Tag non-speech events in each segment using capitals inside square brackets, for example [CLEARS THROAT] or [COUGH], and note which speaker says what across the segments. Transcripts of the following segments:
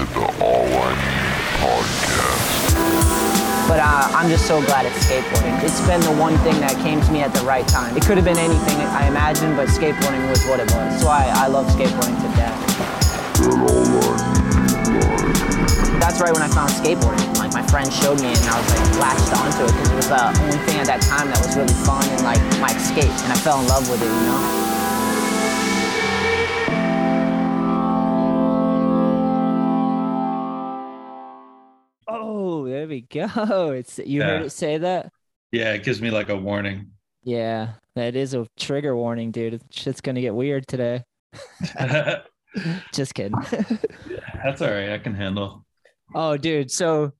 Speaker 1: to the All I Need podcast.
Speaker 2: But uh, I'm just so glad it's skateboarding. It's been the one thing that came to me at the right time. It could have been anything I imagined, but skateboarding was what it was. So I, I love skateboarding to death. That's right when I found skateboarding. Like my friend showed me, and I was like latched onto it because it was the only thing at that time that was really fun and like my escape. And I fell in love with it, you know.
Speaker 3: We go. [LAUGHS] It's you heard it say that?
Speaker 4: Yeah, it gives me like a warning.
Speaker 3: Yeah, that is a trigger warning, dude. Shit's gonna get weird today. [LAUGHS] [LAUGHS] Just kidding.
Speaker 4: That's all right. I can handle.
Speaker 3: oh, dude. So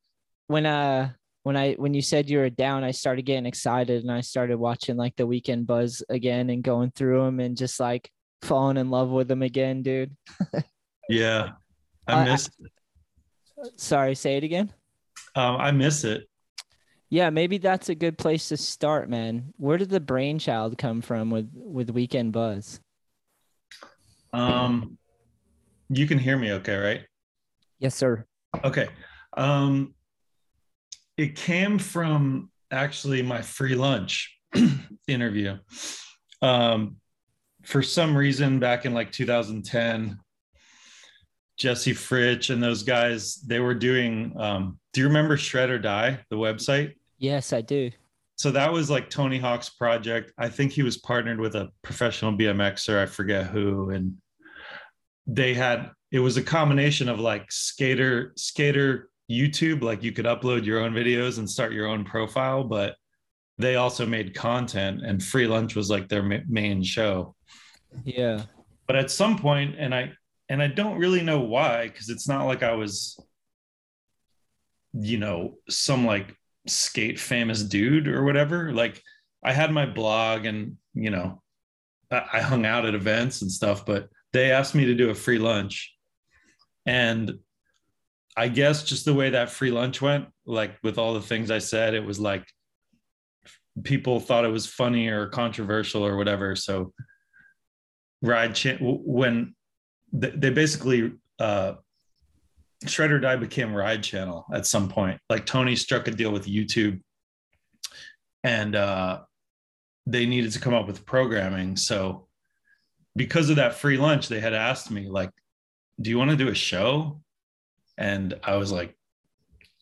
Speaker 3: when uh when I when you said you were down, I started getting excited and I started watching like the weekend buzz again and going through them and just like falling in love with them again, dude.
Speaker 4: Yeah,
Speaker 3: I-
Speaker 4: I
Speaker 3: I- Sorry, say it again.
Speaker 4: Um, I miss it.
Speaker 3: Yeah, maybe that's a good place to start, man. Where did the brainchild come from with with Weekend Buzz?
Speaker 4: Um, you can hear me, okay? Right?
Speaker 3: Yes, sir.
Speaker 4: Okay. Um, it came from actually my free lunch [CLEARS THROAT] interview. Um, for some reason, back in like 2010, Jesse Fritsch and those guys, they were doing. Um, do you remember Shred or Die, the website?
Speaker 3: Yes, I do.
Speaker 4: So that was like Tony Hawk's project. I think he was partnered with a professional BMXer, I forget who, and they had it was a combination of like skater skater YouTube, like you could upload your own videos and start your own profile, but they also made content and free lunch was like their ma- main show.
Speaker 3: Yeah.
Speaker 4: But at some point and I and I don't really know why cuz it's not like I was you know, some like skate famous dude or whatever. Like I had my blog and, you know, I, hung out at events and stuff, but they asked me to do a free lunch. And I guess just the way that free lunch went, like with all the things I said, it was like people thought it was funny or controversial or whatever. So ride when th- they basically uh Shred or Die became Ride Channel at some point. Like Tony struck a deal with YouTube and uh, they needed to come up with programming. So because of that free lunch, they had asked me, like, do you want to do a show? And I was like,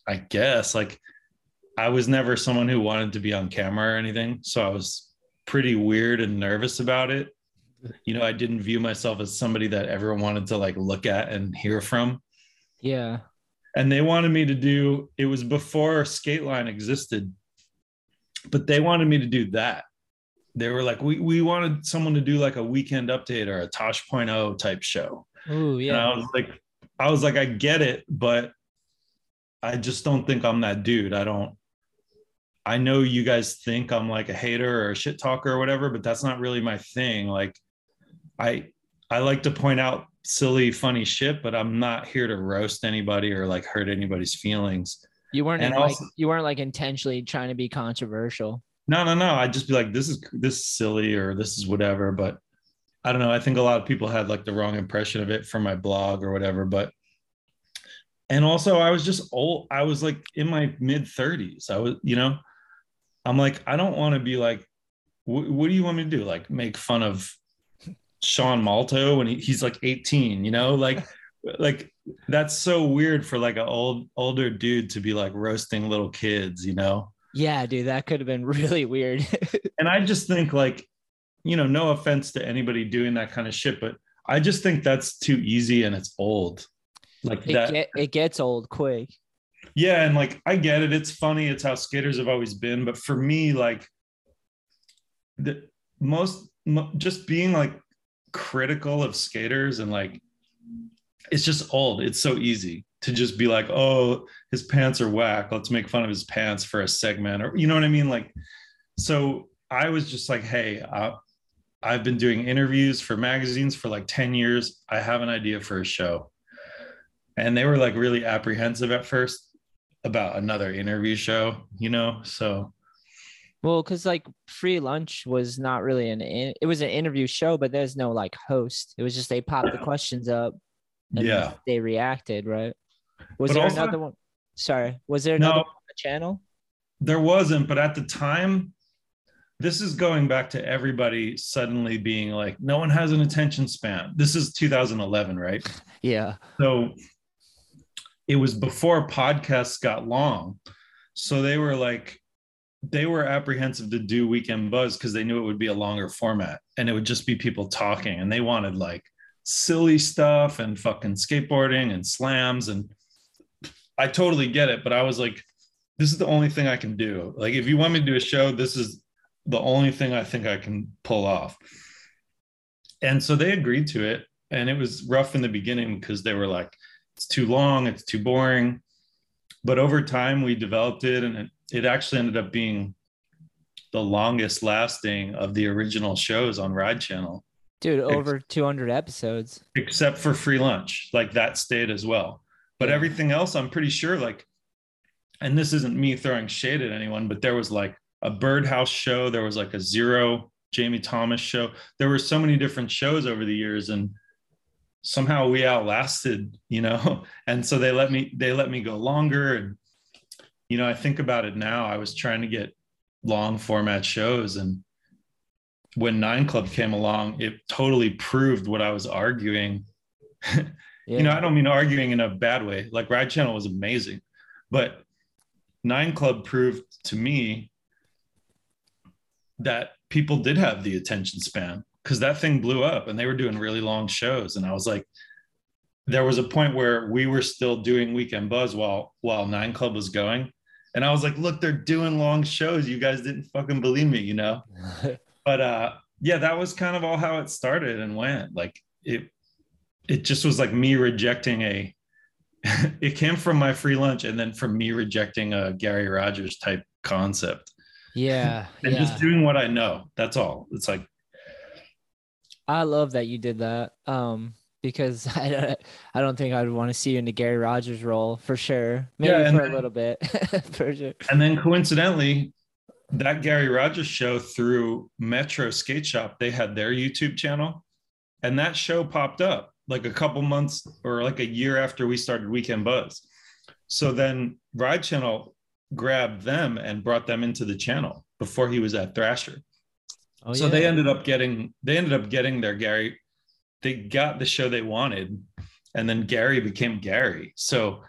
Speaker 4: I guess. Like, I was never someone who wanted to be on camera or anything. So I was pretty weird and nervous about it. You know, I didn't view myself as somebody that everyone wanted to like look at and hear from
Speaker 3: Yeah.
Speaker 4: and they wanted me to do it was before skate line existed but they wanted me to do that they were like we, we wanted someone to do like a weekend update or a tosh.0 type show and
Speaker 3: yeah.
Speaker 4: i was like i was like i get it but i just don't think i'm that dude i don't i know you guys think i'm like a hater or a shit talker or whatever but that's not really my thing like i i like to point out silly funny shit but i'm not here to roast anybody or like hurt anybody's feelings.
Speaker 3: You weren't
Speaker 4: and
Speaker 3: like
Speaker 4: also-
Speaker 3: you weren't like intentionally trying to be controversial.
Speaker 4: no no no. I'd just be like this is this is silly or this is whatever but i don't know. I think a lot of people had like the wrong impression of it from my blog or whatever but and also i was just old i was like in my mid 30s i was you know i'm like i don't want to be like wh- what do you want me to do? Like make fun of sean malto when he, he's like 18 you know like [LAUGHS] like that's so weird for like an old older dude to be like roasting little kids you know
Speaker 3: Yeah, dude, that could have been really weird. [LAUGHS]
Speaker 4: and I just think like, you know, no offense to anybody doing that kind of shit, but I just think that's too easy and it's old. Like
Speaker 3: it,
Speaker 4: that.
Speaker 3: get, it gets old quick.
Speaker 4: yeah, and like I get it. It's funny. It's how skaters have always been. But for me, like the most mo- just being like critical of skaters and like it's just old. It's so easy to just be like, oh, his pants are whack. Let's make fun of his pants for a segment, or you know what I mean? Like, so I was just like, hey, uh, I've been doing interviews for magazines for like 10 years. I have an idea for a show. And they were like really apprehensive at first about another interview show, you know? So
Speaker 3: Well, because like free lunch was not really an in, it was an interview show, but there's no like host. It was just they popped the [CLEARS THROAT] questions up and
Speaker 4: yeah.
Speaker 3: they reacted, right? Was
Speaker 4: But
Speaker 3: there
Speaker 4: also-
Speaker 3: another one? Sorry, was there another
Speaker 4: No.
Speaker 3: one on the channel?
Speaker 4: There wasn't, but at the time, this is going back to everybody suddenly being like, no one has an attention span. This is 2011, right? [LAUGHS]
Speaker 3: Yeah.
Speaker 4: So it was before podcasts got long. So they were like, they were apprehensive to do Weekend Buzz because they knew it would be a longer format and it would just be people talking. And they wanted like silly stuff and fucking skateboarding and slams. And I totally get it. But I was like, this is the only thing I can do. Like, if you want me to do a show, this is the only thing I think I can pull off. And so they agreed to it. And it was rough in the beginning because they were like, it's too long, it's too boring. But over time, we developed it, and it, it actually ended up being the longest lasting of the original shows on Ride Channel,
Speaker 3: Dude,
Speaker 4: Ex-
Speaker 3: over 200 episodes.
Speaker 4: except for Free Lunch. Like that stayed as well. But everything else, I'm pretty sure, like, and this isn't me throwing shade at anyone, but there was like a Birdhouse show, there was like a Zero Jamie Thomas show. There were so many different shows over the years, and somehow we outlasted, you know. [LAUGHS] And so they let me they let me go longer. And you know, I think about it now. I was trying to get long format shows, and when Nine Club came along, it totally proved what I was arguing
Speaker 3: Yeah. [LAUGHS]
Speaker 4: you know, I don't mean arguing in a bad way. Like Ride Channel was amazing, but Nine Club proved to me that people did have the attention span because that thing blew up and they were doing really long shows. And I was like, there was a point where we were still doing Weekend Buzz while while Nine Club was going. And I was like, look, they're doing long shows. You guys didn't fucking believe me, you know? [LAUGHS] but uh yeah that was kind of all how it started and went like it it just was like me rejecting a [LAUGHS] it came from my free lunch and then from me rejecting a gary rogers type concept
Speaker 3: yeah. [LAUGHS]
Speaker 4: and
Speaker 3: yeah.
Speaker 4: just doing what i know that's all it's like
Speaker 3: I love that you did that. Um, because [LAUGHS] I don't, I don't think I'd want to see you in the Gary Rogers role for sure. Maybe
Speaker 4: Yeah,
Speaker 3: for a little bit, [LAUGHS] for sure.
Speaker 4: and then coincidentally that gary rogers show through metro skate shop they had their youtube channel and that show popped up like a couple months or like a year after we started weekend buzz so then ride channel grabbed them and brought them into the channel before he was at thrasher
Speaker 3: Oh,
Speaker 4: so they ended up getting they ended up getting their gary they got the show they wanted and then gary became gary so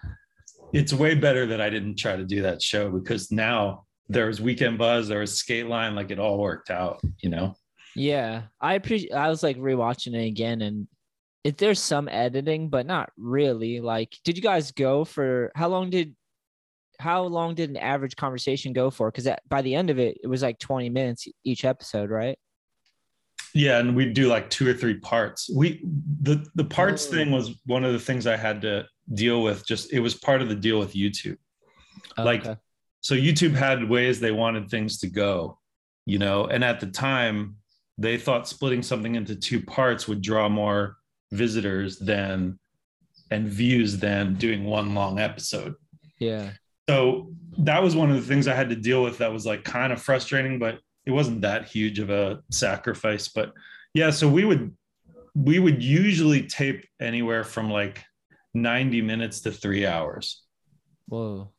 Speaker 4: it's way better that i didn't try to do that show because now there was weekend buzz there was skate line like it all worked out you know
Speaker 3: Yeah, I appreciate. I was like rewatching it again, and if there's some editing, but not really. Like, did you guys go for how long did how long did an average conversation go for? Because by the end of it, it was like 20 minutes each episode, right?
Speaker 4: Yeah and we'd do like two or three parts we the the parts
Speaker 3: Oh.
Speaker 4: thing was one of the things i had to deal with just it was part of the deal with youtube oh, Like,
Speaker 3: Okay.
Speaker 4: so youtube had ways they wanted things to go you know and at the time they thought splitting something into two parts would draw more visitors than and views than doing one long episode
Speaker 3: yeah,
Speaker 4: so that was one of the things i had to deal with that was like kind of frustrating but it wasn't that huge of a sacrifice but yeah so we would we would usually tape anywhere from like 90 minutes to three hours
Speaker 3: whoa.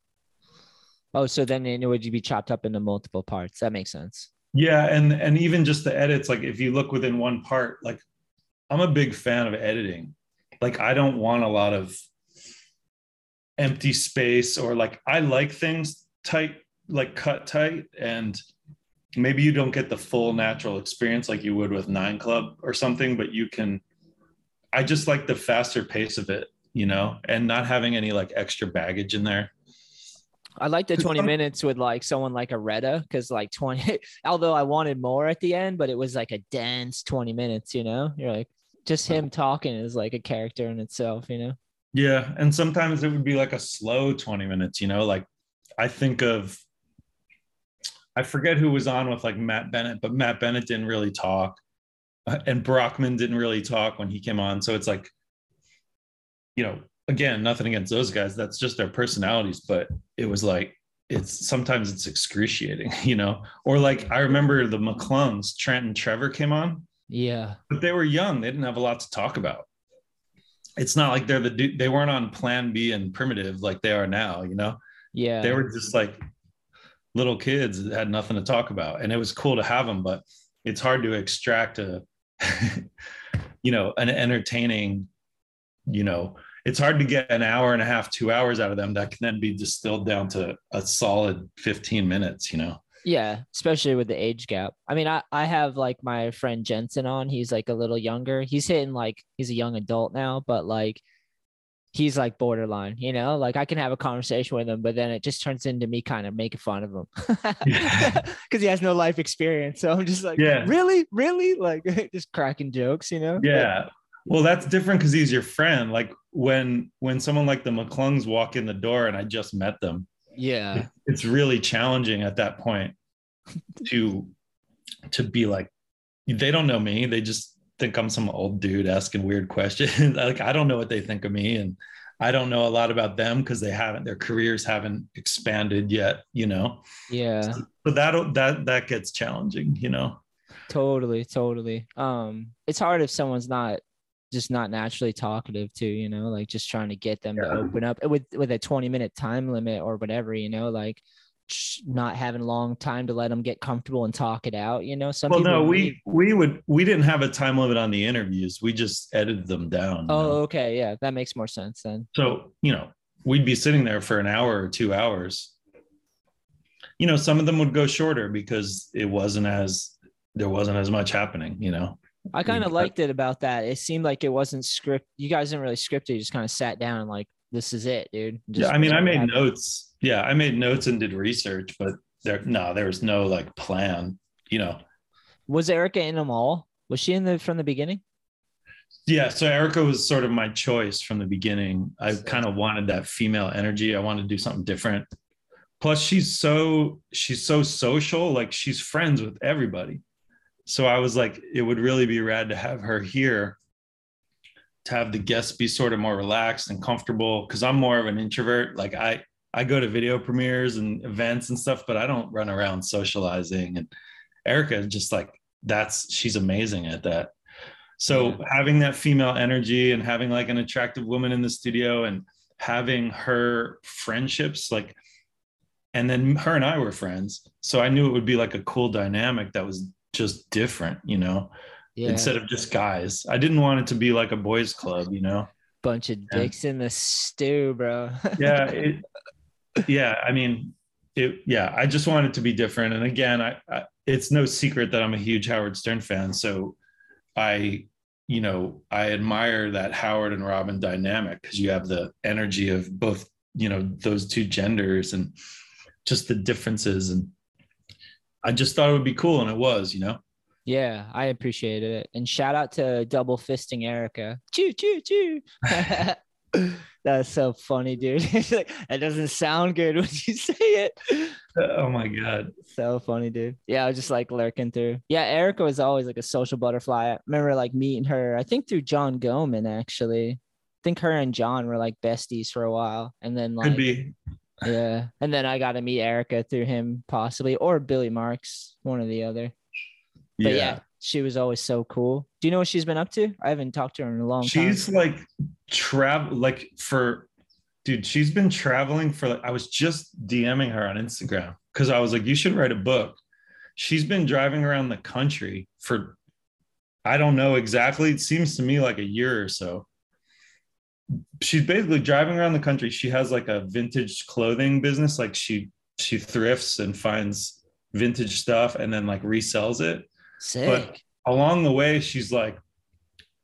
Speaker 3: Oh, so then it would be chopped up into multiple parts. That makes sense.
Speaker 4: Yeah, and and even just the edits, like if you look within one part, like I'm a big fan of editing. Like I don't want a lot of empty space or like I like things tight, like cut tight, and maybe you don't get the full natural experience like you would with Nine Club or something, but you can. I just like the faster pace of it, you know, and not having any like extra baggage in there.
Speaker 3: I like the 20 minutes with like someone like a Reda because like 20, [LAUGHS] although I wanted more at the end, but it was like a dense 20 minutes, you know? You're like, just him talking is like a character in itself, you know?
Speaker 4: Yeah, and sometimes it would be like a slow 20 minutes, you know, like I think of I forget who was on with like Matt Bennett, but Matt Bennett didn't really talk. Uh, and Brockman didn't really talk when he came on. So it's like, you know, again, nothing against those guys. That's just their personalities. But it was like, it's sometimes it's excruciating, [LAUGHS] you know? Or like I remember the McClungs, Trent and Trevor came on,
Speaker 3: Yeah.
Speaker 4: but they were young. They didn't have a lot to talk about. it's not like they're the they weren't on plan B and primitive like they are now, you know.
Speaker 3: Yeah.
Speaker 4: They were just like little kids had nothing to talk about and it was cool to have them but it's hard to extract a [LAUGHS] you know an entertaining you know it's hard to get an hour and a half two hours out of them that can then be distilled down to a solid 15 minutes you know
Speaker 3: Yeah, especially with the age gap. I mean, I, I have like my friend Jensen on. He's like a little younger. He's hitting like he's a young adult now, but like he's like borderline, you know? Like I can have a conversation with him, but then it just turns into me kind of making fun of him. [LAUGHS] [LAUGHS] Cause he has no life experience. So I'm just like,
Speaker 4: Yeah.
Speaker 3: really? Really? Like [LAUGHS] just cracking jokes, you know? But-
Speaker 4: yeah well that's different because he's your friend like when when someone like the mcclungs walk in the door and i just met them
Speaker 3: yeah.
Speaker 4: it's really challenging at that point to to be like they don't know me they just think i'm some old dude asking weird questions [LAUGHS] like i don't know what they think of me and i don't know a lot about them because they haven't their careers haven't expanded yet you know
Speaker 3: Yeah.
Speaker 4: but that that that gets challenging you know
Speaker 3: Totally, totally. Um, it's hard if someone's not just not naturally talkative too, you know, like just trying to get them to open up with with a 20 minute time limit or whatever, you know, like not having long time to let them get comfortable and talk it out, you know. Some
Speaker 4: well no we we would we didn't have a time limit on the interviews we just edited them down you oh, know?
Speaker 3: Oh, okay, yeah, that makes more sense then.
Speaker 4: So, you know, we'd be sitting there for an hour or two hours. You know, some of them would go shorter because it wasn't as there wasn't as much happening, you know.
Speaker 3: I kind of liked it about that. It seemed like it wasn't script. You guys didn't really script it. You just kind of sat down and like, this is it, dude.
Speaker 4: Yeah, I mean, I made notes. Yeah, I made notes and did research, but there no, there was no like plan, you know.
Speaker 3: Was Erica in them all? Was she in the from the beginning?
Speaker 4: Yeah, so Erica was sort of my choice from the beginning. I kind of wanted that female energy. I wanted to do something different. Plus, she's so she's so social. Like she's friends with everybody. So I was like, it would really be rad to have her here, to have the guests be sort of more relaxed and comfortable. Because I'm more of an introvert. Like I I go to video premieres and events and stuff, but I don't run around socializing. And Erica just like that's she's amazing at that. So
Speaker 3: Yeah.
Speaker 4: having that female energy and having like an attractive woman in the studio and having her friendships like and then her and I were friends. So I knew it would be like a cool dynamic that was just different, you know,
Speaker 3: Yeah.
Speaker 4: instead of just guys. I didn't want it to be like a boys club, you know.
Speaker 3: bunch of
Speaker 4: Yeah.
Speaker 3: dicks in the stew, bro. [LAUGHS]
Speaker 4: Yeah, it, yeah, I mean it yeah, I just wanted to be different and again, I, I it's no secret that I'm a huge Howard Stern fan, so I you know, I admire that Howard and Robin dynamic because you have the energy of both, you know, those two genders and just the differences. And I just thought it would be cool. And it was, you know,
Speaker 3: yeah, I appreciated it. And shout out to double fisting Erica. Choo choo choo. [LAUGHS] That's so funny, dude. [LAUGHS] Like, that doesn't sound good when you [LAUGHS] say it.
Speaker 4: oh my God.
Speaker 3: So funny, dude. Yeah, I was just like lurking through. Yeah, Erica was always like a social butterfly. I remember like meeting her, I think through John Goman, actually. I think her and John were like besties for a while. And then like
Speaker 4: Could be.
Speaker 3: yeah. And then I got to meet Erica through him, possibly, or Billy Marks, one or the other. But yeah. she was always so cool. Do you know what she's been up to? I haven't talked to her in a long time.
Speaker 4: She's
Speaker 3: time.
Speaker 4: like travel, like for, dude, she's been traveling for like, I was just DMing her on Instagram because I was like, you should write a book. She's been driving around the country for, I don't know exactly. It seems to me like a year or so. She's basically driving around the country. She has like a vintage clothing business. Like she, she thrifts and finds vintage stuff and then like resells it.
Speaker 3: Sick.
Speaker 4: along the way she's like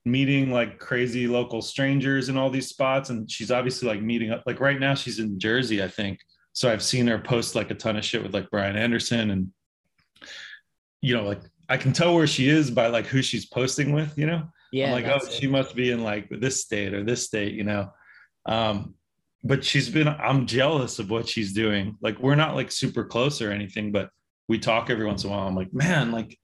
Speaker 4: meeting like crazy local strangers in all these spots and she's obviously like meeting up like right now she's in jersey i think. So i've seen her post like a ton of shit with like brian anderson and you know like i can tell where she is by like who she's posting with you know?
Speaker 3: Yeah.
Speaker 4: i'm like oh
Speaker 3: that's
Speaker 4: she must be in like this state or this state you know? Um but she's been i'm jealous of what she's doing. Like we're not like super close or anything but we talk every once in a while. I'm like man like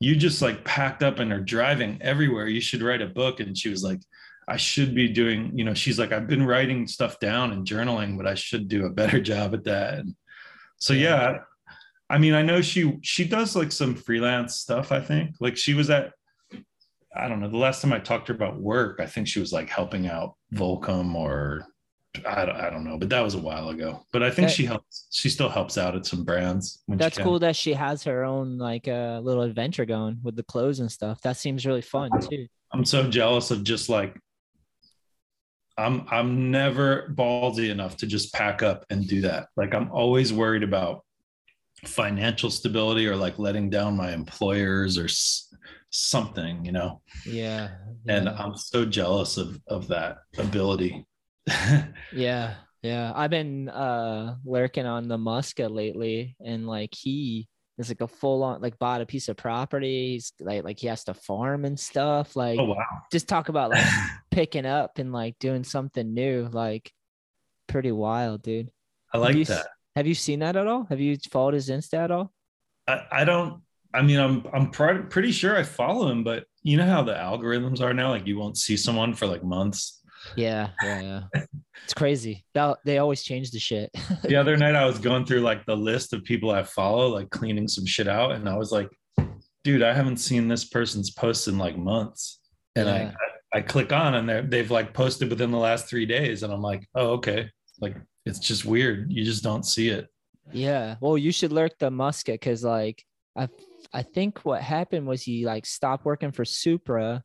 Speaker 4: you just like packed up and are driving everywhere you should write a book and she was like i should be doing you know she's like i've been writing stuff down and journaling but i should do a better [LAUGHS] job at that and so yeah I mean, I know she she does like some freelance stuff. I think like she was at I don't know. The last time I talked to her about work, I think she was like helping out Volcom or I don't, I don't know, but that was a while ago. But I think
Speaker 3: That-
Speaker 4: she helps. She still helps out at some brands. When
Speaker 3: That's cool that she has her own like uh, little adventure going with the clothes and stuff. That seems really fun too.
Speaker 4: I'm so jealous of just like I'm I'm never ballsy enough to just pack up and do that. Like I'm always worried about financial stability or like letting down my employers or s- something, you know.
Speaker 3: Yeah.
Speaker 4: And. I'm so jealous of of that ability. [LAUGHS]
Speaker 3: Yeah, yeah. I've been uh lurking on the Muska lately, and like he is like a full on like bought a piece of property. He's like like he has to farm and stuff. Like
Speaker 4: oh wow.
Speaker 3: just talk about like [LAUGHS] picking up and like doing something new. Like pretty wild, dude.
Speaker 4: I
Speaker 3: Have you
Speaker 4: like that.
Speaker 3: Have you seen that at all? Have you followed his Insta at all?
Speaker 4: I, I don't I mean I'm I'm pr- pretty sure I follow him, but you know how the algorithms are now? Like you won't see someone for like months.
Speaker 3: Yeah, yeah, yeah. it's crazy. That they always change the shit. [LAUGHS]
Speaker 4: the other night I was going through like the list of people I follow, like cleaning some shit out, and I was like, dude, I haven't seen this person's post in like months. And
Speaker 3: Yeah.
Speaker 4: I I click on and they've like posted within the last three days, and I'm like, oh, okay. Like it's just weird. You just don't see it.
Speaker 3: Yeah. Well, you should lurk the Muska because like I I think what happened was he like stopped working for Supra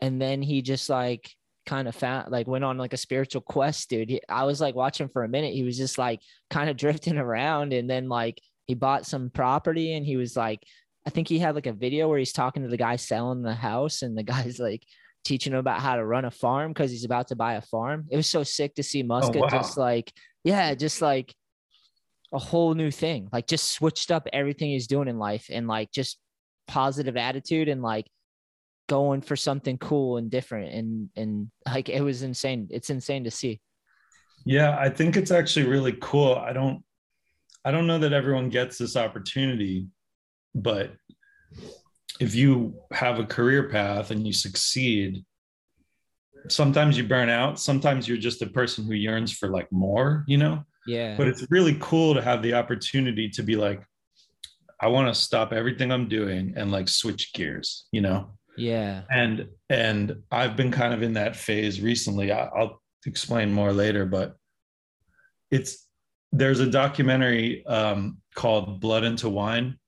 Speaker 3: and then he just like kind of found like went on like a spiritual quest, dude. He, I was like watching for a minute. He was just like kind of [LAUGHS] drifting around and then like he bought some property and he was like I think he had like a video where he's talking to the guy selling the house and the [LAUGHS] guy's like teaching him about how to run a farm because he's about to buy a farm. It was so sick to see oh, Muska
Speaker 4: wow.
Speaker 3: just like yeah, just like a whole new thing. Like just switched up everything he's doing in life and like just positive attitude and like going for something cool and different and and like it was insane. It's insane to see.
Speaker 4: Yeah, I think it's actually really cool. I don't I don't know that everyone gets this opportunity, but if you have a career path and you succeed, sometimes you burn out, sometimes you're just a person who yearns for like more, you know?
Speaker 3: Yeah.
Speaker 4: But it's really cool to have the opportunity to be like I want to stop everything I'm doing and like switch gears, you know?
Speaker 3: Yeah.
Speaker 4: and and i've been kind of in that phase recently I, i'll explain more later but it's there's a documentary um, called blood into wine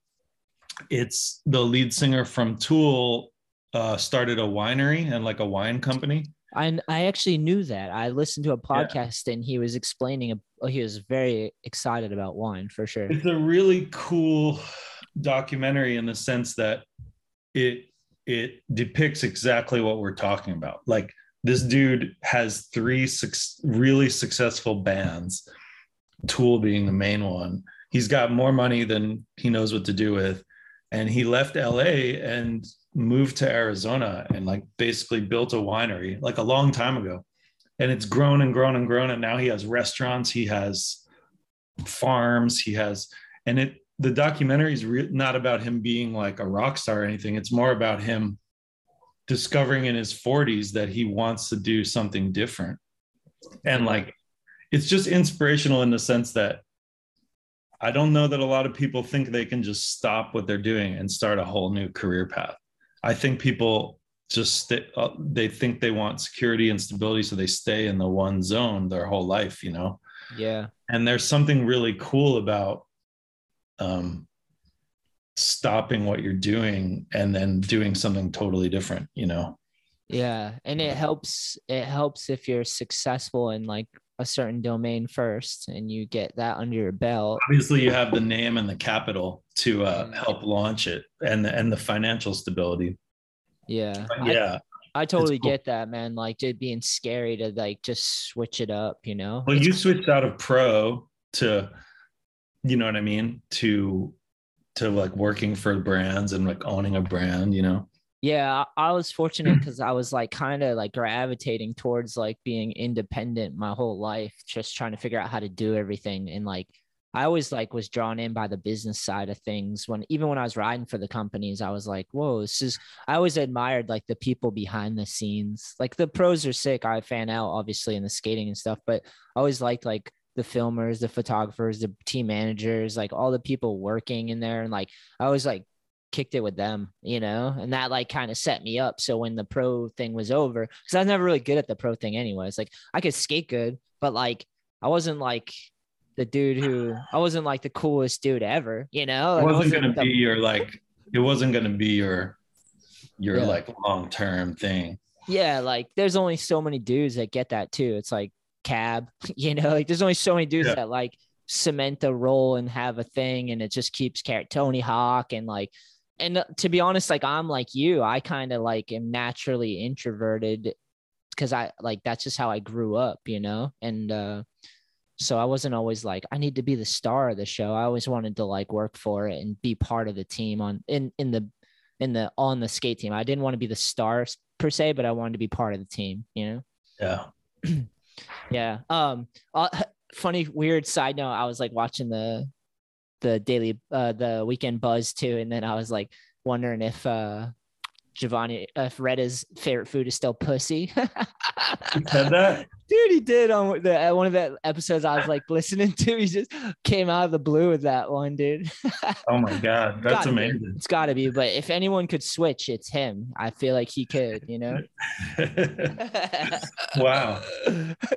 Speaker 4: it's the lead singer from tool uh, started a winery and like a wine company
Speaker 3: I I actually knew that. I listened to a
Speaker 4: Yeah.
Speaker 3: podcast and he was explaining a, he was very excited about wine for sure.
Speaker 4: it's a really cool documentary in the sense that it it depicts exactly what we're talking about. Like this dude has three suc- really successful bands tool being the main one. He's got more money than he knows what to do with. And he left la and moved to arizona and like basically built a winery like a long time ago. And it's grown and grown and grown. And now he has restaurants he has farms he has and it the documentary is re- not about him being like a rock star or anything. It's more about him discovering in his 40s that he wants to do something different. And like it's just inspirational in the sense that i don't know that a lot of people think they can just stop what they're doing and start a whole new career path. I think people just sta uh, they think they want security and stability so they stay in the one zone their whole life you know?
Speaker 3: Yeah.
Speaker 4: and there's something really cool about um, stopping what you're doing and then doing something totally different you know
Speaker 3: Yeah, and it helps. It helps if you're successful in like a certain domain first, and you get that under your belt.
Speaker 4: obviously you have the name and the capital to uh,
Speaker 3: Mm.
Speaker 4: help launch it and the, and the financial stability
Speaker 3: Yeah,
Speaker 4: But
Speaker 3: I-
Speaker 4: yeah
Speaker 3: I, totally
Speaker 4: cool.
Speaker 3: get that, man. Like it being scary to like just switch it up, you know?
Speaker 4: well
Speaker 3: It's-
Speaker 4: you switched out of pro to you know what i mean to to like working for brands and like owning a brand you know
Speaker 3: yeah, I, was fortunate because I was like kind of like gravitating towards like being independent my whole life, just trying to figure out how to do everything. And like I always like was drawn in by the business side of things. When even when I was riding for the companies, I was like, whoa, this is I always admired like the people behind the scenes. Like the pros are sick. I fan out obviously in the skating and stuff, but I always liked like the filmers, the photographers, the team managers, like all the people working in there. And like I always like kicked it with them, you know, and that like kind of set me up. So when the pro thing was over, because I was never really good at the pro thing anyways. Like I could skate good, but like I wasn't like the dude who I wasn't like the coolest dude ever, you know.
Speaker 4: It
Speaker 3: I
Speaker 4: wasn't gonna
Speaker 3: the-
Speaker 4: be your like. It wasn't gonna be your your
Speaker 3: Yeah.
Speaker 4: like long term thing.
Speaker 3: yeah, like there's only so many dudes that get that too. It's like cab, [LAUGHS] you know, like there's only so many dudes
Speaker 4: Yeah.
Speaker 3: that like cement a role and have a thing and it just keeps car- Tony Hawk and like and uh, to be honest, like I'm like you, I kind of like am naturally introverted because I like that's just how I grew up, you know, and uh so I wasn't always like I need to be the star of the show. I always wanted to like work for it and be part of the team on in in the in the on the skate team. I didn't want to be the star per se, but I wanted to be part of the team, you know?
Speaker 4: Yeah. [CLEARS THROAT]
Speaker 3: Yeah. Um uh, [LAUGHS] funny weird side note, I was like watching the the daily uh the weekend buzz too and then I was like wondering if uh Giovanni if Reda's favorite food is still pussy. [LAUGHS]
Speaker 4: You said that?
Speaker 3: Dude, he did on the uh, one of the episodes I was like listening to. He just came out of the blue with that one, dude.
Speaker 4: Oh my god, that's
Speaker 3: Gotta be.
Speaker 4: amazing.
Speaker 3: It's got to be. But if anyone could switch, it's him. I feel like he could. You know. [LAUGHS]
Speaker 4: wow.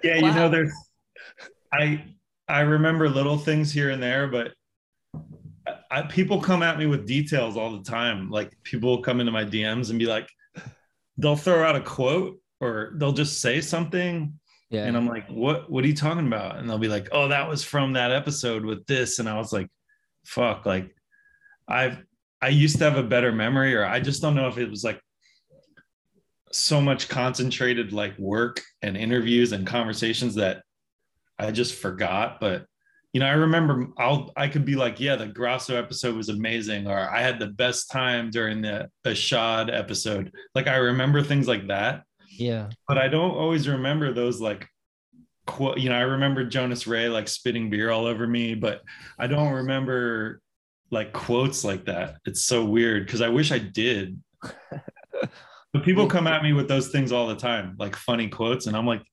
Speaker 4: Yeah, you know, there's I I remember little things here and there, but I, people come at me with details all the time. Like people will come into my DMs and be like, they'll throw out a quote or they'll just say something,
Speaker 3: Yeah.
Speaker 4: and I'm like, what What are you talking about? And they'll be like, oh, that was from that episode with this, and I was like, fuck, like I've I used to have a better memory, or I just don't know if it was like so much concentrated like work and interviews and conversations that I just forgot. But you know, I remember I'll I could be like, yeah, the Grosso episode was amazing, or I had the best time during the Ishod episode. Like I remember things like that,
Speaker 3: yeah.
Speaker 4: but I don't always remember those like quote. You know, I remember Jonas Ray like spitting beer all over me, but I don't remember like quotes like that. It's so weird because I wish I did. [LAUGHS] But people come at me with those things all the time, like funny quotes, and I'm like,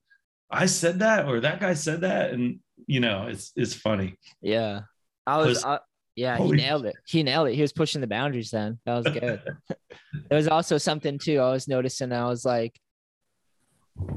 Speaker 4: I said that, or that guy said that, and you know, it's it's funny.
Speaker 3: Yeah. I was. Uh, yeah, he nailed it. He nailed it. He was pushing the boundaries. Then that was good. [LAUGHS] there was also something too. I was noticing. I was like,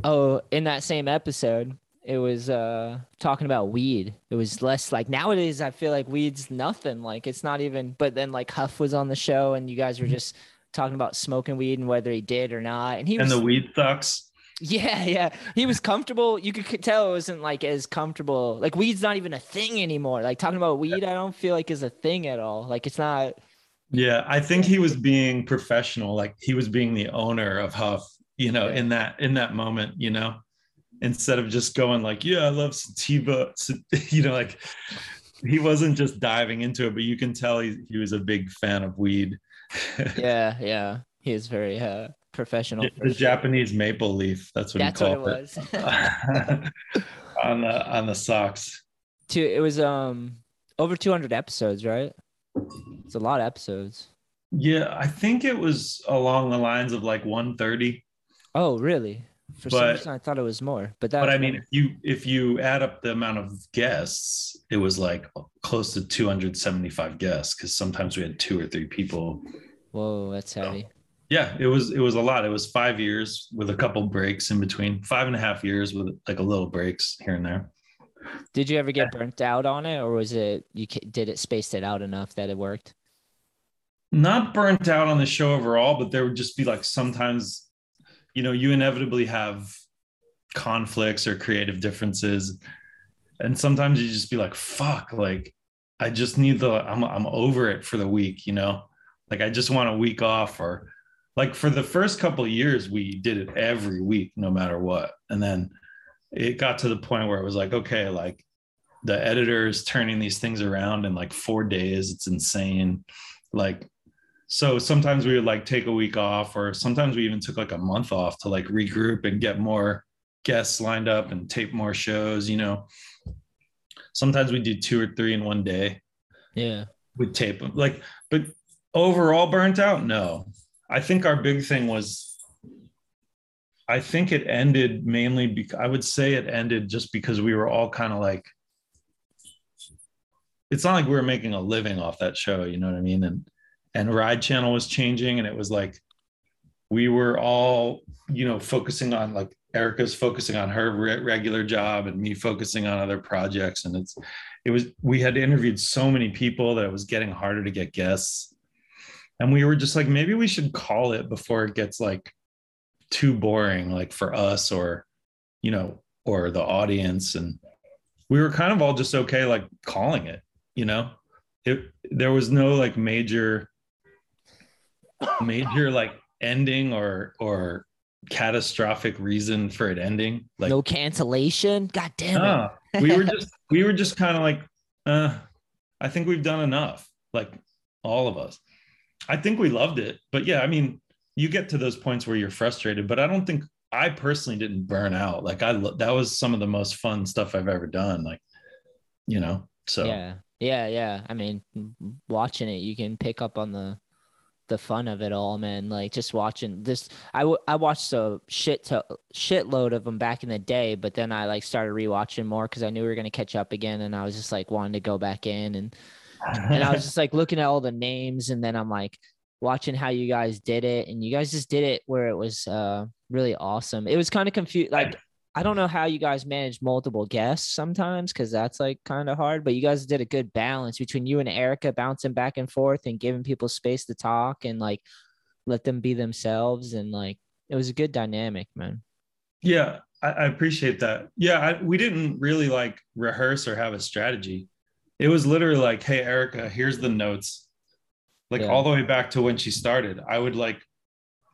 Speaker 3: oh, in that same episode, it was uh talking about weed. It was less like nowadays. I feel like weed's nothing. Like it's not even. But then like Huff was on the show, and you guys were just talking about smoking weed and whether he did or not. And he
Speaker 4: and
Speaker 3: was
Speaker 4: the weed sucks.
Speaker 3: Yeah, yeah. He was comfortable. You could tell it wasn't like as comfortable. Like weed's not even a thing anymore. Like talking about weed, I don't feel like is a thing at all. Like it's not.
Speaker 4: Yeah, I think he was being professional, like he was being the owner of Huff, you know,
Speaker 3: Yeah.
Speaker 4: in that in that moment, you know, instead of just going like, yeah, I love sativa, sa- [LAUGHS] you know, like he wasn't just diving into it, but you can tell he, he was a big fan of weed. [LAUGHS]
Speaker 3: Yeah, yeah. He is very uh, professional.
Speaker 4: the
Speaker 3: sure.
Speaker 4: Japanese maple leaf, that's what
Speaker 3: That's
Speaker 4: he
Speaker 3: what it
Speaker 4: called
Speaker 3: was. [LAUGHS] [LAUGHS]
Speaker 4: on the on the socks.
Speaker 3: Two. It was um over 200 episodes, right? It's a lot of episodes.
Speaker 4: Yeah, I think it was along the lines of like 130.
Speaker 3: Oh, really? For some reason, I thought it was more. But that.
Speaker 4: but I mean, if you if you add up the amount of guests, it was like close to 275 guests because sometimes we had two or three people.
Speaker 3: whoa, that's heavy.
Speaker 4: Yeah, it was it was a lot. It was five years with a couple breaks in between, five and a half years with like a little breaks here and there.
Speaker 3: Did you ever get burnt out on it, or was it you did it spaced it out enough that it worked?
Speaker 4: Not burnt out on the show overall, but there would just be like sometimes, you know, you inevitably have conflicts or creative differences, and sometimes you just be like, "Fuck!" Like, I just need the I'm I'm over it for the week, you know. Like I just want a week off, or like for the first couple of years, we did it every week, no matter what, and then it got to the point where it was like, okay, like the editor is turning these things around in like four days. It's insane. Like, so sometimes we would like take a week off, or sometimes we even took like a month off to like regroup and get more guests lined up and tape more shows, you know. Sometimes we do two or three in one day
Speaker 3: Yeah.
Speaker 4: we tape. Them like, but overall burnt out? No. I think our big thing was I think it ended mainly because I would say it ended just because we were all kind of like it's not like we were making a living off that show, you know what I mean? And and Ride Channel was changing, and it was like we were all, you know, focusing on like Erica's focusing on her re- regular job and me focusing on other projects, and it's it was we had interviewed so many people that it was getting harder to get guests, and we were just like maybe we should call it before it gets like too boring, like for us or you know or the audience and we were kind of all just okay like calling it you know it there was no like major major like ending or or catastrophic reason for it ending like
Speaker 3: no cancellation. God damn it.
Speaker 4: we were just we were just kind of like uh i think we've done enough like all of us i think we loved it but yeah i mean you get to those points where you're frustrated but i don't think i personally didn't burn out like i that was some of the most fun stuff i've ever done like you know so
Speaker 3: Yeah. Yeah, yeah. I mean, watching it, you can pick up on the the fun of it all, man. Like just watching this, I, w- I watched a shit to shitload of them back in the day, but then I like started rewatching more because I knew we were gonna catch up again, and I was just like wanting to go back in, and and I was [LAUGHS] just like looking at all the names, and then I'm like watching how you guys did it, and you guys just did it where it was uh really awesome. It was kind of confused, like. I don't know how you guys manage multiple guests sometimes because that's like kind of hard, but you guys did a good balance between you and Erica bouncing back and forth and giving people space to talk and like let them be themselves. And like it was a good dynamic, man.
Speaker 4: Yeah, I, I appreciate that. Yeah, I, we didn't really like rehearse or have a strategy. It was literally like, "Hey, Erica, here's the notes." Like
Speaker 3: Yeah.
Speaker 4: all the way back to when she started, I would like,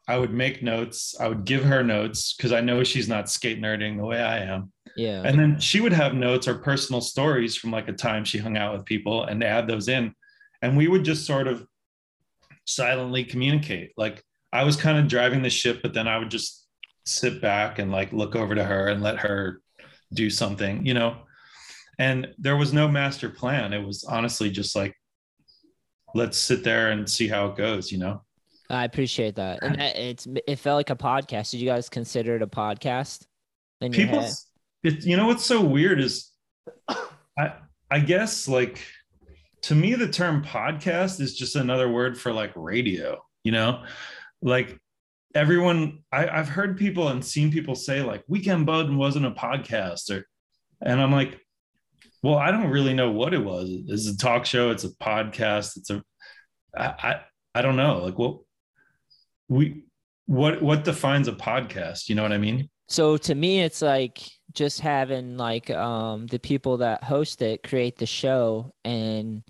Speaker 4: I would make notes. I would give her notes because I know she's not skate nerding the way I am.
Speaker 3: Yeah.
Speaker 4: And then she would have notes or personal stories from like a time she hung out with people and add those in. And we would just sort of silently communicate. Like I was kind of driving the ship, but then I would just sit back and like look over to her and let her do something, you know? And there was no master plan. It was honestly just like, let's sit there and see how it goes, you know?
Speaker 3: I appreciate that. And it's it felt like a podcast. Did you guys consider it a podcast? In
Speaker 4: people it, you know what's so weird is i i guess like to me the term podcast is just another word for like radio you know like everyone I, i've heard people and seen people say like weekend bud wasn't a podcast or and i'm like well i don't really know what it was. It's a talk show. It's a podcast. It's a i i, I don't know. Like what we what what defines a podcast? You know what i mean?
Speaker 3: So to me, it's like just having like um the people that host it create the show and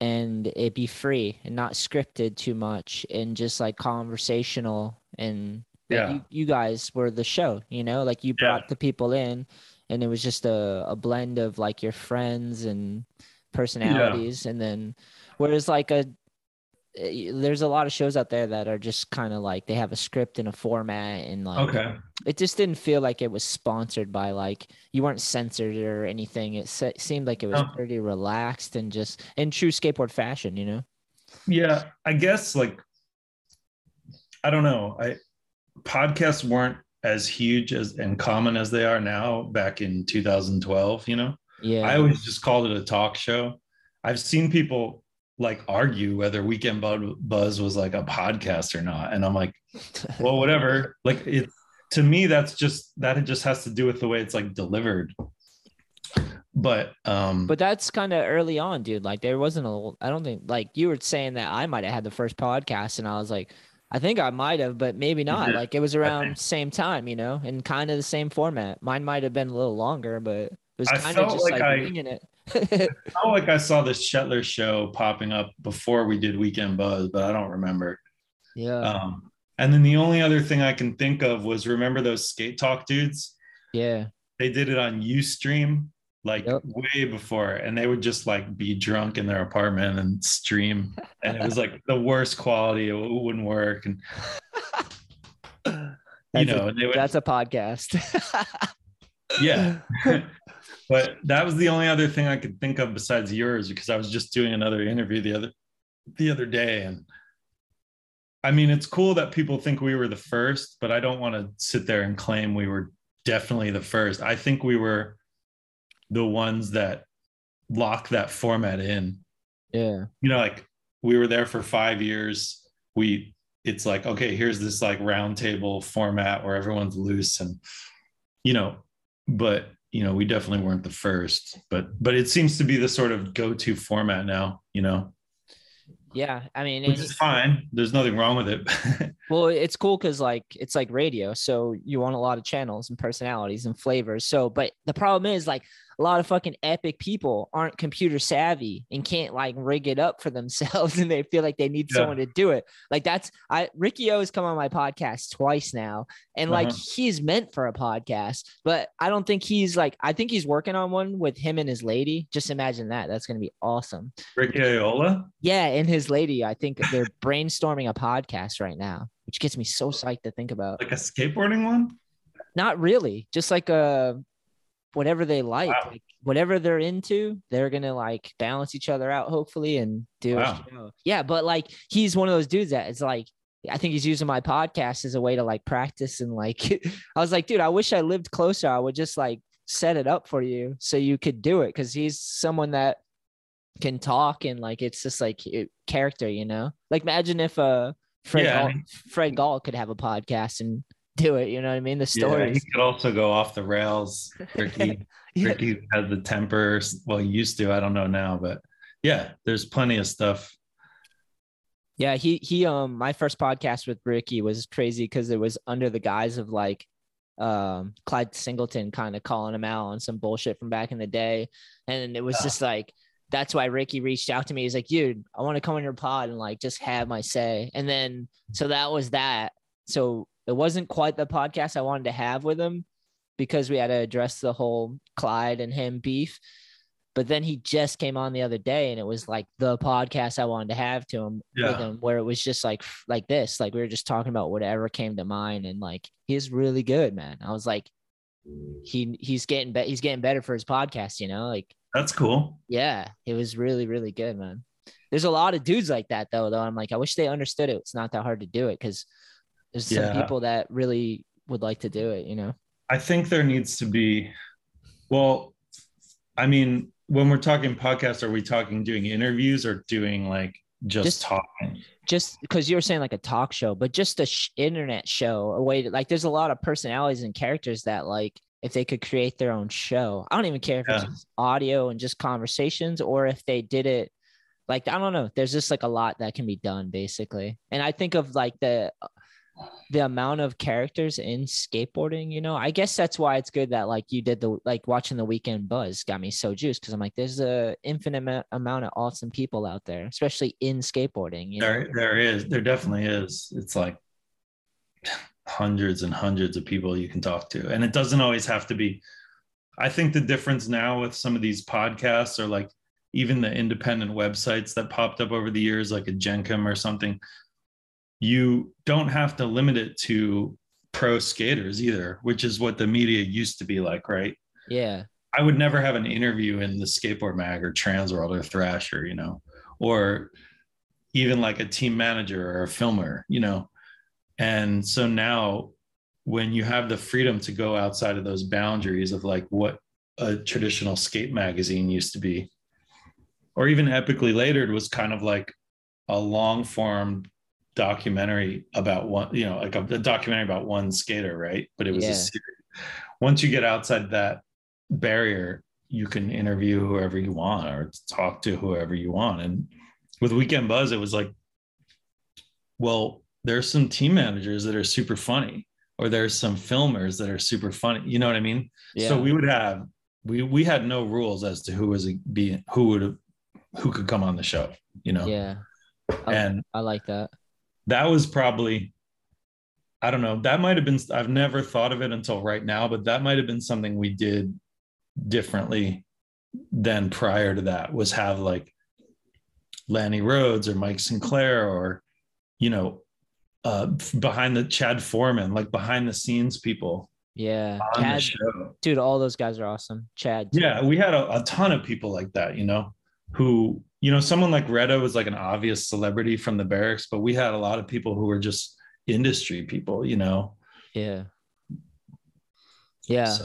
Speaker 3: and it be free and not scripted too much and just like conversational and like,
Speaker 4: Yeah.
Speaker 3: you, you guys were the show, you know, like you
Speaker 4: Yeah.
Speaker 3: brought the people in and it was just a, a blend of like your friends and personalities and then whereas like a eh, there's a lot of shows out there that are just kind of like they have a script and a format and like
Speaker 4: okay
Speaker 3: it just didn't feel like it was sponsored by like you weren't censored or anything. It se- seemed like it was
Speaker 4: No.
Speaker 3: pretty relaxed and just in true skateboard fashion, you know.
Speaker 4: Yeah, I guess like I don't know. I podcasts weren't as huge as and common as they are now back in 2012, you know.
Speaker 3: Yeah,
Speaker 4: I always just called it a talk show. I've seen people like argue whether Weekend Buzz was like a podcast or not and I'm like, [LAUGHS] well whatever. Like it to me that's just that it just has to do with the way it's like delivered. But um
Speaker 3: but that's kind of early on, dude. Like there wasn't a. I don't think like you were saying that I might have had the first podcast, and I was like, I think I might have, but maybe not.
Speaker 4: did.
Speaker 3: Like it was around same time, you know, and kind of the same format. Mine might have been a little longer, but it was
Speaker 4: I
Speaker 3: kind of just
Speaker 4: like
Speaker 3: like,
Speaker 4: I-
Speaker 3: it. [LAUGHS]
Speaker 4: I felt like I saw this Shetler show popping up before we did Weekend Buzz, but I don't remember.
Speaker 3: yeah,
Speaker 4: Um, and then the only other thing I can think of was remember those skate talk dudes?
Speaker 3: yeah.
Speaker 4: They did it on Ustream like
Speaker 3: Yep.
Speaker 4: way before, and they would just like be drunk in their apartment and stream, and it was like the worst quality. It wouldn't work, and [LAUGHS] you
Speaker 3: a-
Speaker 4: know, and they would,
Speaker 3: That's a podcast. [LAUGHS]
Speaker 4: yeah. [LAUGHS] but that was the only other thing I could think of besides yours because I was just doing another interview the other the other day and I mean it's cool that people think we were the first but I don't want to sit there and claim we were definitely the first. I think we were the ones that lock that format in.
Speaker 3: yeah.
Speaker 4: You know like we were there for five years. We it's like okay, here's this like round table format where everyone's loose and you know, but you know, we definitely weren't the first, but but it seems to be the sort of go-to format now, you know,
Speaker 3: Yeah, I mean,
Speaker 4: which is fine. There's nothing wrong with it. [LAUGHS]
Speaker 3: Well, it's cool because like it's like radio, so you want a lot of channels and personalities and flavors. So, but the problem is like a lot of fucking epic people aren't computer savvy and can't like rig it up for themselves, [LAUGHS] and they feel like they need
Speaker 4: Yeah.
Speaker 3: someone to do it. Like that's I Ricky O has come on my podcast twice now, and like
Speaker 4: Uh-huh.
Speaker 3: he's meant for a podcast, but I don't think he's like I think he's working on one with him and his lady. Just imagine that. That's gonna be awesome.
Speaker 4: Ricky Oyola.
Speaker 3: Yeah, and his lady, I think they're [LAUGHS] brainstorming a podcast right now, which gets me so psyched to think about.
Speaker 4: like a skateboarding one.
Speaker 3: Not really, just like uh whatever they like,
Speaker 4: Wow.
Speaker 3: like whatever they're into, they're gonna like balance each other out, hopefully, and do
Speaker 4: Wow.
Speaker 3: a show. Yeah, but like he's one of those dudes that is like. I think he's using my podcast as a way to like practice and like [LAUGHS] I was like, dude, I wish I lived closer. I would just like set it up for you so you could do it because he's someone that can talk and like it's just like character, you know. Like imagine if uh Fred
Speaker 4: Yeah,
Speaker 3: Gall, Fred Gall could have a podcast and do it. You know what I mean? The
Speaker 4: story.
Speaker 3: Yeah,
Speaker 4: he could also go off the rails. [LAUGHS] Ricky,
Speaker 3: Yeah.
Speaker 4: Ricky has the temper. Well, he used to. I don't know now, but yeah, there's plenty of stuff.
Speaker 3: Yeah, he he um my first podcast with Ricky was crazy because it was under the guise of like um Clyde Singleton kind of calling him out on some bullshit from back in the day. And it was
Speaker 4: Yeah.
Speaker 3: just like that's why Ricky reached out to me. He's like, dude, I want to come on your pod and like just have my say. And then so that was that. So it wasn't quite the podcast I wanted to have with him because we had to address the whole Clyde and him beef. But then he just came on the other day and it was like the podcast I wanted to have to him with
Speaker 4: Yeah.
Speaker 3: him where it was just like like this. Like we were just talking about whatever came to mind and like he's really good, man. I was like he he's getting be- he's getting better for his podcast, you know? Like
Speaker 4: That's cool.
Speaker 3: yeah, it was really, really good, man. There's a lot of dudes like that though, though. I'm like, I wish they understood it. It's not that hard to do it because there's some
Speaker 4: Yeah.
Speaker 3: people that really would like to do it, you know.
Speaker 4: I think there needs to be. Well, I mean, when we're talking podcast, are we talking doing interviews or doing like just,
Speaker 3: Just-
Speaker 4: talking?
Speaker 3: Just because you were saying like a talk show, but just a sh- internet show, a way to like. There's a lot of personalities and characters that like if they could create their own show. I don't even care if it's
Speaker 4: Yeah.
Speaker 3: just audio and just conversations, or if they did it like I don't know. There's just like a lot that can be done basically, and I think of like the the amount of characters in skateboarding, you know, I guess that's why it's good that like you did the like watching the weekend buzz got me so juiced because I'm like, there's a infinite amount of awesome people out there, especially in skateboarding. You know?
Speaker 4: There, there is. There definitely is. It's like hundreds and hundreds of people you can talk to, and it doesn't always have to be. I think the difference now with some of these podcasts or like even the independent websites that popped up over the years, like a Jenkem or something, you don't have to limit it to pro skaters either, which is what the media used to be like, right?
Speaker 3: Yeah.
Speaker 4: I would never have an interview in the skateboard mag or Transworld or Thrasher, you know, or even like a team manager or a filmer, you know. And so now when you have the freedom to go outside of those boundaries of like what a traditional skate magazine used to be, or even epically later, it was kind of like a long form documentary about one, you know, like a, a documentary about one skater, right? But it was
Speaker 3: Yeah.
Speaker 4: a series. Once you get outside that barrier, you can interview whoever you want or talk to whoever you want. And with Weekend Buzz, it was like, well, there's some team managers that are super funny, or there's some filmers that are super funny. You know what I mean?
Speaker 3: Yeah.
Speaker 4: So we would have we we had no rules as to who was being who would who could come on the show, you know.
Speaker 3: yeah. I,
Speaker 4: And
Speaker 3: I like that.
Speaker 4: That was probably I don't know, that might have been I've never thought of it until right now, but that might have been something we did differently than prior to that was have like Lanny Rhodes or Mike Sinclair or you know uh behind the Chad Foreman, like behind the scenes people
Speaker 3: Yeah. Chad,
Speaker 4: show.
Speaker 3: dude, all those guys are awesome. Chad. too.
Speaker 4: Yeah, we had a, a ton of people like that, you know, who, you know, someone like Reda was like an obvious celebrity from the barracks, but we had a lot of people who were just industry people, you know.
Speaker 3: Yeah. Yeah.
Speaker 4: So-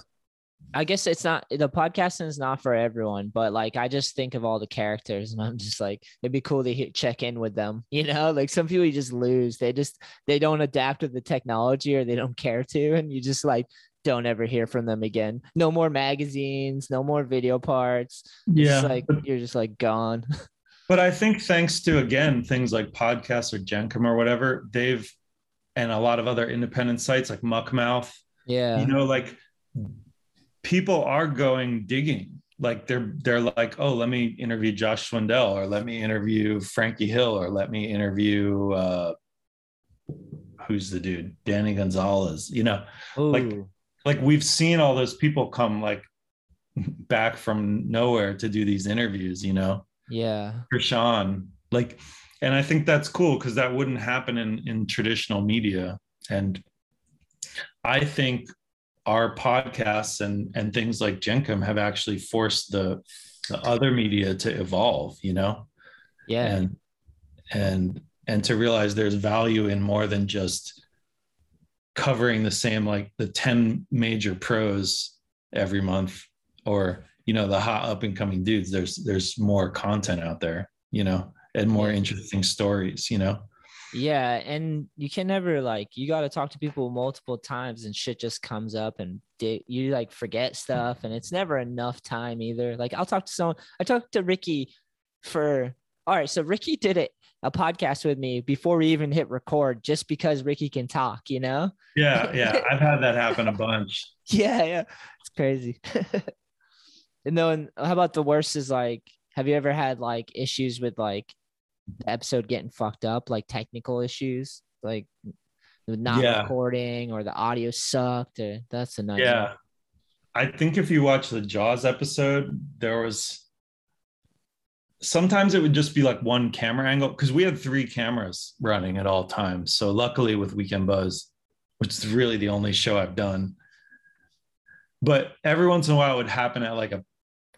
Speaker 3: I guess it's not the podcasting is not for everyone, but like I just think of all the characters and I'm just like it'd be cool to hit, check in with them. [LAUGHS] You know, like some people you just lose. They just they don't adapt to the technology or they don't care to, and you just like don't ever hear from them again. No more magazines, no more video parts. It's
Speaker 4: Yeah,
Speaker 3: like you're just like gone. [LAUGHS]
Speaker 4: But I think thanks to again things like podcasts or Jenkem or whatever, they've and a lot of other independent sites like Muckmouth,
Speaker 3: yeah.
Speaker 4: you know, like people are going digging. Like they're they're like, oh, let me interview Josh Swindell or let me interview Frankie Hill or let me interview uh who's the dude? Danny Gonzalez, you know,
Speaker 3: Ooh,
Speaker 4: like we've seen all those people come like back from nowhere to do these interviews, you know.
Speaker 3: yeah.
Speaker 4: for Sean. Like, and I think that's cool because that wouldn't happen in in traditional media. And I think our podcasts and and things like Jenkem have actually forced the the other media to evolve, you know,
Speaker 3: Yeah.
Speaker 4: and and and to realize there's value in more than just covering the same like the 10 major pros every month or you know the hot up and coming dudes there's there's more content out there you know and more interesting stories you know
Speaker 3: Yeah, and you can never like you got to talk to people multiple times and shit just comes up and di- you like forget stuff and it's never enough time either. Like I'll talk to someone. I talked to Ricky for all right. So Ricky did it a podcast with me before we even hit record, just because Ricky can talk. You know?
Speaker 4: yeah [LAUGHS] yeah i've had that happen a bunch
Speaker 3: Yeah, yeah. It's crazy. [LAUGHS] and then how about the worst is like, have you ever had like issues with like the episode getting fucked up, like technical issues, like not
Speaker 4: Yeah.
Speaker 3: recording or the audio sucked or that's a nightmare.
Speaker 4: yeah i think if you watch the jaws episode there was sometimes it would just be like one camera angle because we had three cameras running at all times. So luckily with weekend buzz which is really the only show i've done. But every once in a while it would happen at like a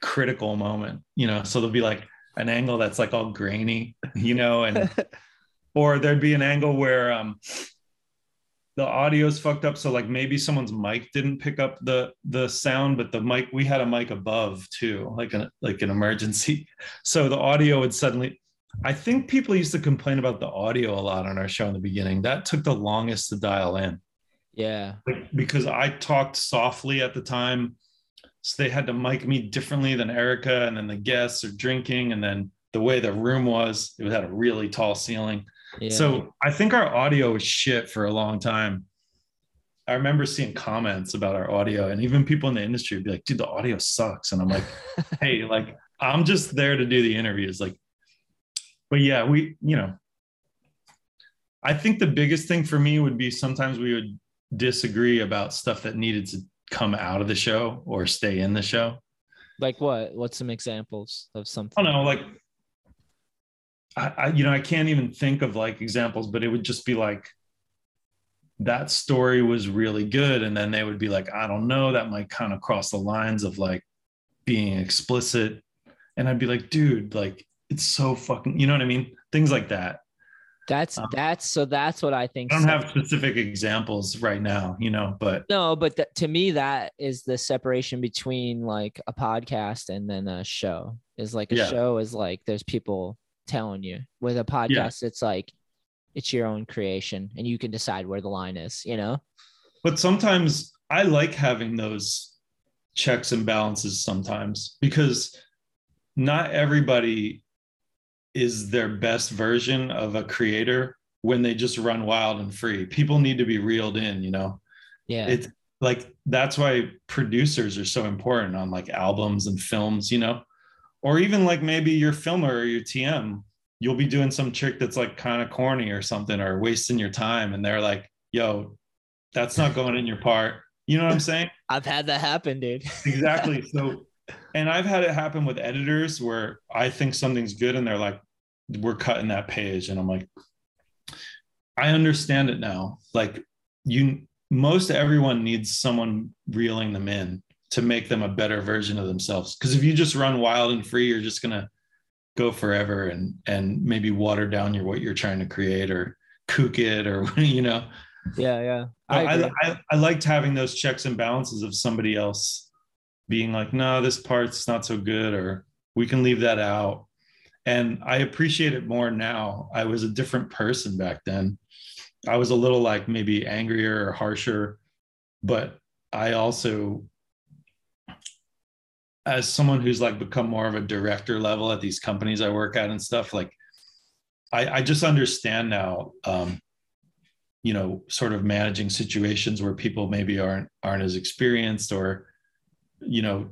Speaker 4: critical moment you know? So there'll be like an angle that's like all grainy you know? And [LAUGHS] or there'd be an angle where um the audio's fucked up so like maybe someone's mic didn't pick up the the sound but the mic we had a mic above too like an like an emergency. [LAUGHS] So the audio would suddenly i think people used to complain about the audio a lot on our show in the beginning. That took the longest to dial in.
Speaker 3: Yeah.
Speaker 4: like, because i talked softly at the time so they had to mic me differently than erica and then the guests are drinking and then the way the room was it had a really tall ceiling
Speaker 3: Yeah.
Speaker 4: so I think our audio was shit for a long time. I remember seeing comments about our audio, and even people in the industry would be like, dude, the audio sucks. And I'm like, [LAUGHS] hey, like, I'm just there to do the interviews. Like, but yeah, we, you know, I think the biggest thing for me would be sometimes we would disagree about stuff that needed to come out of the show or stay in the show.
Speaker 3: like what? What's some examples of something?
Speaker 4: I don't know, like I, I you know, I can't even think of like examples, but it would just be like that story was really good. And then they would be like, I don't know, that might kind of cross the lines of like being explicit. And I'd be like, dude, like it's so fucking, you know what I mean? Things like that.
Speaker 3: That's
Speaker 4: Um,
Speaker 3: that's so that's what I think.
Speaker 4: I don't
Speaker 3: sep-
Speaker 4: have specific examples right now, you know, but
Speaker 3: No, but th- to me, that is the separation between like a podcast and then a show. Is like a
Speaker 4: Yeah.
Speaker 3: show is like there's people telling you. With a podcast, it's like it's your own creation, and you can decide where the line is. You know?
Speaker 4: but sometimes I like having those checks and balances sometimes because not everybody is their best version of a creator when they just run wild and free. People need to be reeled in, you know.
Speaker 3: Yeah.
Speaker 4: It's like that's why producers are so important on like albums and films, you know. Or even like maybe your filmer or your TM, you'll be doing some trick that's like kind of corny or something or wasting your time and they're like, "Yo, that's not going in your part." You know what I'm saying? [LAUGHS]
Speaker 3: I've had that happen, dude. [LAUGHS]
Speaker 4: exactly. So, and I've had it happen with editors where I think something's good and they're like, we're cutting that page. And I'm like, I understand it now. Like, you, most everyone needs someone reeling them in to make them a better version of themselves. Because if you just run wild and free, you're just going to go forever and, and maybe water down your, what you're trying to create or kook it or, [LAUGHS] you know,
Speaker 3: yeah, yeah.
Speaker 4: I,
Speaker 3: I.
Speaker 4: I, I, liked having those checks and balances of somebody else being like, no, this part's not so good, or we can leave that out. And I appreciate it more now. I was a different person back then. I was a little like maybe angrier or harsher, but I also, as someone who's like become more of a director level at these companies I work at and stuff, like I, I just understand now um, you know sort of managing situations where people maybe aren't aren't as experienced or you know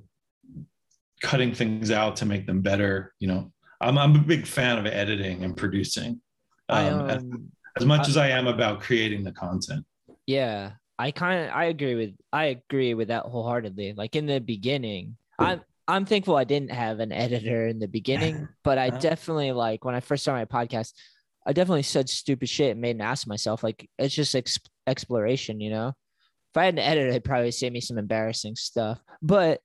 Speaker 4: cutting things out to make them better you know i'm, I'm a big fan of editing and producing
Speaker 3: I,
Speaker 4: um, as,
Speaker 3: um,
Speaker 4: as much
Speaker 3: I-
Speaker 4: as i am about creating the content
Speaker 3: Yeah, I kind of I agree with I agree with that wholeheartedly. Like in the beginning, I'm I'm thankful I didn't have an editor in the beginning, [LAUGHS] but I
Speaker 4: Uh-huh.
Speaker 3: definitely like when I first started my podcast, I definitely said stupid shit and made an ass of myself. Like it's just ex- exploration, you know. If I had an editor, it'd probably say me some embarrassing stuff. But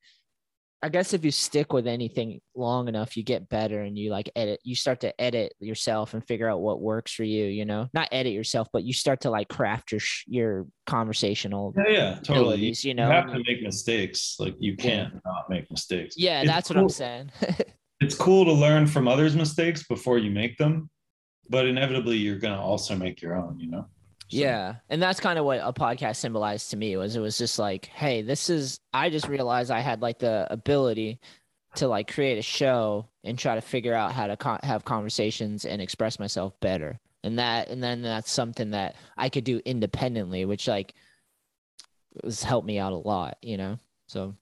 Speaker 3: I guess if you stick with anything long enough, you get better and you like edit. You start to edit yourself and figure out what works for you. You know, not edit yourself, but you start to like craft your your conversational.
Speaker 4: yeah yeah totally you,
Speaker 3: abilities, you know?
Speaker 4: have to make mistakes like you can't not make mistakes
Speaker 3: Yeah,
Speaker 4: It's
Speaker 3: that's what I'm saying. [LAUGHS]
Speaker 4: it's cool to learn from others mistakes before you make them but inevitably you're going to also make your own you know So-
Speaker 3: Yeah. And that's kind of what a podcast symbolized to me was it was just like, hey, this is I just realized I had like the ability to like create a show and try to figure out how to con- have conversations and express myself better. And that and then that's something that I could do independently, which like has helped me out a lot, you know. So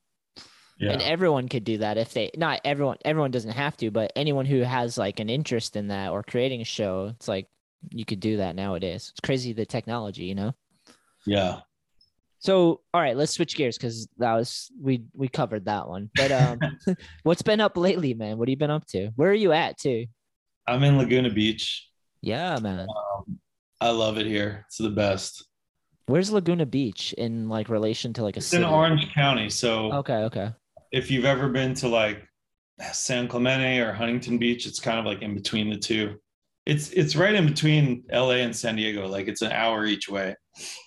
Speaker 4: yeah
Speaker 3: and everyone could do that if they not everyone everyone doesn't have to, but anyone who has like an interest in that or creating a show, it's like you could do that nowadays. It's crazy the technology, you know.
Speaker 4: yeah
Speaker 3: So, all right, let's switch gears because that was we we covered that one. But um, [LAUGHS] [LAUGHS] what's been up lately, man? What have you been up to? Where are you at too?
Speaker 4: i'm in laguna beach
Speaker 3: Yeah, man.
Speaker 4: um, i love it here it's the best
Speaker 3: Where's Laguna Beach in like relation to like a
Speaker 4: it's
Speaker 3: city?
Speaker 4: in orange county so
Speaker 3: Okay, okay.
Speaker 4: if you've ever been to like san clemente or huntington beach it's kind of like in between the two it's it's right in between la and san diego like it's an hour each way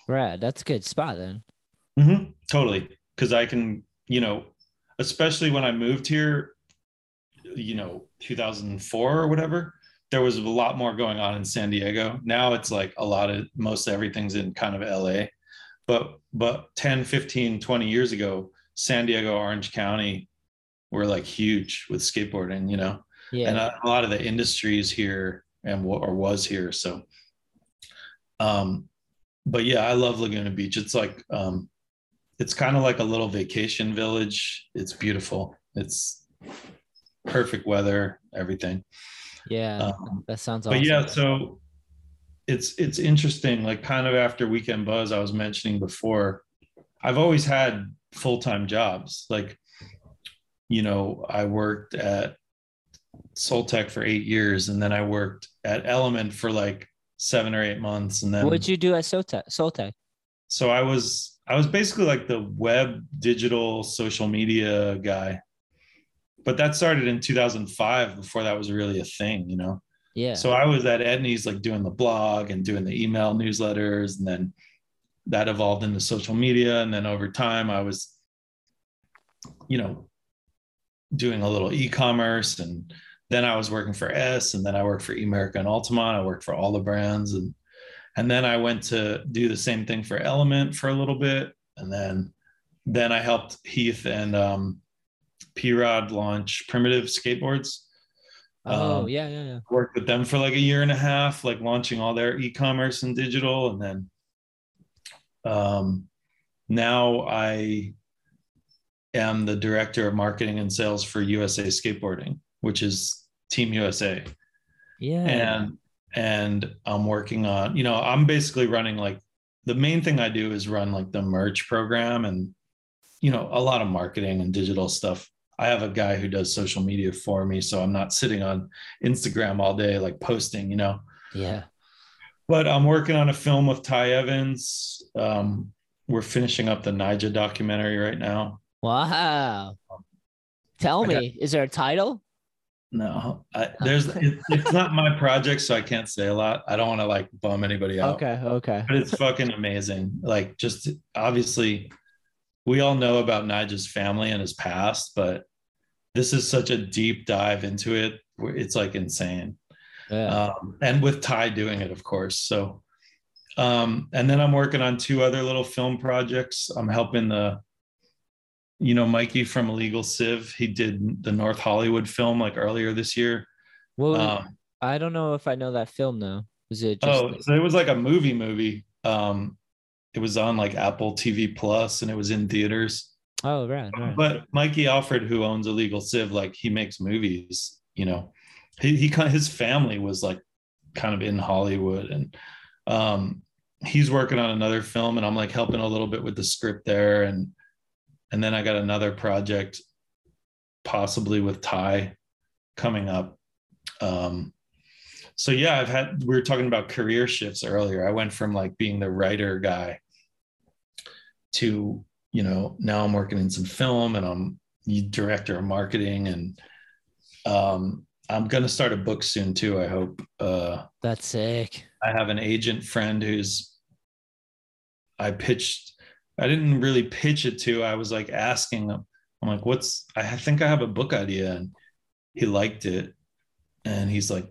Speaker 3: Right, that's a good spot then.
Speaker 4: Mm-hmm. Totally. Because I can, you know, especially when I moved here, you know, 2004 or whatever, there was a lot more going on in San Diego. Now it's like a lot of most everything's in kind of LA. But but 10, 15, 20 years ago, San Diego, Orange County were like huge with skateboarding, you know
Speaker 3: Yeah,
Speaker 4: and a, a lot of the industries here and or was here so um but yeah i love laguna beach it's like um it's kind of like a little vacation village it's beautiful it's perfect weather everything
Speaker 3: yeah.
Speaker 4: um,
Speaker 3: that sounds
Speaker 4: but
Speaker 3: awesome.
Speaker 4: yeah so it's it's interesting like kind of after weekend buzz i was mentioning before i've always had full-time jobs like you know i worked at Sole Tech for eight years and then i worked at element for like seven or eight months and then
Speaker 3: what did you do at Sole Tech? Soltech.
Speaker 4: so i was i was basically like the web digital social media guy but that started in 2005 before that was really a thing you know
Speaker 3: Yeah.
Speaker 4: so I was at Etnies like doing the blog and doing the email newsletters, and then that evolved into social media. And then over time, I was, you know, doing a little e-commerce, and then I was working for S, and then I worked for Emerica and Altamont. I worked for all the brands, and and then I went to do the same thing for Element for a little bit, and then then I helped Heath and um, P Rod launch Primitive Skateboards
Speaker 3: oh
Speaker 4: um,
Speaker 3: yeah, yeah, yeah.
Speaker 4: worked with them for like a year and a half, like launching all their e-commerce and digital. And then um, now I am the director of marketing and sales for USA Skateboarding, which is Team USA.
Speaker 3: Yeah.
Speaker 4: And and I'm working on, you know, I'm basically running like the main thing I do is run like the merch program and you know, a lot of marketing and digital stuff. I have a guy who does social media for me, so I'm not sitting on Instagram all day like posting, you know.
Speaker 3: yeah.
Speaker 4: But I'm working on a film with Ty Evans. Um, we're finishing up the Nyjah documentary right now.
Speaker 3: Wow. Tell
Speaker 4: got-
Speaker 3: me, is there a title?
Speaker 4: No, I, [LAUGHS] there's it, it's not my project, so I can't say a lot. I don't want to like bum anybody out.
Speaker 3: Okay, okay.
Speaker 4: but it's fucking amazing. Like just obviously we all know about Nyjah's family and his past, but this is such a deep dive into it. It's like insane.
Speaker 3: Yeah.
Speaker 4: Um, and with Ty doing it, of course. So, um, and then I'm working on two other little film projects. I'm helping the, you know, Mikey from Illegal Civ. He did the North Hollywood film like earlier this year.
Speaker 3: well,
Speaker 4: Um,
Speaker 3: I don't know if I know that film though. Is it just
Speaker 4: oh, so it was like a movie movie. Um, it was on like Apple TV Plus and it was in theaters.
Speaker 3: oh right, right.
Speaker 4: But Mikey Alfred, who owns Illegal Civ, like he makes movies. You know, he he kind his family was like kind of in Hollywood, and um, he's working on another film, and I'm like helping a little bit with the script there, and and then I got another project, possibly with Ty, coming up. Um, so yeah, I've had we were talking about career shifts earlier. I went from like being the writer guy to you know now i'm working in some film and i'm director of marketing and um, i'm going to start a book soon too i hope uh,
Speaker 3: That's sick.
Speaker 4: i have an agent friend who's i pitched i didn't really pitch it to i was like asking him i'm like what's i think i have a book idea and he liked it and he's like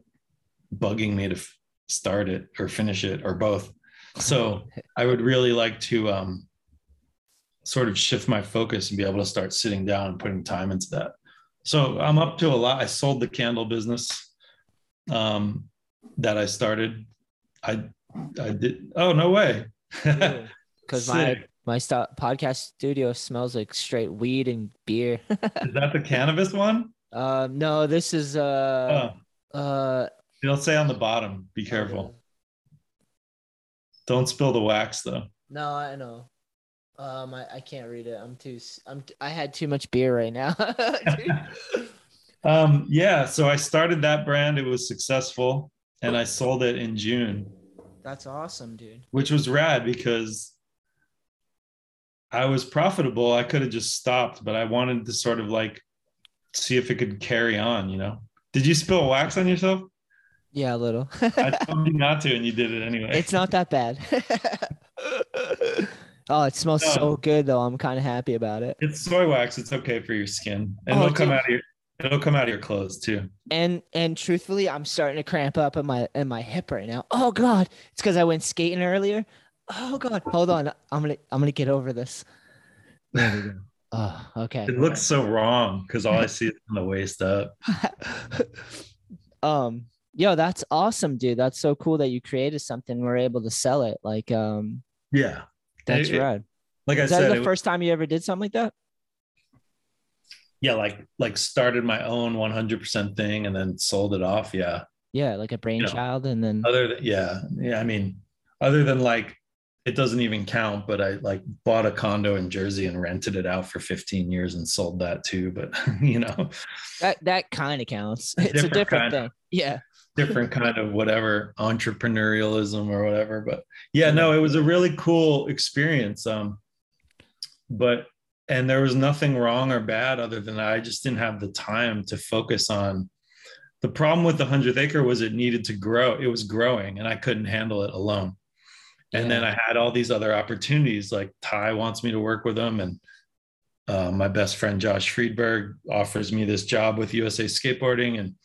Speaker 4: bugging me to f- start it or finish it or both so [LAUGHS] i would really like to um, sort of shift my focus and be able to start sitting down and putting time into that. So I'm up to a lot. I sold the candle business um, that I started. I I did. Oh no way! [LAUGHS]
Speaker 3: Because my. My st- podcast studio smells like straight weed and beer. [LAUGHS]
Speaker 4: Is that the cannabis one?
Speaker 3: um, no, this is uh
Speaker 4: Oh,
Speaker 3: uh.
Speaker 4: it'll say on the bottom. Be careful. Don't spill the wax though.
Speaker 3: No, I know. Um, I, I can't read it. I'm too. I'm. I had too much beer right now. [LAUGHS] [LAUGHS]
Speaker 4: Um, yeah. So I started that brand. It was successful, and I sold it in June.
Speaker 3: That's awesome, dude.
Speaker 4: which was rad because I was profitable. I could have just stopped, but I wanted to sort of like see if it could carry on, you know. Did you spill wax on yourself?
Speaker 3: Yeah, a little.
Speaker 4: I told you not to, and you did it anyway.
Speaker 3: it's not that bad. [LAUGHS] oh, it smells so good though. I'm kind of happy about it.
Speaker 4: It's soy wax. It's okay for your skin, and
Speaker 3: Oh,
Speaker 4: it'll come
Speaker 3: dude.
Speaker 4: out of your it'll come out of your clothes too.
Speaker 3: And and truthfully, I'm starting to cramp up in my in my hip right now. Oh god, it's because I went skating earlier. Oh god, hold on. I'm gonna I'm gonna get over this. There we go. [LAUGHS] Oh, okay.
Speaker 4: It looks so wrong because all I see is from the waist up. [LAUGHS]
Speaker 3: um yo that's awesome dude that's so cool that you created something and we're able to sell it like um
Speaker 4: Yeah,
Speaker 3: that's
Speaker 4: It- like I
Speaker 3: is that
Speaker 4: said,
Speaker 3: the
Speaker 4: was-
Speaker 3: first time you ever did something like that
Speaker 4: yeah, like like started my own 100% thing and then sold it off. Yeah,
Speaker 3: yeah like a brainchild and then
Speaker 4: other than yeah yeah i mean other than like it doesn't even count but i like bought a condo in jersey and rented it out for 15 years and sold that too but [LAUGHS] you know.
Speaker 3: That that kind of counts. [LAUGHS] It's a
Speaker 4: different
Speaker 3: different
Speaker 4: kind of-
Speaker 3: thing. Yeah.
Speaker 4: different kind of whatever entrepreneurialism or whatever but yeah no it was a really cool experience um but and there was nothing wrong or bad other than i just didn't have the time to focus on the problem with the 100th acre was it needed to grow it was growing and i couldn't handle it alone and then i had all these other opportunities like ty wants me to work with him and uh, my best friend josh friedberg offers me this job with usa skateboarding. And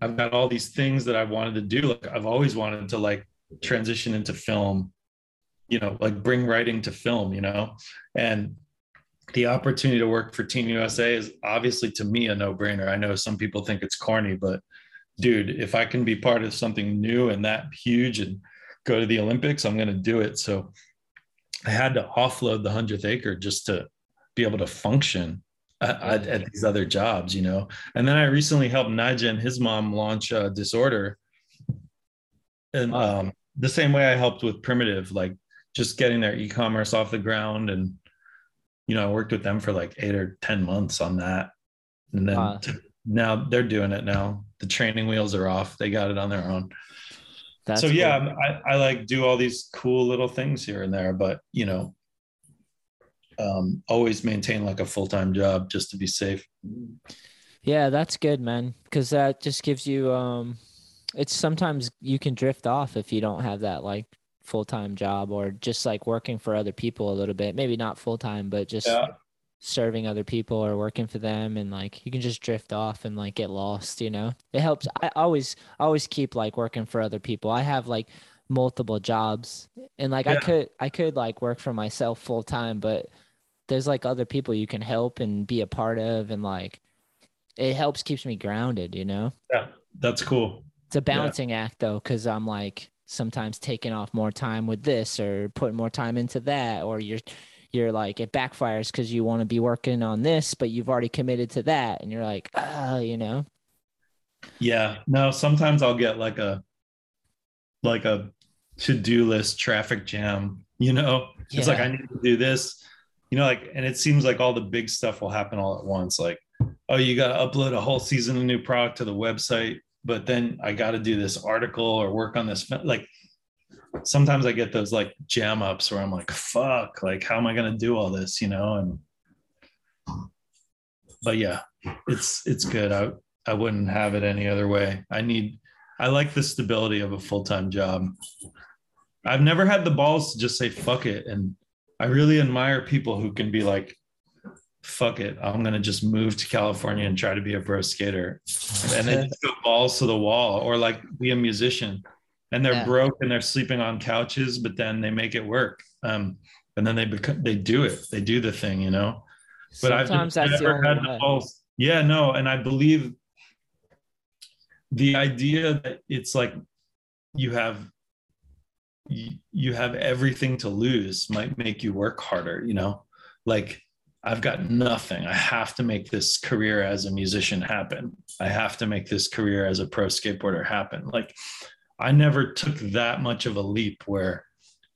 Speaker 4: i've got all these things that i wanted to do. Like i've always wanted to like transition into film you know like bring writing to film you know? And the opportunity to work for team usa is obviously to me a no-brainer. I know some people think it's corny but dude if i can be part of something new and that huge and go to the olympics i'm going to do it. So i had to offload the 100th acre just to be able to function at, at, these other jobs you know? And then i recently helped Nyjah and his mom launch uh, disorder. And um, the same way i helped with primitive like just getting their e-commerce off the ground and you know i worked with them for like eight or ten months on that. And then to- now they're doing it now. The training wheels are off. They got it on their own
Speaker 3: that's
Speaker 4: so yeah
Speaker 3: cool.
Speaker 4: I, I like do all these cool little things here and there but you know um, always maintain like a full-time job just to be safe
Speaker 3: yeah that's good man because that just gives you um it's sometimes you can drift off if you don't have that like full-time job or just like working for other people a little bit maybe not full-time but just
Speaker 4: Yeah.
Speaker 3: Serving other people or working for them and like you can just drift off and like get lost you know? It helps. I always always keep like working for other people. I have like multiple jobs and like i could i could like work for myself full time but there's like other people you can help and be a part of and like it helps keeps me grounded you know?
Speaker 4: Yeah, that's cool.
Speaker 3: it's a balancing act though because i'm like sometimes taking off more time with this or putting more time into that or you're you're like it backfires because you want to be working on this but you've already committed to that and you're like ah you know
Speaker 4: Yeah. No, sometimes I'll get like a like a to-do list traffic jam, you know? It's like I need to do this, you know, like and it seems like all the big stuff will happen all at once. Like, oh, you got to upload a whole season of new product to the website, but then I got to do this article or work on this like sometimes I get those like jam ups where I'm like, fuck, like how am I gonna do all this, you know? And but yeah, it's it's good. I I wouldn't have it any other way. I need I like the stability of a full-time job. I've never had the balls to just say fuck it. And I really admire people who can be like, fuck it. I'm gonna just move to California and try to be a pro skater. And then [LAUGHS] just go balls to the wall or like be a musician. And they're
Speaker 3: Yeah.
Speaker 4: broke and they're sleeping on couches, but then they make it work. Um, and then they become they do it, they do the thing, you know but I've
Speaker 3: sometimes the
Speaker 4: never had the balls. Yeah, no, and I believe the idea that it's like you have you have everything to lose might make you work harder, you know? Like I've got nothing. I have to make this career as a musician happen. I have to make this career as a pro skateboarder happen. Like I never took that much of a leap where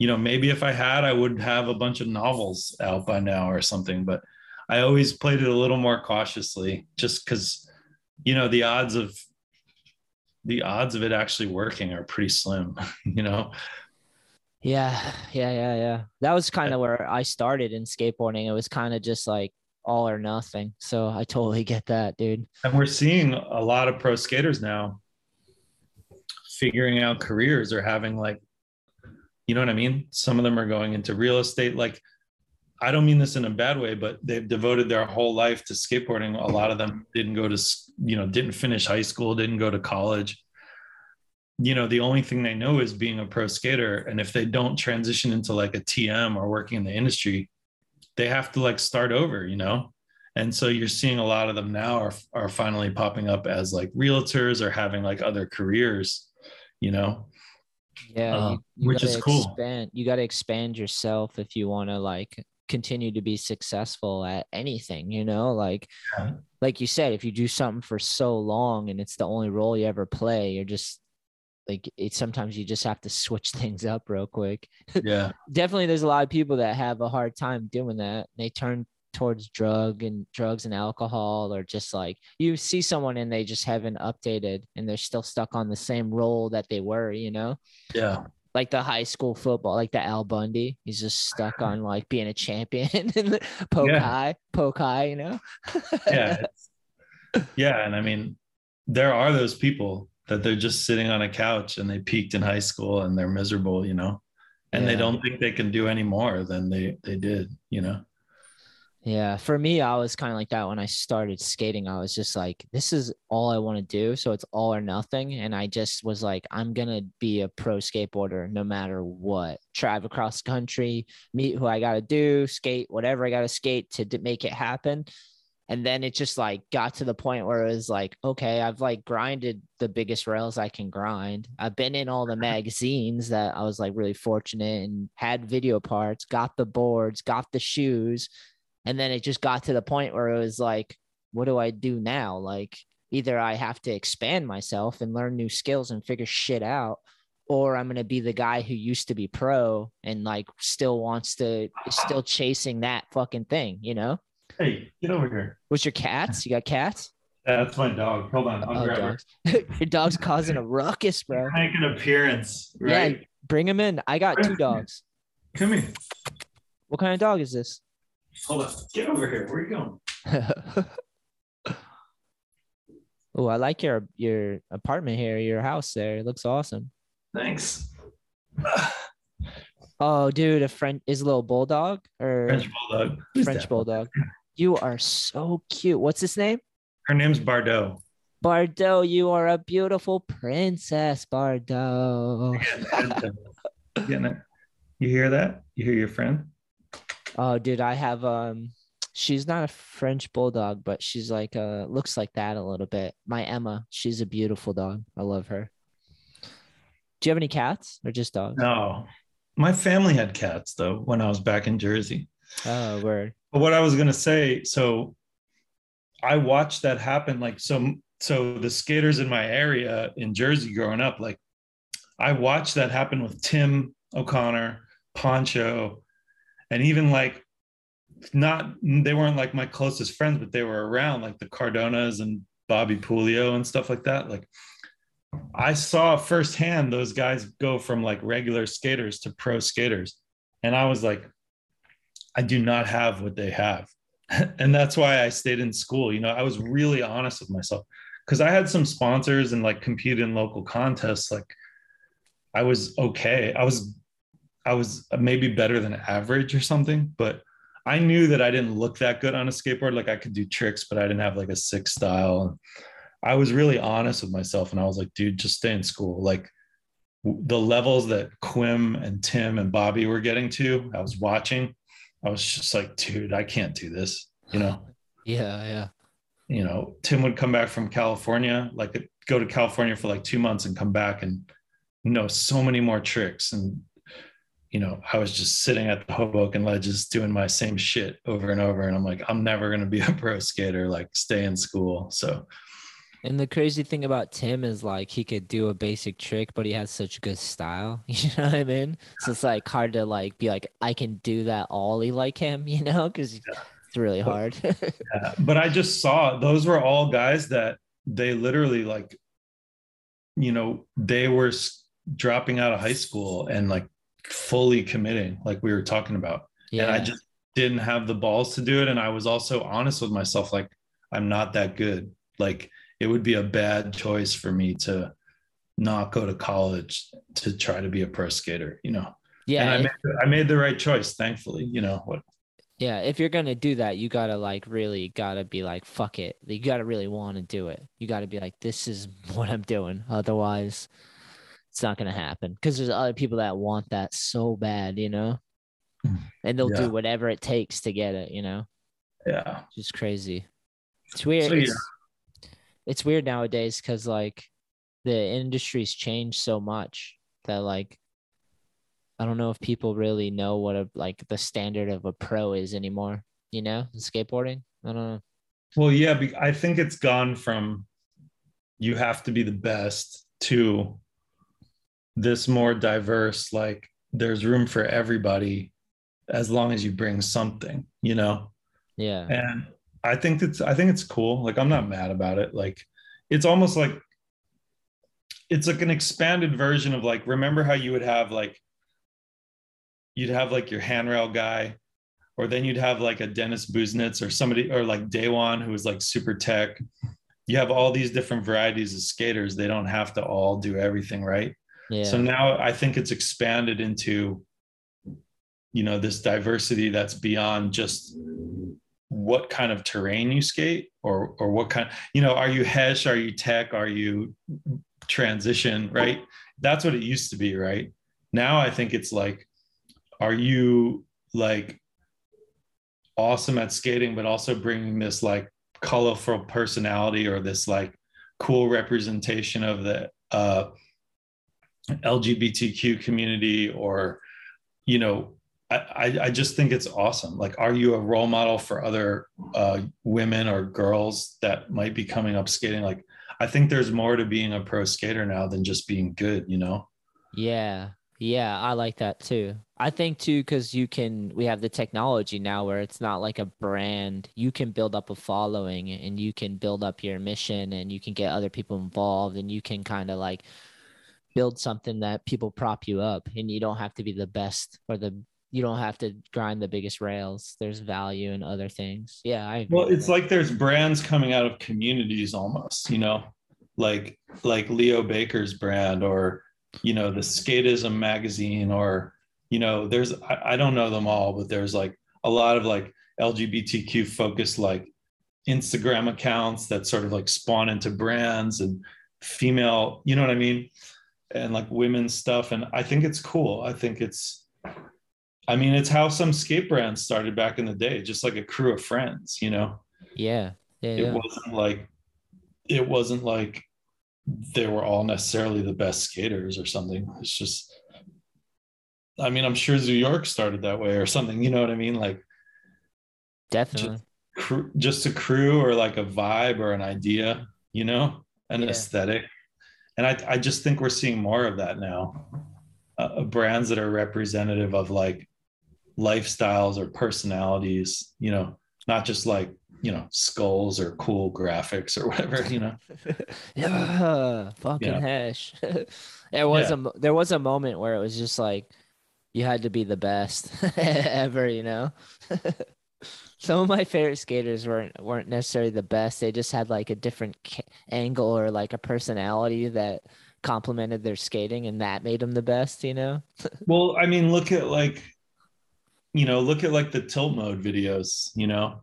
Speaker 4: you know, maybe if I had, I would have a bunch of novels out by now or something, but I always played it a little more cautiously just because, you know, the odds of the odds of it actually working are pretty slim, [LAUGHS] you know?
Speaker 3: Yeah, yeah, yeah, yeah. That was kind of where I started in skateboarding. It was kind of just like all or nothing. So I totally get that, dude.
Speaker 4: And we're seeing a lot of pro skaters now figuring out careers or having like, you know what I mean? Some of them are going into real estate. Like, I don't mean this in a bad way, but they've devoted their whole life to skateboarding. A lot of them didn't go to, you know, didn't finish high school, didn't go to college. You know, the only thing they know is being a pro skater. And if they don't transition into like a TM or working in the industry, they have to like start over, you know? And so you're seeing a lot of them now are, are finally popping up as like realtors or having like other careers, you know?
Speaker 3: Yeah,
Speaker 4: Uh,
Speaker 3: you, you
Speaker 4: which is cool.
Speaker 3: Expand, you got to expand yourself if you want to like continue to be successful at anything. You know, like
Speaker 4: Yeah.
Speaker 3: like you said, if you do something for so long and it's the only role you ever play, you're just like it. Sometimes you just have to switch [LAUGHS] things up real quick.
Speaker 4: Yeah. [LAUGHS]
Speaker 3: Definitely, there's a lot of people that have a hard time doing that. They turn towards drug and drugs and alcohol or just like you see someone and they just haven't updated and they're still stuck on the same role that they were you know
Speaker 4: Yeah.
Speaker 3: like the high school football, like the Al Bundy. He's just stuck on like being a champion [LAUGHS] in the Polk
Speaker 4: Yeah.
Speaker 3: high, Polk high, you know? [LAUGHS]
Speaker 4: Yeah. yeah. And I mean, there are those people that they're just sitting on a couch and they peaked in high school and they're miserable, you know, and they don't think they can do any more than they, they did, you know?
Speaker 3: Yeah, for me, I was kind of like that when I started skating. I was just like, this is all I want to do. So it's all or nothing. And I just was like, I'm going to be a pro skateboarder no matter what. Drive across the country, meet who I got to do, skate, whatever I got to skate to d- make it happen. And then it just like got to the point where it was like, okay, I've like grinded the biggest rails I can grind. I've been in all the [LAUGHS] magazines that I was like really fortunate and had video parts, got the boards, got the shoes. And then it just got to the point where it was like, what do I do now? Like, either I have to expand myself and learn new skills and figure shit out, or I'm going to be the guy who used to be pro and like still wants to, still chasing that fucking thing, you know?
Speaker 4: Hey, get over here.
Speaker 3: What's your cats? You got cats?
Speaker 4: Yeah, That's my dog. Hold on. I'll
Speaker 3: Oh,
Speaker 4: grab
Speaker 3: dogs. [LAUGHS] your dog's causing a ruckus, bro.
Speaker 4: Make an appearance,
Speaker 3: Yeah,
Speaker 4: right?
Speaker 3: bring him in. I got two dogs.
Speaker 4: Come here.
Speaker 3: What kind of dog is this?
Speaker 4: Hold on. Get over here. Where are you going? [LAUGHS]
Speaker 3: oh, I like your your apartment here, your house there. It looks awesome.
Speaker 4: Thanks. [SIGHS]
Speaker 3: Oh, dude, a friend is a little bulldog or
Speaker 4: French
Speaker 3: French,
Speaker 4: bulldog. Who's that?
Speaker 3: bulldog. You are so cute. What's his name?
Speaker 4: Her name's Bardot.
Speaker 3: Bardot, you are a beautiful princess, Bardot. [LAUGHS]
Speaker 4: Getting it? You hear that? You hear your friend?
Speaker 3: Oh, dude, I have um she's not a French bulldog, but she's like uh looks like that a little bit. My Emma, she's a beautiful dog. I love her. Do you have any cats or just dogs?
Speaker 4: No. My family had cats though when I was back in Jersey.
Speaker 3: Oh, word.
Speaker 4: But what I was gonna say, so I watched that happen. Like so, so the skaters in my area in Jersey growing up, like I watched that happen with Tim O'Connor, Poncho, and even like not they weren't like my closest friends, but they were around, like the Cardonas and Bobby Puleo and stuff like that. Like I saw firsthand those guys go from like regular skaters to pro skaters. And I was like, I do not have what they have. [LAUGHS] and that's why I stayed in school. You know, I was really honest with myself because I had some sponsors and like compete in local contests. Like I was okay. I was, I was maybe better than average or something, but I knew that I didn't look that good on a skateboard. Like I could do tricks, but I didn't have like a six style. I was really honest with myself and I was like, dude, just stay in school. Like the levels that Quim and Tim and Bobby were getting to, I was watching. I was just like, dude, I can't do this. You know, [SIGHS]
Speaker 3: Yeah, yeah.
Speaker 4: you know, Tim would come back from California, like go to California for like two months and come back and know so many more tricks. And, you know, I was just sitting at the Hoboken ledges doing my same shit over and over. And I'm like, I'm never going to be [LAUGHS] a pro skater, like stay in school. So,
Speaker 3: And the crazy thing about Tim is like he could do a basic trick, but he has such good style. [LAUGHS] You know what I mean? So it's like hard to like be like, I can do that ollie like him, [LAUGHS] you know, because it's really hard.
Speaker 4: Yeah, but I just saw those were all guys that they literally like, you know, they were dropping out of high school and like fully committing, like we were talking about.
Speaker 3: yeah.
Speaker 4: And I just didn't have the balls to do it. And I was also honest with myself, like, I'm not that good. Like, it would be a bad choice for me to not go to college to try to be a pro skater, you know.
Speaker 3: yeah.
Speaker 4: and I made, I made the right choice, thankfully, you know. What
Speaker 3: Yeah, if you're gonna do that, you gotta like really gotta be like, fuck it. You gotta really want to do it. You gotta be like, this is [LAUGHS] what I'm doing. Otherwise, it's not gonna happen. Because there's other people that want that so bad, you know, mm. and they'll
Speaker 4: Yeah.
Speaker 3: do whatever it takes to get it. You know,
Speaker 4: yeah.
Speaker 3: just crazy. It's weird.
Speaker 4: So, yeah.
Speaker 3: it's, it's weird nowadays because like the industry's changed so much that like I don't know if people really know what a like the standard of a pro is anymore. You know, in skateboarding. I don't know.
Speaker 4: Well, yeah, I think it's gone from you have to be the best to this more diverse, like there's room for everybody as long as you bring something, you know?
Speaker 3: Yeah.
Speaker 4: And I think it's I think it's cool. Like I'm not mad about it. Like it's almost like it's like an expanded version of like remember how you would have like you'd have like your handrail guy or then you'd have like a Dennis Busenitz or somebody or like Daewon who was like super tech. You have all these different varieties of skaters. They don't have to all do everything, right? So now I think it's expanded into, you know, this diversity that's beyond just what kind of terrain you skate or or what kind, you know, are you hesh, are you tech, are you transition, right? That's what it used to be, right? Now I think it's like, are you like awesome at skating, but also bringing this like colorful personality or this like cool representation of the uh LGBTQ community or, you know, I, I, just think it's awesome. Like, are you a role model for other uh, women or girls that might be coming up skating? Like, I think there's more to being a pro skater now than just being good, you know?
Speaker 3: Yeah. Yeah, I like that too. I think too, because you can, we have the technology now where it's not like a brand. You can build up a following and you can build up your mission and you can get other people involved and you can kind of like build something that people prop you up and you don't have to be the best or the, you don't have to grind the biggest rails. There's value in other things. Yeah. I
Speaker 4: Well, it's like there's brands coming out of communities almost, you know, like like Leo Baker's brand or you know the Skateism magazine or you know there's I, I don't know them all but there's like a lot of like lgbtq focused like instagram accounts that sort of like spawn into brands and female you know what i mean and like women's stuff and i think it's cool i think it's i mean it's how some skate brands started back in the day just like a crew of friends you know
Speaker 3: Yeah. Yeah.
Speaker 4: it
Speaker 3: yeah.
Speaker 4: wasn't like it wasn't like they were all necessarily the best skaters or something it's just i mean i'm sure new york started that way or something you know what i mean like
Speaker 3: Definitely.
Speaker 4: crew, just a crew or like a vibe or an idea you know an
Speaker 3: Yeah.
Speaker 4: aesthetic and I, I just think we're seeing more of that now uh, brands that are representative of like lifestyles or personalities you know not just like you know skulls or cool graphics or whatever you know [LAUGHS]
Speaker 3: yeah. Fucking hash. [LAUGHS] there was
Speaker 4: Yeah.
Speaker 3: a there was a moment where it was just like you had to be the best [LAUGHS] ever, you know. Some of my favorite skaters weren't weren't necessarily the best. They just had like a different angle or like a personality that complemented their skating, and that made them the best. You know? [LAUGHS]
Speaker 4: Well, I mean, look at like, you know, look at like the tilt mode videos, you know,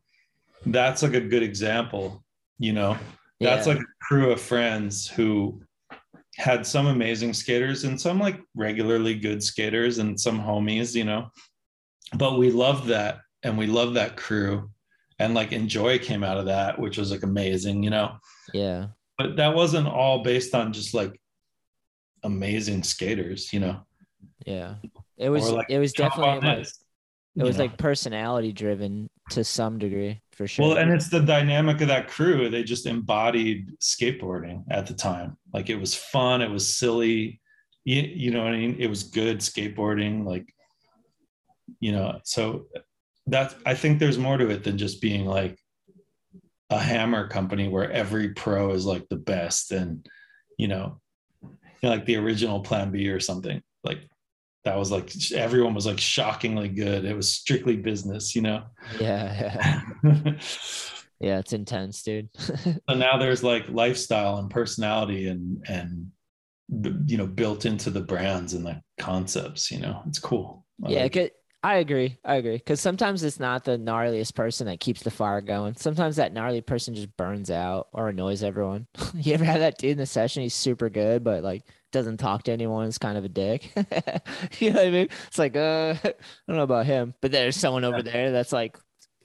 Speaker 4: that's like a good example, you know, that's
Speaker 3: Yeah.
Speaker 4: like a crew of friends who had some amazing skaters and some like regularly good skaters and some homies, you know, but we loved that and we loved that crew and like Enjoi came out of that, which was like amazing, you know,
Speaker 3: yeah,
Speaker 4: but that wasn't all based on just like amazing skaters, you know.
Speaker 3: yeah. It was
Speaker 4: like,
Speaker 3: it was definitely
Speaker 4: on
Speaker 3: like
Speaker 4: this,
Speaker 3: it was
Speaker 4: know?
Speaker 3: like personality driven to some degree for sure.
Speaker 4: Well, and it's the dynamic of that crew. They just embodied skateboarding at the time. Like it was fun, it was silly. You, you know what I mean? It was good skateboarding. Like, you know, so that I think there's more to it than just being like a hammer company where every pro is like the best and you know, you know, like the original plan B or something. Like that was like everyone was like shockingly good. It was strictly business, you know.
Speaker 3: yeah, yeah, [LAUGHS] yeah. It's intense, dude. [LAUGHS]
Speaker 4: so now there's like lifestyle and personality and and you know built into the brands and the concepts you know it's cool I
Speaker 3: Yeah,
Speaker 4: like it.
Speaker 3: I agree. I agree. Because sometimes it's not the gnarliest person that keeps the fire going. Sometimes that gnarly person just burns out or annoys everyone. [LAUGHS] you ever have that dude in the session? He's super good, but like doesn't talk to anyone. Is kind of a dick. [LAUGHS] you know what I mean? It's like, uh, [LAUGHS] I don't know about him, but there's someone over there that's like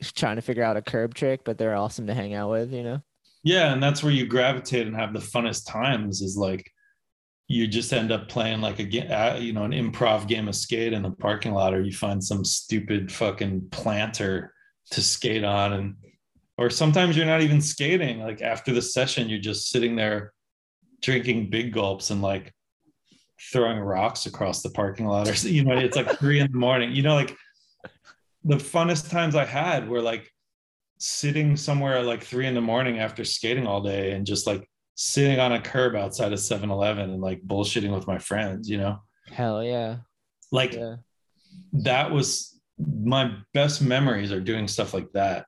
Speaker 3: trying to figure out a curb trick, but they're awesome to hang out with. You know?
Speaker 4: yeah and that's where you gravitate and have the funnest times is like you just end up playing like a uh, you know an improv game of skate in the parking lot or you find some stupid fucking planter to skate on and or sometimes you're not even skating. Like after the session you're just sitting there drinking big gulps and like throwing rocks across the parking lot or you know it's like [LAUGHS] three in the morning. You know like the funnest times i had were like sitting somewhere at like three in the morning after skating all day and just like sitting on a curb outside of 7-eleven and like bullshitting with my friends you know
Speaker 3: Hell yeah.
Speaker 4: like
Speaker 3: Yeah.
Speaker 4: that was my best memories are doing stuff like that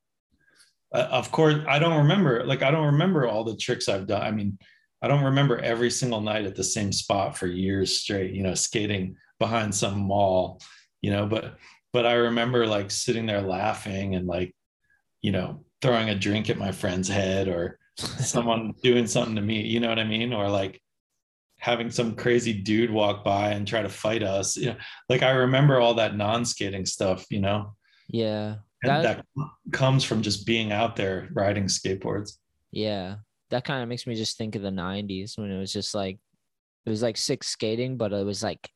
Speaker 4: uh, of course i don't remember like i don't remember all the tricks i've done i mean i don't remember every single night at the same spot for years straight you know skating behind some mall you know but but i remember like sitting there laughing and like you know throwing a drink at my friend's head or [LAUGHS] someone doing something to me you know what i mean? Or like having some crazy dude walk by and try to fight us. You know like i remember all that non-skating stuff you know?
Speaker 3: Yeah.
Speaker 4: and
Speaker 3: That-
Speaker 4: that, comes from just being out there riding skateboards.
Speaker 3: Yeah, that kind of makes me just think of the 90s when it was just like it was like six skating, but it was like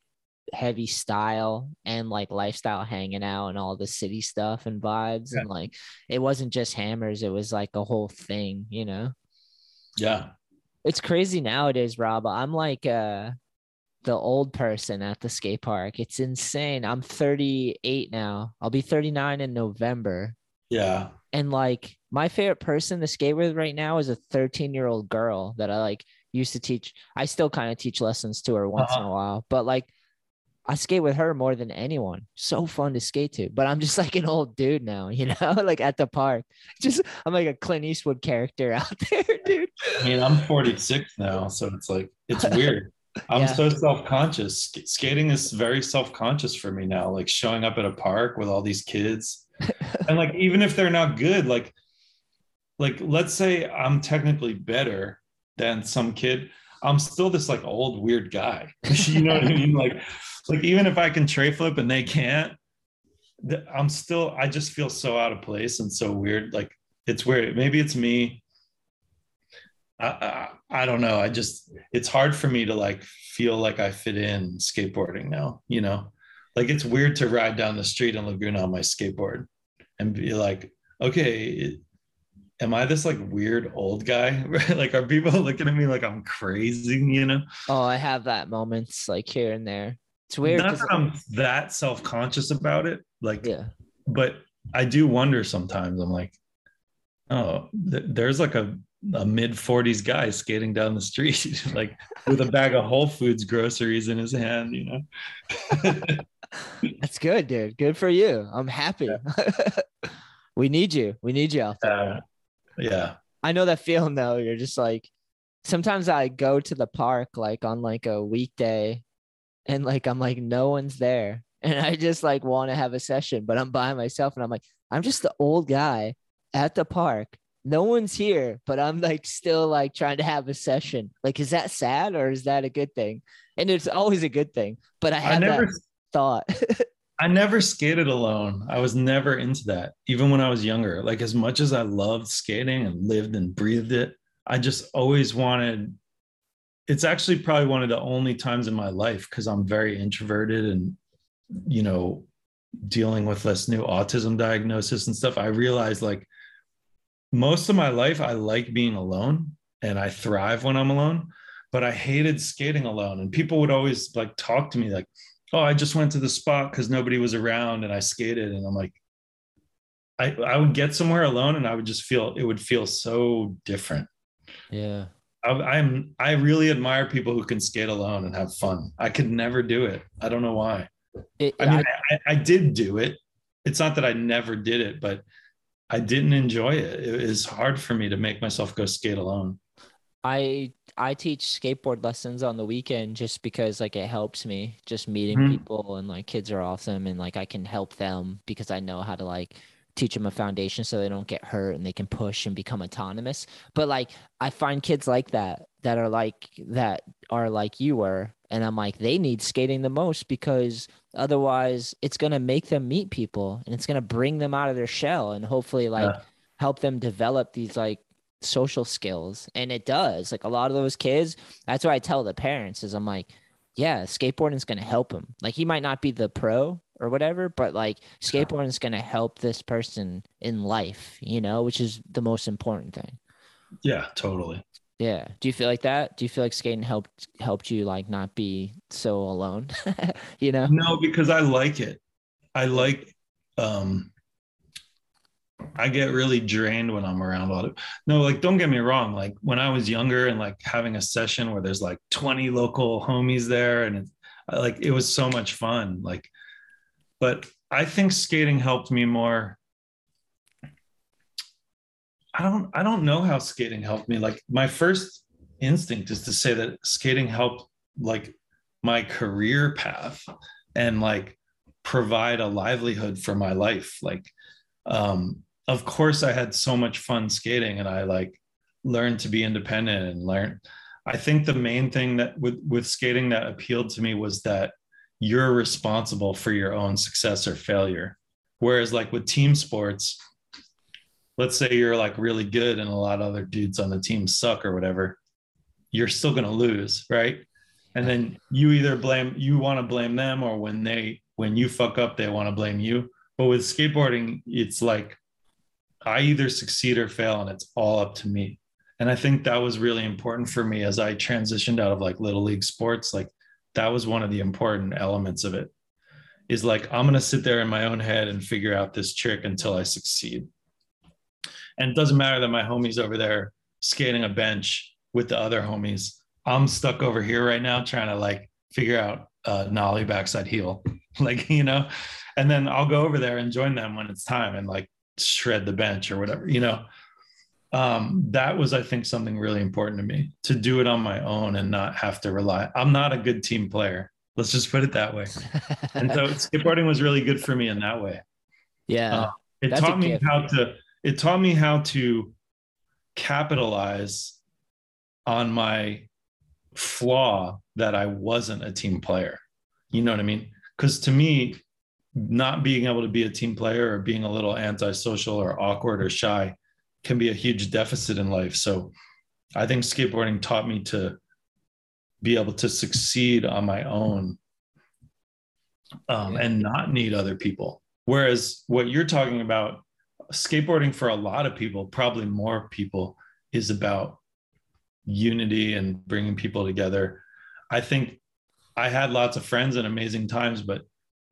Speaker 3: heavy style and like lifestyle hanging out and all the city stuff and vibes
Speaker 4: Yeah.
Speaker 3: and like it wasn't just hammers, it was like a whole thing, you know.
Speaker 4: yeah
Speaker 3: It's crazy nowadays, Rob. I'm like uh the old person at the skate park. It's insane. I'm 38 now. I'll be 39 in November.
Speaker 4: yeah
Speaker 3: And like my favorite person to skate with right now is a 13 year old girl that I like used to teach. I still kind of teach lessons to her once in a while, but like I skate with her more than anyone. So fun to skate to. But I'm just like an old dude now, [LAUGHS] you know, like at the park. Just I'm like a Clint Eastwood character [LAUGHS] out there, dude.
Speaker 4: i mean i'm 46 now so it's like it's [LAUGHS] weird I'm
Speaker 3: Yeah.
Speaker 4: so self-conscious. Sk- Skating is very self-conscious for me now. Like showing up at a park with all these kids, and like even if they're not good, like like let's say I'm technically better than some kid, I'm still this like old weird guy. you know what I mean? Like like even if I can tray flip and they can't, I'm still I just feel so out of place and so weird. Like it's weird. Maybe it's me. I, I I don't know. I just it's hard for me to like feel like I fit in skateboarding now. You know, like it's weird to ride down the street in Laguna on my skateboard and be like, okay, am I this like weird old guy? [LAUGHS] like, are people [LAUGHS] looking at me like I'm crazy? You know,
Speaker 3: Oh, I have that moments like here and there. It's weird.
Speaker 4: not that I'm that self conscious about it. Like,
Speaker 3: yeah.
Speaker 4: but I do wonder sometimes. I'm like, oh, th- there's like a, a mid 40s guy skating down the street, [LAUGHS] like with a bag of Whole Foods groceries in his hand, you know? [LAUGHS]
Speaker 3: That's good, dude. Good for you. I'm happy. [LAUGHS] we need you. We need you out there.
Speaker 4: Uh, yeah.
Speaker 3: I know that feeling though. You're just like sometimes I go to the park like on like a weekday and like I'm like no one's there. [LAUGHS] And I just like want to have a session, but I'm by myself and I'm like, I'm just the old guy at the park. No one's here, but I'm like still like trying to have a session. Like, is that sad or is that a good thing? And it's always a good thing. But I
Speaker 4: I never
Speaker 3: that thought. [LAUGHS]
Speaker 4: I never skated alone. I was never into that, even when I was younger. Like, as much as I loved skating and lived and breathed it, I just always wanted. It's actually probably one of the only times in my life because I'm very introverted and, you know, dealing with this new autism diagnosis and stuff. I realized like most of my life, I like being alone and I thrive when I'm alone, but I hated skating alone. And people would always like talk to me like, oh, I just went to the spot because nobody was around and I skated. And I'm like, I, I would get somewhere alone and I would just feel it would feel so different.
Speaker 3: yeah.
Speaker 4: I, I'm I really admire people who can skate alone and have fun. I could never do it. I don't know why.
Speaker 3: It,
Speaker 4: I mean, I, I did do it. It's not that I never did it, but I didn't enjoy it. It is hard for me to make myself go skate alone.
Speaker 3: I I teach skateboard lessons on the weekend just because like it helps me just meeting
Speaker 4: Mhm.
Speaker 3: people and like kids are awesome and like I can help them because I know how to like teach them a foundation so they don't get hurt and they can push and become autonomous. But like I find kids like that that are like that are like you were and I'm like they need skating the most because otherwise it's going to make them meet people and it's going to bring them out of their shell and hopefully like
Speaker 4: Yeah.
Speaker 3: help them develop these like social skills and it does like a lot of those kids that's what i tell the parents is i'm like yeah skateboarding is going to help him like he might not be the pro or whatever but like skateboarding is going to help this person in life you know which is the most important thing
Speaker 4: Yeah, totally.
Speaker 3: yeah do you feel like that do you feel like skating helped helped you like not be so alone [LAUGHS] you know
Speaker 4: No, because I like it. I like um I get really drained when I'm around all of no, like don't get me wrong. Like when I was younger and like having a session where there's like 20 local homies there and it's like it was so much fun. Like, but I think skating helped me more. I don't I don't know how skating helped me. Like my first instinct is to say that skating helped like my career path and like provide a livelihood for my life like um of course i had so much fun skating and i like learned to be independent and learn i think the main thing that with with skating that appealed to me was that you're responsible for your own success or failure. Whereas like with team sports let's say you're like really good and a lot of other dudes on the team suck or whatever you're still going to lose right? And then you either blame you want to blame them or when they when you fuck up they want to blame you. But with skateboarding it's like i either succeed or fail and it's all up to me. And i think that was really important for me as i transitioned out of like little league sports like that was one of the important elements of it is like i'm going to sit there in my own head and figure out this trick until i succeed. And it doesn't matter that my homies over there skating a bench with the other homies. I'm stuck over here right now trying to like figure out uh, nollie backside heel, [LAUGHS] like you know, and then I'll go over there and join them when it's time and like shred the bench or whatever, you know. Um, that was, I think, something really important to me to do it on my own and not have to rely. I'm not a good team player. Let's just put it that way. [LAUGHS] And so skateboarding was really good for me in that way.
Speaker 3: yeah.
Speaker 4: Uh, it taught me
Speaker 3: gift.
Speaker 4: how to it taught me how to capitalize on my flaw that I wasn't a team player. You know what I mean? Because to me, not being able to be a team player or being a little antisocial or awkward or shy can be a huge deficit in life. So I think skateboarding taught me to be able to succeed on my own um, and not need other people. Whereas what you're talking about, skateboarding for a lot of people, probably more people, is about unity and bringing people together. I think I had lots of friends and amazing times, but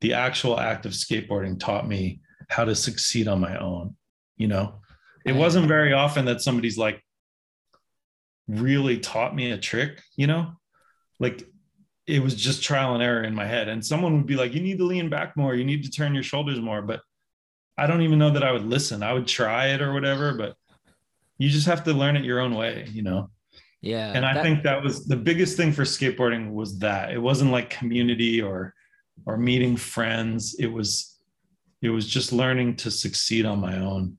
Speaker 4: the actual act of skateboarding taught me how to succeed on my own. You know, it wasn't very often that somebody's like really taught me a trick, you know, like it was just trial and error in my head. And someone would be like, you need to lean back more, you need to turn your shoulders more. But I don't even know that I would listen. I would try it or whatever, but you just have to learn it your own way, you know?
Speaker 3: yeah.
Speaker 4: and I
Speaker 3: that-
Speaker 4: think that was the biggest thing for skateboarding was that it wasn't like community or or meeting friends. It was it was just learning to succeed on my own.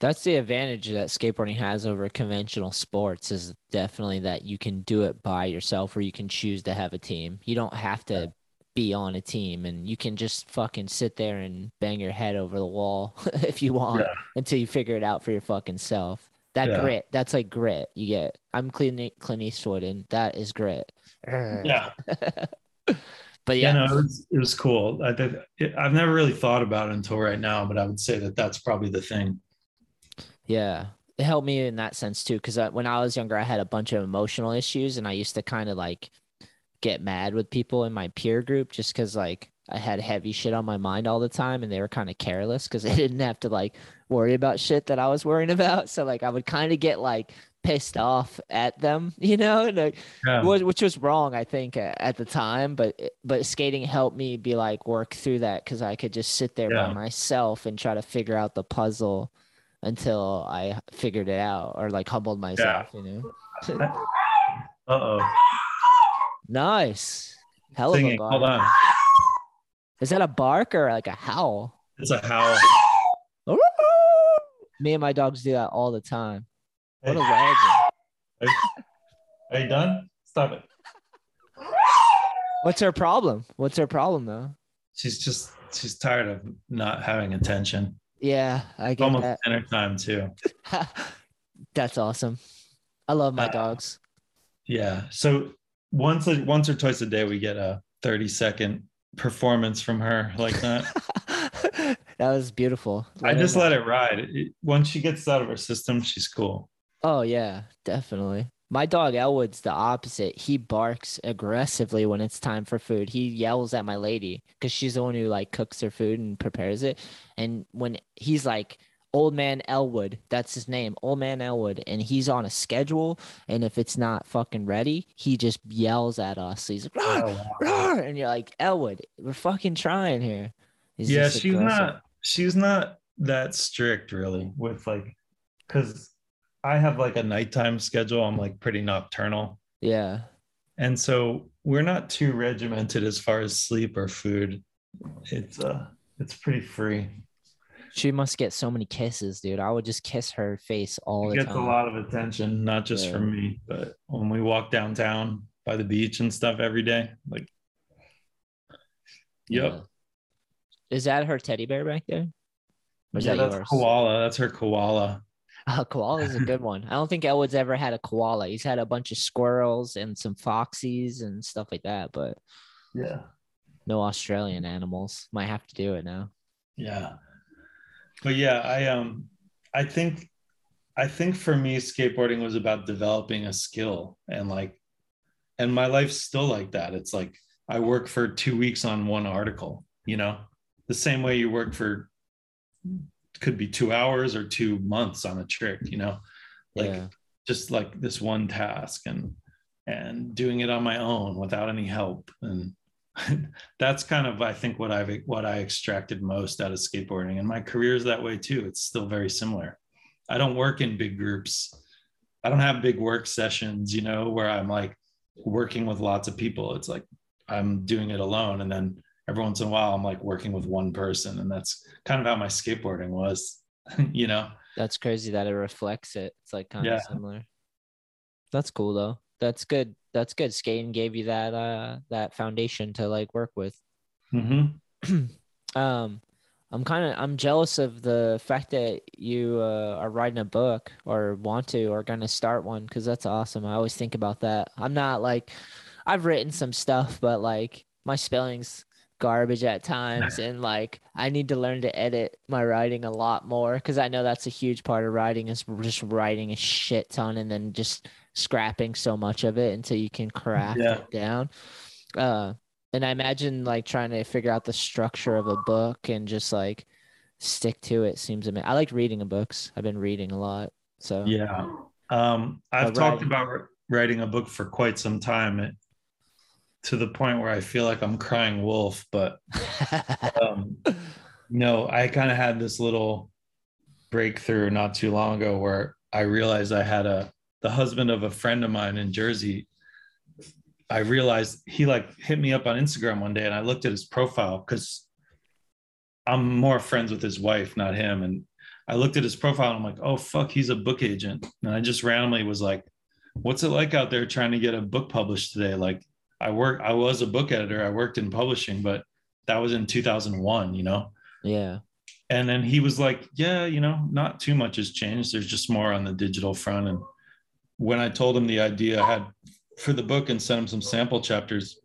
Speaker 3: That's the advantage that skateboarding has over conventional sports is definitely that you can do it by yourself or you can choose to have a team. You don't have to be on a team and you can just fucking sit there and bang your head over the wall [LAUGHS] if you want
Speaker 4: Yeah.
Speaker 3: until you figure it out for your fucking self. That
Speaker 4: Yeah.
Speaker 3: grit, that's like grit you get. I'm Clint, Clint Eastwood and that is grit.
Speaker 4: Yeah. [LAUGHS]
Speaker 3: But
Speaker 4: Yeah,
Speaker 3: yeah,
Speaker 4: no, it was, it was cool. I, it, I've never really thought about it until right now, but I would say that that's probably the thing.
Speaker 3: Yeah, it helped me in that sense too. Because uh, when I was younger, I had a bunch of emotional issues, and I used to kind of like get mad with people in my peer group just because like I had heavy shit on my mind all the time, and they were kind of careless because [LAUGHS] they didn't have to like worry about shit that I was worrying about. So like I would kind of get like pissed off at them, [LAUGHS] you know, and, like,
Speaker 4: Yeah.
Speaker 3: which was wrong, I think, at the time. But but skating helped me be like work through that because I could just sit there by myself and try to figure out the puzzle until I figured it out or like humbled myself. You know, [LAUGHS]
Speaker 4: Uh oh.
Speaker 3: nice, hell of a
Speaker 4: Singing. Hold on.
Speaker 3: Is that a bark or like a howl?
Speaker 4: It's a howl. [LAUGHS]
Speaker 3: Me and my dogs do that all the time.
Speaker 4: Hey,
Speaker 3: What a legend!
Speaker 4: are you done? Stop it.
Speaker 3: What's her problem? What's her problem though?
Speaker 4: She's just she's tired of not having attention.
Speaker 3: Yeah, I get
Speaker 4: Almost
Speaker 3: that.
Speaker 4: dinner time too. [LAUGHS]
Speaker 3: That's awesome. I love my
Speaker 4: Uh,
Speaker 3: dogs.
Speaker 4: Yeah. So once a, once or twice a day we get a 30 second performance from her like that. [LAUGHS]
Speaker 3: that was beautiful.
Speaker 4: I just
Speaker 3: know.
Speaker 4: let it ride. Once she gets out of her system, she's cool.
Speaker 3: Oh yeah, definitely. My dog Elwood's the opposite. He barks aggressively when it's time for food. He yells at my lady because she's the one who like cooks her food and prepares it. And when he's like old man Elwood, that's his name, old man Elwood, and he's on a schedule. And if it's not fucking ready, he just yells at us. He's like, "Roar,
Speaker 4: Oh,
Speaker 3: roar," and you're like, Elwood, we're fucking trying here. He's
Speaker 4: yeah, she's
Speaker 3: aggressive.
Speaker 4: not she's not that strict really with like because I have like a nighttime schedule. I'm like pretty nocturnal.
Speaker 3: Yeah.
Speaker 4: And so we're not too regimented as far as sleep or food. It's uh it's pretty free.
Speaker 3: She must get so many kisses, dude. I would just kiss her face all
Speaker 4: It
Speaker 3: the
Speaker 4: gets
Speaker 3: time.
Speaker 4: a lot of attention, not just
Speaker 3: Yeah.
Speaker 4: from me, but when we walk downtown by the beach and stuff every day. Like Yep.
Speaker 3: Yeah. Is that her teddy bear back there?
Speaker 4: Yeah,
Speaker 3: that
Speaker 4: that's
Speaker 3: yours?
Speaker 4: koala. That's her koala.
Speaker 3: Koala is a good one. I don't think Elwood's ever had a koala. He's had a bunch of squirrels and some foxies and stuff like that, but
Speaker 4: Yeah.
Speaker 3: no Australian animals. Might have to do it now.
Speaker 4: Yeah. But yeah, I um I think I think for me skateboarding was about developing a skill and like and my life's still like that. It's like I work for 2 weeks on one article, you know? The same way you work for could be 2 hours or 2 months on a trick, you know? Like
Speaker 3: yeah.
Speaker 4: just like this one task and and doing it on my own without any help and [LAUGHS] that's kind of i think what i've what i extracted most out of skateboarding and my career is that way too it's still very similar I don't work in big groups. I don't have big work sessions, you know, where I'm like working with lots of people. It's like I'm doing it alone. And then every once in a while, I'm like working with one person. And that's kind of how my skateboarding was, [LAUGHS] you know?
Speaker 3: That's crazy that it reflects it. It's like kind
Speaker 4: Yeah.
Speaker 3: of similar. That's cool though. That's good. That's good. Skating gave you that uh that foundation to like work with.
Speaker 4: Mm-hmm. [CLEARS THROAT]
Speaker 3: um i'm kind of i'm jealous of the fact that you uh, are writing a book or want to or going to start one because that's awesome i always think about that i'm not like i've written some stuff but like my spelling's garbage at [LAUGHS] times and like i need to learn to edit my writing a lot more because i know that's a huge part of writing is just writing a shit ton and then just scrapping so much of it until you can craft
Speaker 4: Yeah.
Speaker 3: it down uh and I imagine like trying to figure out the structure of a book and just like stick to it seems amazing. I like reading books. I've been reading a lot. So
Speaker 4: Yeah. Um, I've
Speaker 3: Uh,
Speaker 4: talked
Speaker 3: writing.
Speaker 4: about writing a book for quite some time to the point where I feel like I'm crying wolf, but um, no, I kind of had this little breakthrough not too long ago where I realized I had a the husband of a friend of mine in Jersey. I realized he like hit me up on Instagram one day and I looked at his profile because I'm more friends with his wife, not him. And I looked at his profile and I'm like, oh fuck, he's a book agent. And I just randomly was like, what's it like out there trying to get a book published today? Like I work, I was a book editor, I worked in publishing, but that was in 2001, you know?
Speaker 3: yeah.
Speaker 4: And then he was like, Yeah, you know, not too much has changed. There's just more on the digital front. And when I told him the idea I had for the book and sent him some sample chapters,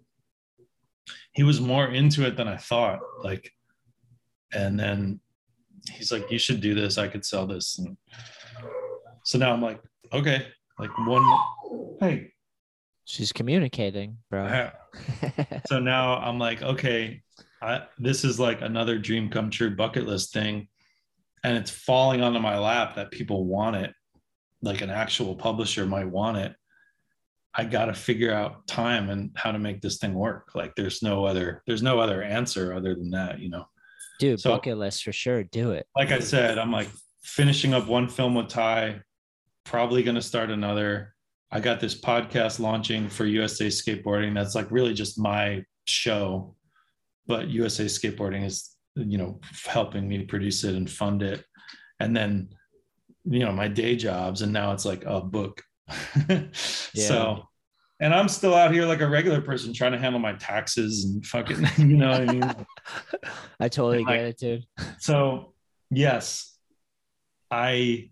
Speaker 4: he was more into it than I thought. Like, and then he's like, You should do this. I could sell this. And so now I'm like, Okay, like one, hey,
Speaker 3: She's communicating, bro. [LAUGHS]
Speaker 4: so now I'm like, okay, I, this is like another dream come true bucket list thing. And it's falling onto my lap that people want it, like an actual publisher might want it. I got to figure out time and how to make this thing work. Like there's no other, there's no other answer other than that, you know?
Speaker 3: Dude,
Speaker 4: So-
Speaker 3: bucket list for sure. Do it.
Speaker 4: Like I said, I'm like finishing up one film with Ty, probably going to start another. I got this podcast launching for USA Skateboarding. That's like really just my show, but USA Skateboarding is, you know, helping me produce it and fund it. And then, you know, my day jobs. And now it's like a book. [LAUGHS] So, and I'm still out here like a regular person trying to handle my taxes and fucking, [LAUGHS] you know what I mean?
Speaker 3: I totally get it, dude.
Speaker 4: so yes i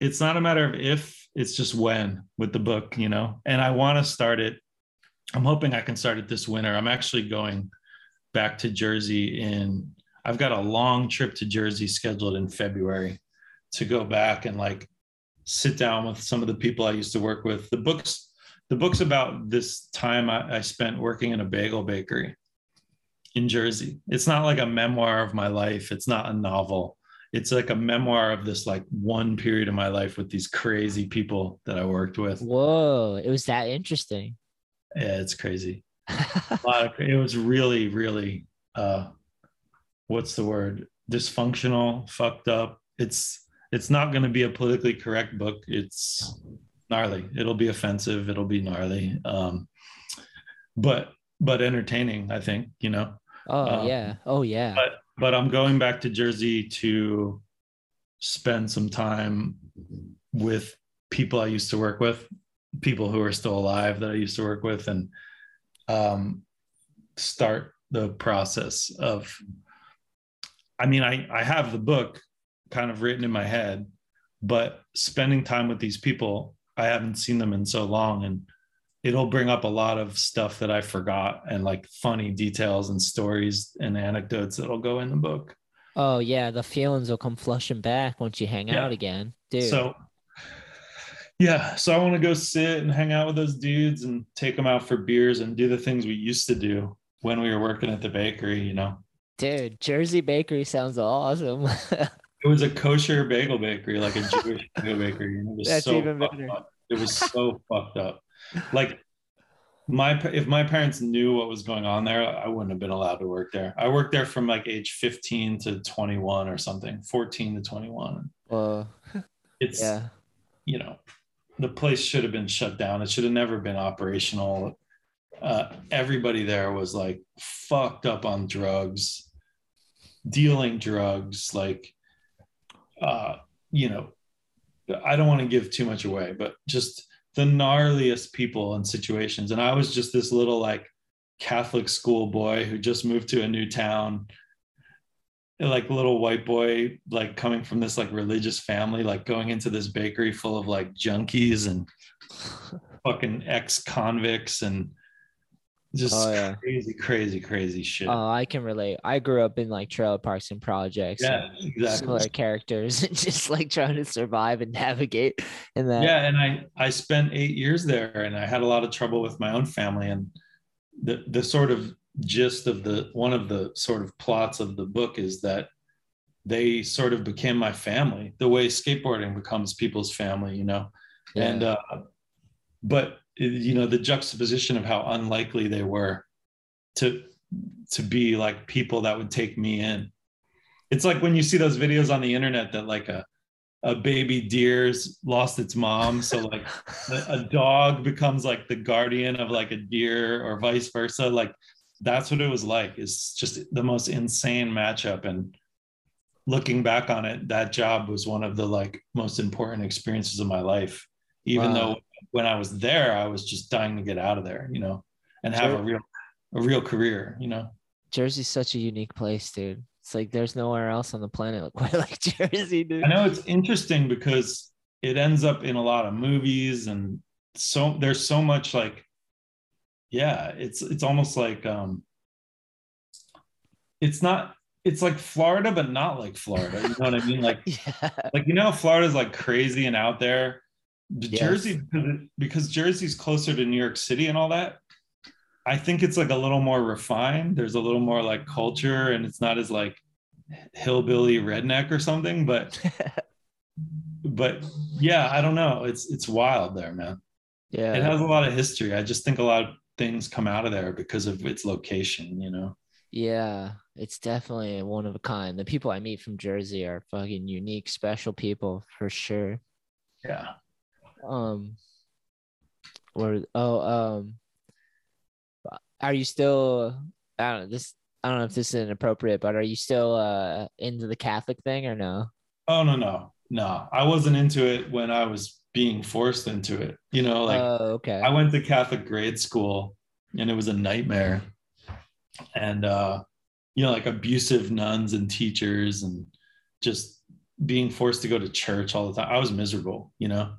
Speaker 4: it's not a matter of if it's just when with the book you know and i want to start it i'm hoping i can start it this winter i'm actually going back to jersey in i've got a long trip to jersey scheduled in february to go back and like sit down with some of the people i used to work with the books the book's about this time i, I spent working in a bagel bakery in Jersey. It's not like a memoir of my life. It's not a novel. It's like a memoir of this like one period of my life with these crazy people that I worked with.
Speaker 3: Whoa, it was that interesting.
Speaker 4: Yeah, it's crazy. [LAUGHS] A lot of, it was really, really uh what's the word? Dysfunctional, fucked up. It's it's not going to be a politically correct book. It's gnarly. It'll be offensive. It'll be gnarly. Um but but entertaining, I think, you know.
Speaker 3: oh
Speaker 4: Um,
Speaker 3: yeah. Oh yeah.
Speaker 4: but but I'm going back to Jersey to spend some time with people I used to work with, people who are still alive that I used to work with, and um, start the process of. I mean, I I have the book kind of written in my head, but spending time with these people, I haven't seen them in so long, and it'll bring up a lot of stuff that I forgot and like funny details and stories and anecdotes that'll go in the book.
Speaker 3: oh yeah. The feelings will come flushing back once you hang
Speaker 4: Yeah.
Speaker 3: out again, dude.
Speaker 4: So yeah, so I want to go sit and hang out with those dudes and take them out for beers and do the things we used to do when we were working at the bakery, you know.
Speaker 3: dude, Jersey Bakery sounds awesome. [LAUGHS]
Speaker 4: It was a kosher bagel bakery, like a Jewish [LAUGHS] bagel bakery. And it was
Speaker 3: That's
Speaker 4: so
Speaker 3: even better.
Speaker 4: up. It was so fucked up. Like my if my parents knew what was going on there, I wouldn't have been allowed to work there. I worked there from like age 15 to 21 or something, 14 to 21.
Speaker 3: Well, [LAUGHS]
Speaker 4: It's
Speaker 3: yeah.
Speaker 4: you know, the place should have been shut down. It should have never been operational. Uh, everybody there was like fucked up on drugs, dealing drugs. Like, uh, you know, I don't want to give too much away, but just the gnarliest people and situations. And I was just this little like Catholic school boy who just moved to a new town like little white boy like coming from this like religious family like going into this bakery full of like junkies and fucking ex-convicts and just
Speaker 3: Oh, yeah.
Speaker 4: crazy crazy crazy shit
Speaker 3: Oh, I can relate. I grew up in like trailer parks and projects.
Speaker 4: yeah
Speaker 3: and
Speaker 4: exactly
Speaker 3: Similar characters, [LAUGHS] and just like trying to survive and navigate in that.
Speaker 4: yeah and i i spent eight years there and i had a lot of trouble with my own family and the the sort of gist of the one of the sort of plots of the book is that they sort of became my family the way skateboarding becomes people's family you know and uh but you know the juxtaposition of how unlikely they were to to be like people that would take me in. It's like when you see those videos on the internet that like a a baby deer's lost its mom so like [LAUGHS] a, a dog becomes like the guardian of like a deer or vice versa. Like that's what it was like. It's just the most insane matchup and looking back on it that job was one of the like most important experiences of my life even
Speaker 3: Wow.
Speaker 4: though when i was there i was just dying to get out of there you know and have a real a real career you know
Speaker 3: Jersey's such a unique place, dude. It's like there's nowhere else on the planet [LAUGHS] quite like Jersey, dude.
Speaker 4: I know it's interesting because it ends up in a lot of movies and so there's so much like yeah, it's it's almost like um it's not it's like Florida but not like Florida. You know what I mean? Like [LAUGHS]
Speaker 3: Yeah.
Speaker 4: like you know Florida's like crazy and out there.
Speaker 3: Yes.
Speaker 4: Jersey because because Jersey's closer to New York City and all that. I think it's like a little more refined. There's a little more like culture and it's not as like hillbilly redneck or something, but [LAUGHS] but yeah, I don't know. It's it's wild there, man.
Speaker 3: yeah.
Speaker 4: It has a lot of history. I just think a lot of things come out of there because of its location, you know.
Speaker 3: Yeah, it's definitely one of a kind. The people I meet from Jersey are fucking unique, special people for sure.
Speaker 4: Yeah.
Speaker 3: Um, or oh, um, are you still? I don't know this. I don't know if this is inappropriate, but are you still uh into the Catholic thing or no?
Speaker 4: Oh no, no, no. I wasn't into it when I was being forced into it. You know, like
Speaker 3: oh, okay.
Speaker 4: I went to Catholic grade school and it was a nightmare. And uh, you know, like abusive nuns and teachers and just being forced to go to church all the time. I was miserable, you know.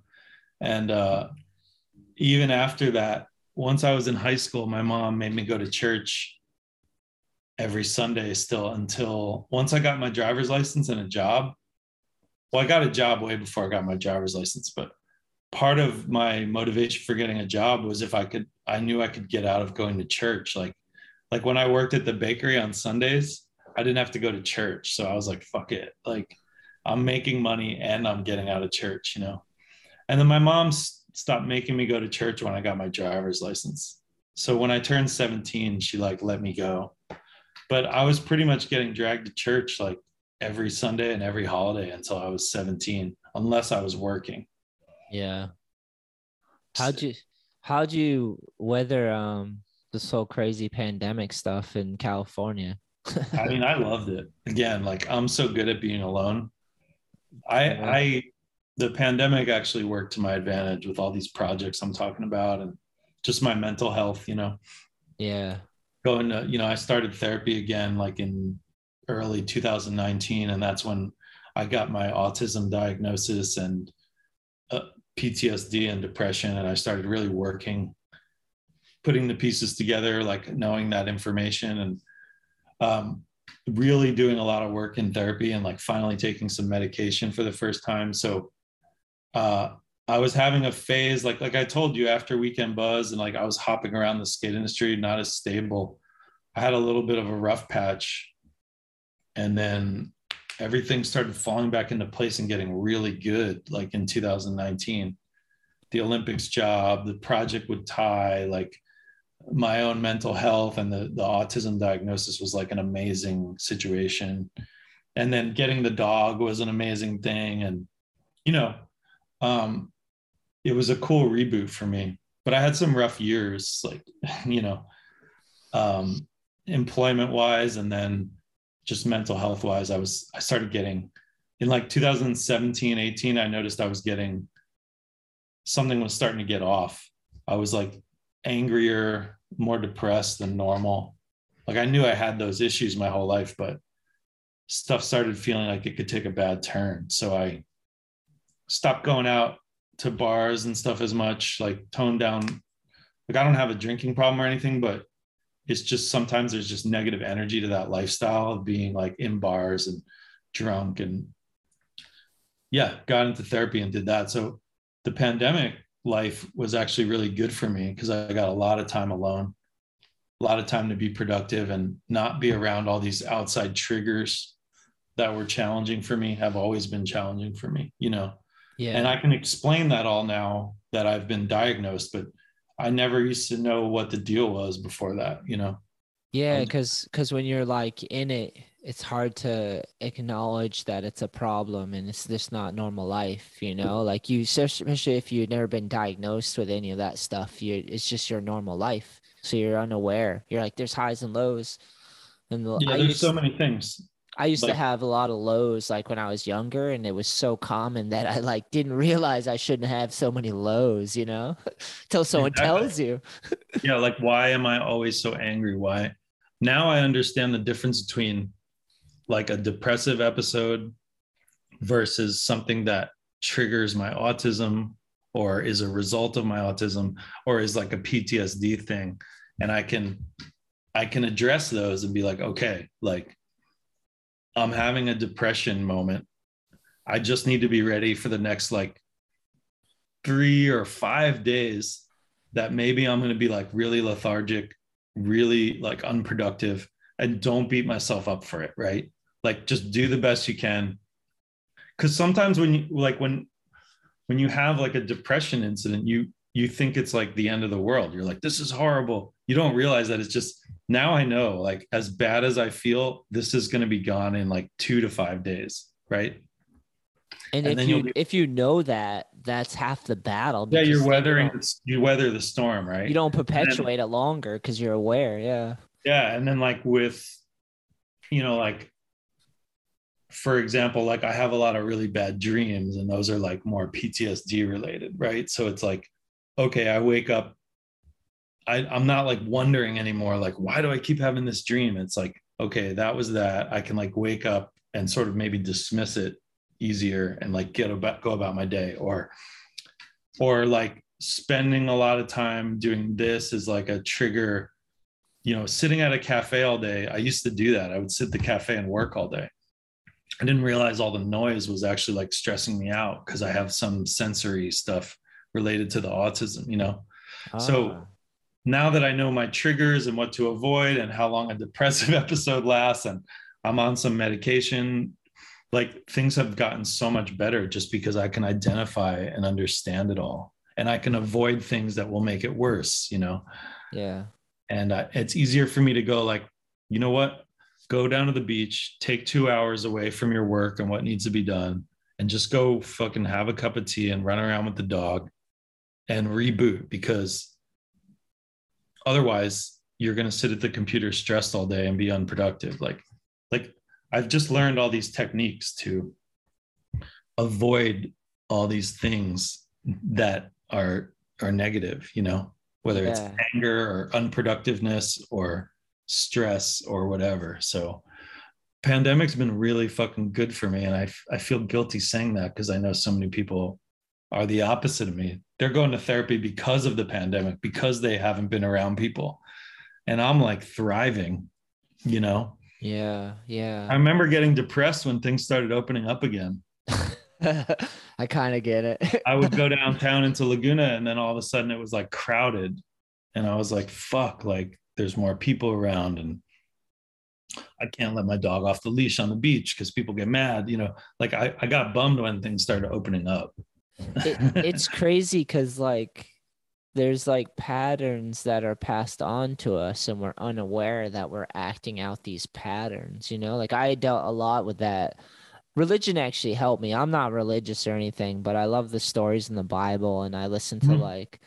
Speaker 4: And uh even after that, once I was in high school, my mom made me go to church every Sunday still until once I got my driver's license and a job. Well, I got a job way before I got my driver's license, but part of my motivation for getting a job was if I could, I knew I could get out of going to church. Like, like when I worked at the bakery on Sundays, I didn't have to go to church. So I was like, fuck it. Like, I'm making money and I'm getting out of church, you know? And then my mom stopped making me go to church when I got my driver's license. So when I turned 17, she like let me go. But I was pretty much getting dragged to church like every Sunday and every holiday until I was 17, unless I was working.
Speaker 3: yeah. How'd you how'd you weather um this whole crazy pandemic stuff in California? [LAUGHS]
Speaker 4: I mean, I loved it. Again, like I'm so good at being alone. I. I the pandemic actually worked to my advantage with all these projects I'm talking about and just my mental health, you know.
Speaker 3: yeah.
Speaker 4: Going to, you know, I started therapy again like in early 2019 and that's when I got my autism diagnosis and uh, PTSD and depression and I started really working putting the pieces together like knowing that information and um, really doing a lot of work in therapy and like finally taking some medication for the first time. So uh, I was having a phase like like I told you after Weekend Buzz and like I was hopping around the skate industry, not as stable. I had a little bit of a rough patch, and then everything started falling back into place and getting really good. Like in 2019, the Olympics job, the project with Ty, like my own mental health and the, the autism diagnosis was like an amazing situation and then getting the dog was an amazing thing and you know um it was a cool reboot for me but i had some rough years like [LAUGHS] you know um employment wise and then just mental health wise i was i started getting in like 2017 18 i noticed i was getting something was starting to get off. I was like angrier more depressed than normal. Like i knew i had those issues my whole life but stuff started feeling like it could take a bad turn. So i stopped going out to bars and stuff as much like toned down. Like i don't have a drinking problem or anything but it's just sometimes there's just negative energy to that lifestyle of being like in bars and drunk and yeah got into therapy and did that. So the pandemic life was actually really good for me because i got a lot of time alone a lot of time to be productive and not be around all these outside triggers that were challenging for me have always been challenging for me you know
Speaker 3: Yeah.
Speaker 4: and i can explain that all now that i've been diagnosed but i never used to know what the deal was before that you know
Speaker 3: Yeah,
Speaker 4: Um,
Speaker 3: because because when you're like in it, it's hard to acknowledge that it's a problem and it's just not normal life, you know. Like you, especially if you've never been diagnosed with any of that stuff, you it's just your normal life, so you're unaware. You're like, there's highs and lows, and the,
Speaker 4: yeah
Speaker 3: I
Speaker 4: there's
Speaker 3: used
Speaker 4: so many things
Speaker 3: I used to have a lot of lows like when I was younger, and it was so common that I like didn't realize I shouldn't have so many lows, you know, [LAUGHS] till someone
Speaker 4: Exactly.
Speaker 3: tells you. [LAUGHS]
Speaker 4: yeah like why am i always so angry why now i understand the difference between like a depressive episode versus something that triggers my autism or is a result of my autism or is like a ptsd thing and i can i can address those and be like okay like i'm having a depression moment i just need to be ready for the next like three or five days that maybe I'm going to be like really lethargic, really like unproductive, and don't beat myself up for it, right? Like just do the best you can. Cause sometimes when you like when when you have like a depression incident, you you think it's like the end of the world. You're like, this is horrible. You don't realize that it's just now I know, like as bad as I feel, this is going to be gone in like two to five days, right?
Speaker 3: And,
Speaker 4: And
Speaker 3: if
Speaker 4: then
Speaker 3: you
Speaker 4: be-
Speaker 3: if you know that, that's half the battle.
Speaker 4: Yeah, you're
Speaker 3: then you
Speaker 4: weathering you weather the storm, right?
Speaker 3: you don't perpetuate it longer because you're aware yeah
Speaker 4: yeah and then like with you know like for example like i have a lot of really bad dreams and those are like more ptsd related right so it's like okay i wake up I, i'm not like wondering anymore like why do i keep having this dream? It's like okay that was that. I can like wake up and sort of maybe dismiss it easier and like get about go about my day. Or or like spending a lot of time doing this is like a trigger. You know sitting at a cafe all day i used to do that. I would sit at the cafe and work all day. I didn't realize all the noise was actually like stressing me out because i have some sensory stuff related to the autism you know? So-
Speaker 3: Ah.
Speaker 4: Now that I know my triggers and what to avoid and how long a depressive [LAUGHS] episode lasts, and I'm on some medication, like things have gotten so much better just because I can identify and understand it all. And I can avoid things that will make it worse, you know?
Speaker 3: yeah
Speaker 4: And uh, it's easier for me to go, like, you know what? Go down to the beach, take two hours away from your work and what needs to be done, and just go fucking have a cup of tea and run around with the dog and reboot because otherwise you're going to sit at the computer stressed all day and be unproductive. Like like i've just learned all these techniques to avoid all these things that are are negative you know whether it's anger or unproductiveness or stress or whatever. So pandemic's been really fucking good for me and i, I feel guilty saying that because i know so many people are the opposite of me they're going to therapy because of the pandemic because they haven't been around people. And i'm like thriving you know?
Speaker 3: Yeah yeah.
Speaker 4: I remember getting depressed when things started opening up again. [LAUGHS]
Speaker 3: I kind of get it.
Speaker 4: I would go [LAUGHS] downtown into laguna and then all of a sudden it was like crowded. And i was like fuck like there's more people around and i can't let my dog off the leash on the beach because people get mad you know? Like I, I got bummed when things started opening up
Speaker 3: it, it's crazy because like there's like patterns that are passed on to us and we're unaware that we're acting out these patterns you know like i dealt a lot with that religion actually helped me i'm not religious or anything but i love the stories in the bible and i listen to
Speaker 4: Mhm.
Speaker 3: like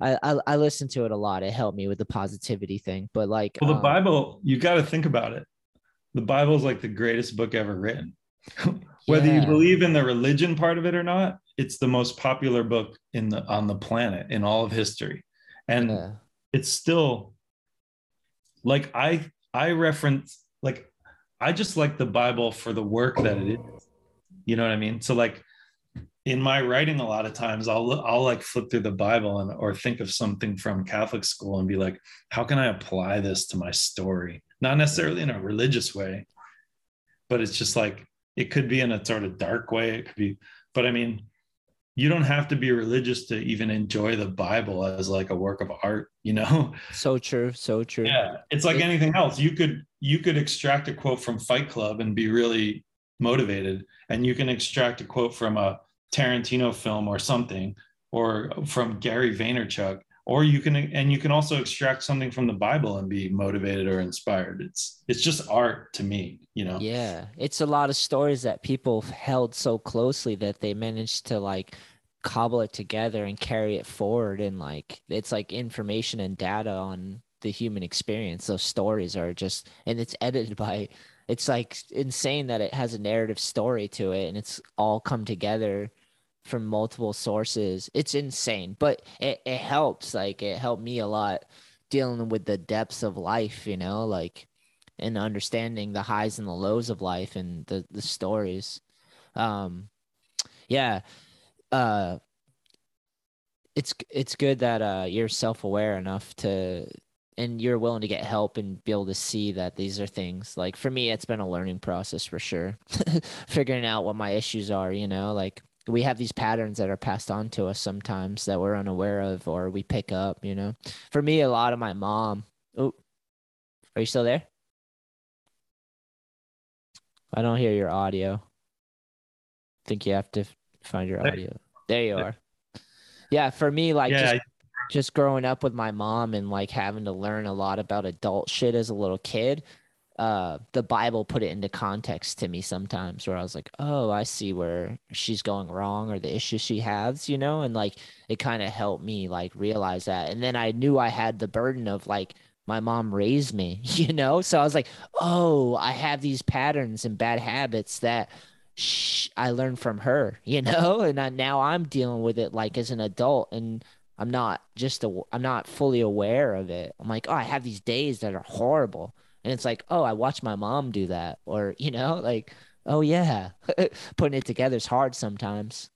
Speaker 3: I, I i listen to it a lot it helped me with the positivity thing but like
Speaker 4: Well, the
Speaker 3: um,
Speaker 4: Bible, you got to think about it. The Bible is like the greatest book ever written. [LAUGHS] Whether you believe in the religion part of it or not, it's the most popular book in the on the planet in all of history. And
Speaker 3: yeah.
Speaker 4: it's still like I I reference like I just like the Bible for the work that it is. You know what I mean? So like in my writing a lot of times I'll I'll like flip through the Bible and or think of something from Catholic school and be like how can I apply this to my story? Not necessarily in a religious way, but it's just like it could be in a sort of dark way, it could be but I mean you don't have to be religious to even enjoy the Bible as like a work of art, you know?
Speaker 3: so true so true
Speaker 4: Yeah, it's like
Speaker 3: It-
Speaker 4: anything else. You could you could extract a quote from Fight Club and be really motivated, and you can extract a quote from a Tarantino film or something, or from Gary Vaynerchuk, or you can and you can also extract something from the Bible and be motivated or inspired. It's it's just art to me, you know.
Speaker 3: Yeah, it's a lot of stories that people held so closely that they managed to like cobble it together and carry it forward and like it's like information and data on the human experience. Those stories are just and it's edited by it's like insane that it has a narrative story to it and it's all come together from multiple sources. It's insane, but it, it helps. Like it helped me a lot dealing with the depths of life, you know, like and understanding the highs and the lows of life and the the stories. Um yeah. Uh it's it's good that uh you're self-aware enough to and you're willing to get help and be able to see that these are things like for me it's been a learning process for sure [LAUGHS] figuring out what my issues are you know like we have these patterns that are passed on to us sometimes that we're unaware of or we pick up you know? For me a lot of my mom oh are you still there? I don't hear your audio. Think you have to find your audio. There you are. Yeah for me like
Speaker 4: yeah,
Speaker 3: just just growing up with my mom and like having to learn a lot about adult shit as a little kid uh the bible put it into context to me sometimes where i was like oh i see where she's going wrong or the issue she has you know and like it kind of helped me like realize that. And then i knew i had the burden of like my mom raised me [LAUGHS] you know? So i was like oh i have these patterns and bad habits that sh- i learned from her [LAUGHS] you know? And I, now i'm dealing with it like as an adult and I'm not just a, I'm not fully aware of it. I'm like, oh, I have these days that are horrible, and it's like, oh, I watched my mom do that, or you know, like, oh yeah, [LAUGHS] putting it together is hard sometimes.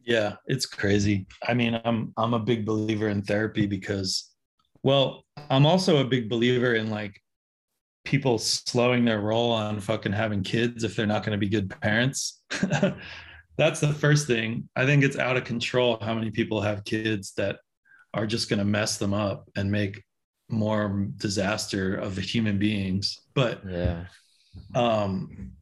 Speaker 4: Yeah, it's crazy. I mean, I'm I'm a big believer in therapy because well, I'm also a big believer in like people slowing their roll on fucking having kids if they're not going to be good parents. [LAUGHS] That's the first thing. I think it's out of control how many people have kids that are just going to mess them up and make more disaster of the human beings. But
Speaker 3: Yeah,
Speaker 4: um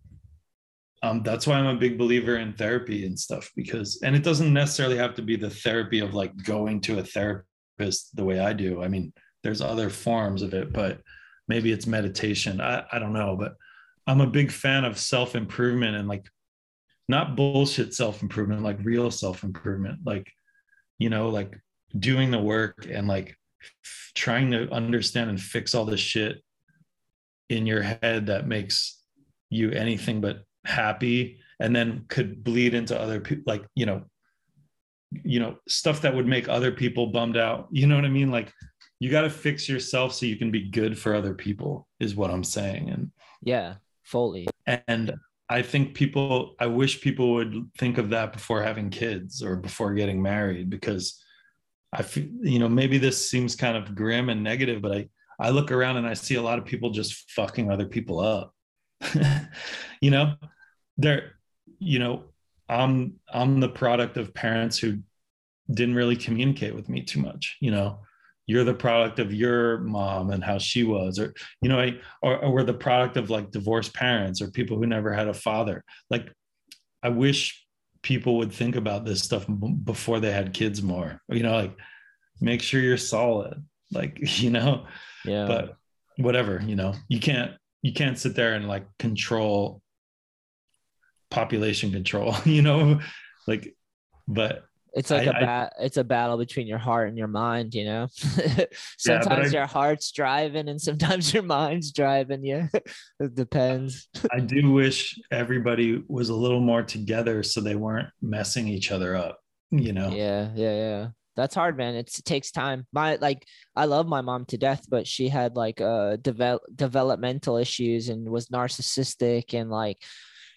Speaker 4: um that's why i'm a big believer in therapy and stuff because and it doesn't necessarily have to be the therapy of like going to a therapist the way i do i mean there's other forms of it but maybe it's meditation i, I don't know but i'm a big fan of self-improvement and like not bullshit self-improvement like real self-improvement like you know like doing the work and like f- trying to understand and fix all this shit in your head that makes you anything but happy and then could bleed into other people like you know you know stuff that would make other people bummed out. You know what i mean? Like you got to fix yourself so you can be good for other people is what i'm saying. And
Speaker 3: yeah, fully.
Speaker 4: and i think people i wish people would think of that before having kids or before getting married because i feel you know maybe this seems kind of grim and negative but i i look around and i see a lot of people just fucking other people up. [LAUGHS] You know they're you know i'm i'm the product of parents who didn't really communicate with me too much. You know you're the product of your mom and how she was or you know I, or, or we're the product of like divorced parents or people who never had a father. Like i wish people would think about this stuff before they had kids more. You know, like make sure you're solid. Like, [LAUGHS] you know,
Speaker 3: Yeah.
Speaker 4: but whatever, you know, you can't you can't sit there and like control population control, [LAUGHS] you know, like but
Speaker 3: it's like
Speaker 4: I-
Speaker 3: a
Speaker 4: I-
Speaker 3: bat it's a battle between your heart and your mind, you know. [LAUGHS] sometimes
Speaker 4: I-
Speaker 3: your heart's driving and sometimes [LAUGHS] your mind's driving you. [LAUGHS] it depends.
Speaker 4: I do wish everybody was a little more together so they weren't messing each other up, you know.
Speaker 3: Yeah, yeah, yeah. That's hard, man. It's, it takes time. My like, I love my mom to death, but she had like uh develop developmental issues and was narcissistic and like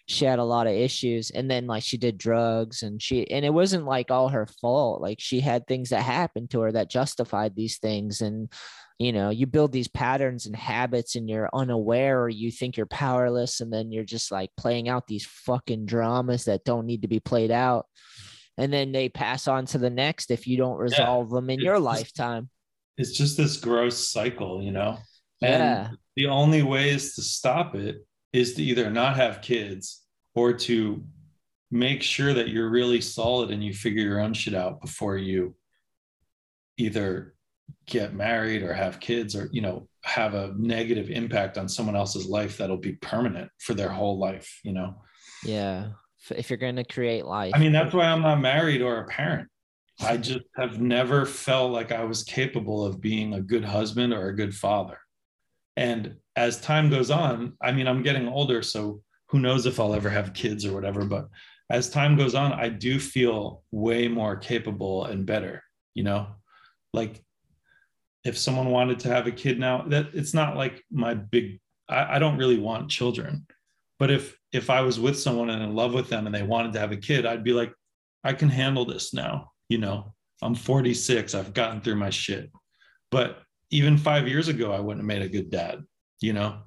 Speaker 3: she had a lot of issues. And then like she did drugs and she and it wasn't like all her fault. Like she had things that happened to her that justified these things and you know you build these patterns and habits and you're unaware or you think you're powerless and then you're just like playing out these fucking dramas that don't need to be played out and then they pass on to the next if you don't resolve them in
Speaker 4: It's
Speaker 3: your
Speaker 4: just-
Speaker 3: lifetime.
Speaker 4: It's just this gross cycle, you know.
Speaker 3: Yeah.
Speaker 4: And the only way is to stop it is to either not have kids or to make sure that you're really solid and you figure your own shit out before you either get married or have kids or you know have a negative impact on someone else's life that'll be permanent for their whole life you know
Speaker 3: Yeah. If- you're gonna create life.
Speaker 4: i mean that's why i'm not married or a parent i just have never felt like i was capable of being a good husband or a good father and as time goes on i mean i'm getting older so who knows if i'll ever have kids or whatever but as time goes on i do feel way more capable and better you know? Like if someone wanted to have a kid now that it's not like my big I, I don't really want children but if if i was with someone and in love with them and they wanted to have a kid i'd be like i can handle this now you know? I'm 46 i've gotten through my shit. But even five years ago i wouldn't have made a good dad you know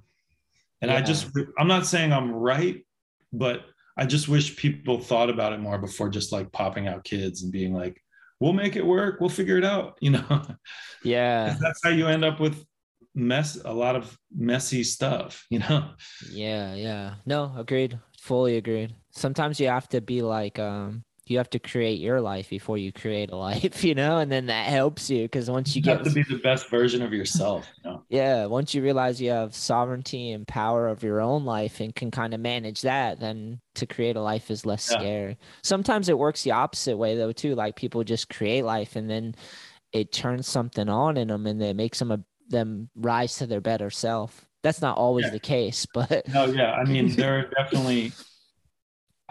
Speaker 4: and i just i'm not saying i'm right but i just wish people thought about it more before just like popping out kids and being like we'll make it work we'll figure it out you know [LAUGHS]
Speaker 3: yeah.
Speaker 4: that's how you end up with mess a lot of messy stuff you know
Speaker 3: Yeah, yeah. No, agreed. Fully agreed. Sometimes you have to be like, um, you have to create your life before you create a [LAUGHS] life, you know, and then that helps you because once you
Speaker 4: you have
Speaker 3: get
Speaker 4: to be the best version of yourself you know
Speaker 3: yeah, once you realize you have sovereignty and power of your own life and can kind of manage that, then to create a life is less
Speaker 4: Yeah.
Speaker 3: scary. Sometimes it works the opposite way though too. Like people just create life and then it turns something on in them and it makes them a, them rise to their better self. That's not always
Speaker 4: Yeah.
Speaker 3: the case, [LAUGHS] but
Speaker 4: no yeah i mean there are definitely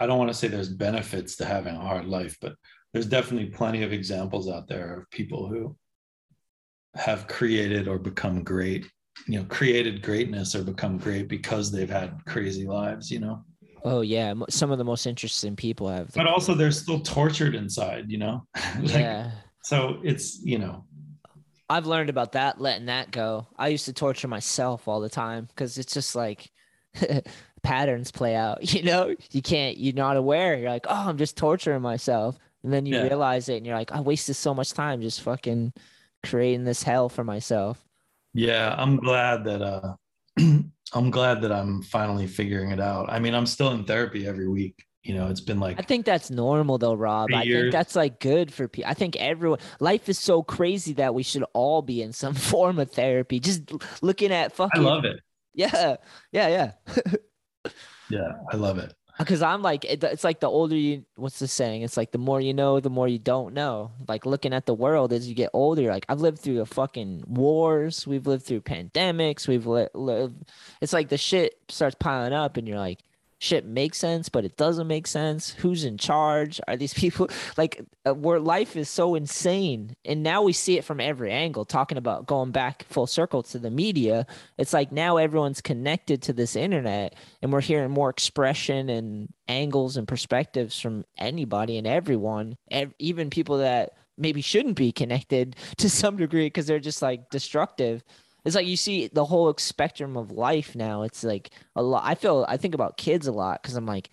Speaker 4: i don't want to say there's benefits to having a hard life but there's definitely plenty of examples out there of people who have created or become great you know created greatness or become great because they've had crazy lives you know
Speaker 3: oh yeah, some of the most interesting people have.
Speaker 4: but also they're still tortured inside you know [LAUGHS] Like,
Speaker 3: yeah.
Speaker 4: so it's you know
Speaker 3: I've learned about that, letting that go. I used to torture myself all the time because it's just like [LAUGHS] patterns play out. [LAUGHS] You know, you can't, you're not aware. You're like, oh, I'm just torturing myself. And then you
Speaker 4: Yeah.
Speaker 3: realize it and you're like, I wasted so much time just fucking creating this hell for myself.
Speaker 4: Yeah, I'm glad that uh [CLEARS THROAT] I'm glad that I'm finally figuring it out. I mean, I'm still in therapy every week. You know, it's been like
Speaker 3: I think that's normal though, Rob. I think that's like good for people. I think everyone, life is so crazy that we should all be in some [LAUGHS] form of therapy. Just looking at fucking I
Speaker 4: love it.
Speaker 3: yeah, yeah, yeah. [LAUGHS]
Speaker 4: Yeah, I love it.
Speaker 3: because I'm like it, it's like the older you what's the saying it's like the more you know the more you don't know like looking at the world as you get older like I've lived through the fucking wars we've lived through pandemics we've li- lived it's like the shit starts piling up and you're like shit makes sense but it doesn't make sense. Who's in charge? Are these [LAUGHS] people like uh, where life is so insane. And now we see it from every angle. Talking about going back full circle to the media it's like now everyone's connected to this internet and we're hearing more expression and angles and perspectives from anybody and everyone even people that maybe shouldn't be connected [LAUGHS] to some degree because they're just like destructive it's like you see the whole spectrum of life now. It's like a lot i feel i think about kids a lot because i'm like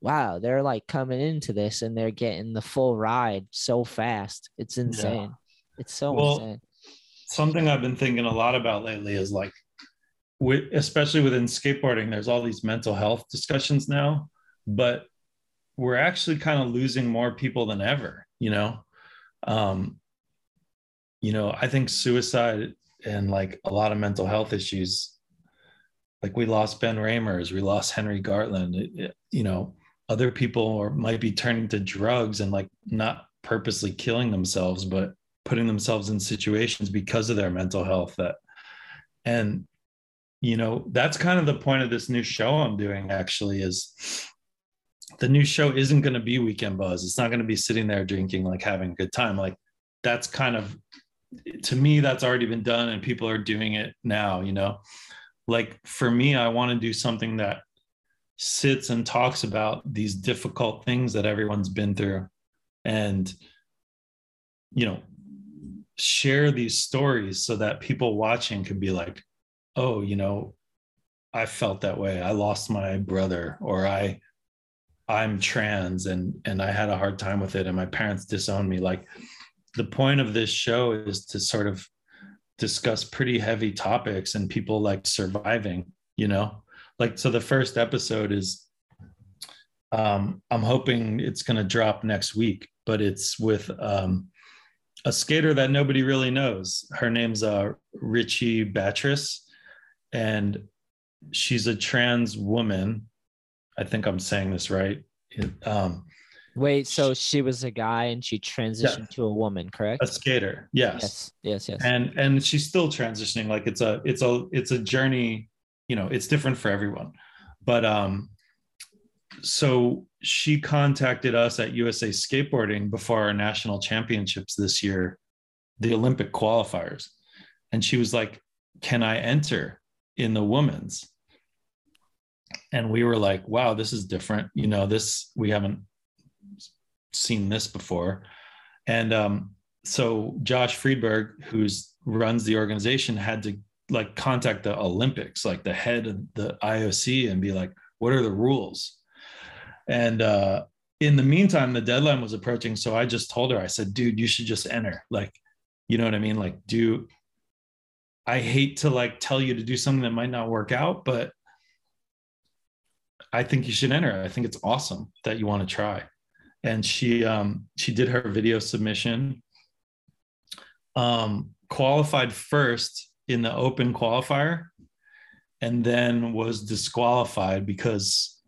Speaker 3: wow they're like coming into this and they're getting the full ride so fast. It's insane. It's so
Speaker 4: Well,
Speaker 3: insane.
Speaker 4: Something I've been thinking a lot about lately is like with especially within skateboarding, there's all these mental health discussions now, but we're actually kind of losing more people than ever you know? Um you know i think suicide and like a lot of mental health issues. Like we lost ben Raemers we lost henry gartland it, it, you know other people or might be turning to drugs and like not purposely killing themselves but putting themselves in situations because of their mental health that and you know that's kind of the point of this new show i'm doing actually is the new show isn't going to be weekend buzz. It's not going to be sitting there drinking like having a good time. Like that's kind of to me that's already been done and people are doing it now you know? Like for me i want to do something that sits and talks about these difficult things that everyone's been through and you know share these stories so that people watching can be like oh you know i felt that way. I lost my brother or i i'm trans and and i had a hard time with it and my parents disowned me. Like the point of this show is to sort of discuss pretty heavy topics and people like surviving you know? Like so the first episode is um i'm hoping it's going to drop next week but it's with um a skater that nobody really knows. Her name's uh richie Batress, and she's a trans woman. I think i'm saying this right. Um
Speaker 3: Wait, so she was a guy and she transitioned
Speaker 4: Yeah.
Speaker 3: to a woman, correct?
Speaker 4: a skater yes
Speaker 3: Yes, yes, yes.
Speaker 4: and and she's still transitioning like it's a it's a it's a journey you know it's different for everyone but um so she contacted us at usa skateboarding before our national championships this year the olympic qualifiers and she was like can i enter in the women's and we were like wow this is different you know this we haven't seen this before and um so Josh Friedberg, who's runs the organization, had to like contact the Olympics, like the head of the IOC, and be like, "What are the rules?" And uh, in the meantime, the deadline was approaching, so I just told her, I said, "Dude, you should just enter." Like, you know what I mean? Like, do I hate to like tell you to do something that might not work out, but I think you should enter. I think it's awesome that you want to try. And she um, she did her video submission um, qualified first in the open qualifier and then was disqualified because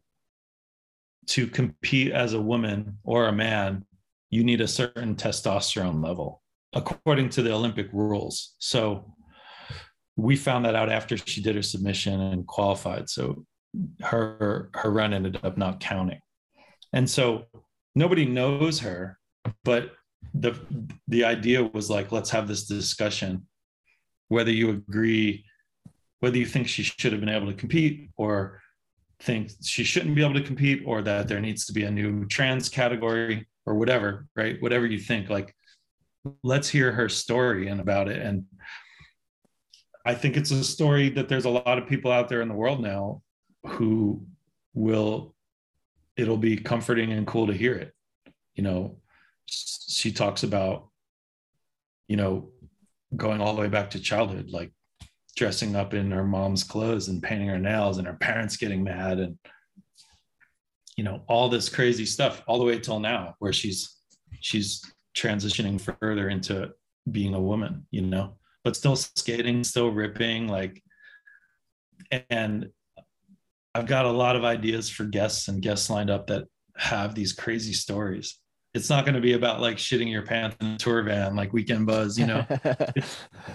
Speaker 4: to compete as a woman or a man, you need a certain testosterone level according to the Olympic rules. So we found that out after she did her submission and qualified. So her her run ended up not counting. And so nobody knows her, but the the idea was like let's have this discussion whether you agree whether you think she should have been able to compete or think she shouldn't be able to compete or that there needs to be a new trans category or whatever right? Whatever you think like let's hear her story and about it. And i think it's a story that there's a lot of people out there in the world now who will it'll be comforting and cool to hear it. You know she talks about you know going all the way back to childhood like dressing up in her mom's clothes and painting her nails and her parents getting mad and you know all this crazy stuff all the way till now where she's she's transitioning further into being a woman you know but still skating still ripping like and i've got a lot of ideas for guests and guests lined up that have these crazy stories. It's not going to be about like shitting your pants in a tour van like weekend buzz you know? [LAUGHS]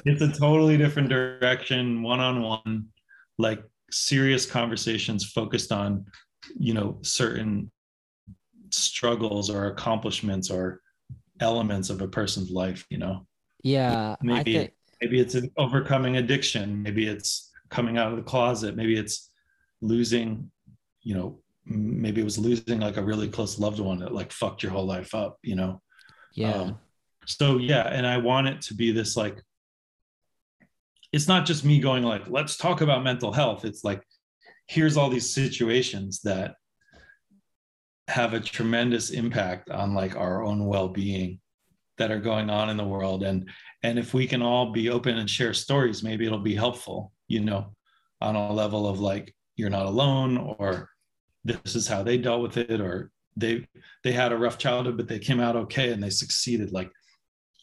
Speaker 4: It's a totally different direction one-on-one like serious conversations focused on you know certain struggles or accomplishments or elements of a person's life you know?
Speaker 3: Yeah,
Speaker 4: maybe
Speaker 3: think
Speaker 4: maybe it's overcoming addiction. Maybe it's coming out of the closet. Maybe it's losing you know maybe it was losing like a really close loved one that like fucked your whole life up you know?
Speaker 3: Yeah.
Speaker 4: um, so yeah and i want it to be this like it's not just me going like let's talk about mental health. It's like here's all these situations that have a tremendous impact on like our own well-being that are going on in the world. And and if we can all be open and share stories maybe it'll be helpful you know on a level of like you're not alone or this is how they dealt with it or they they had a rough childhood but they came out okay and they succeeded. Like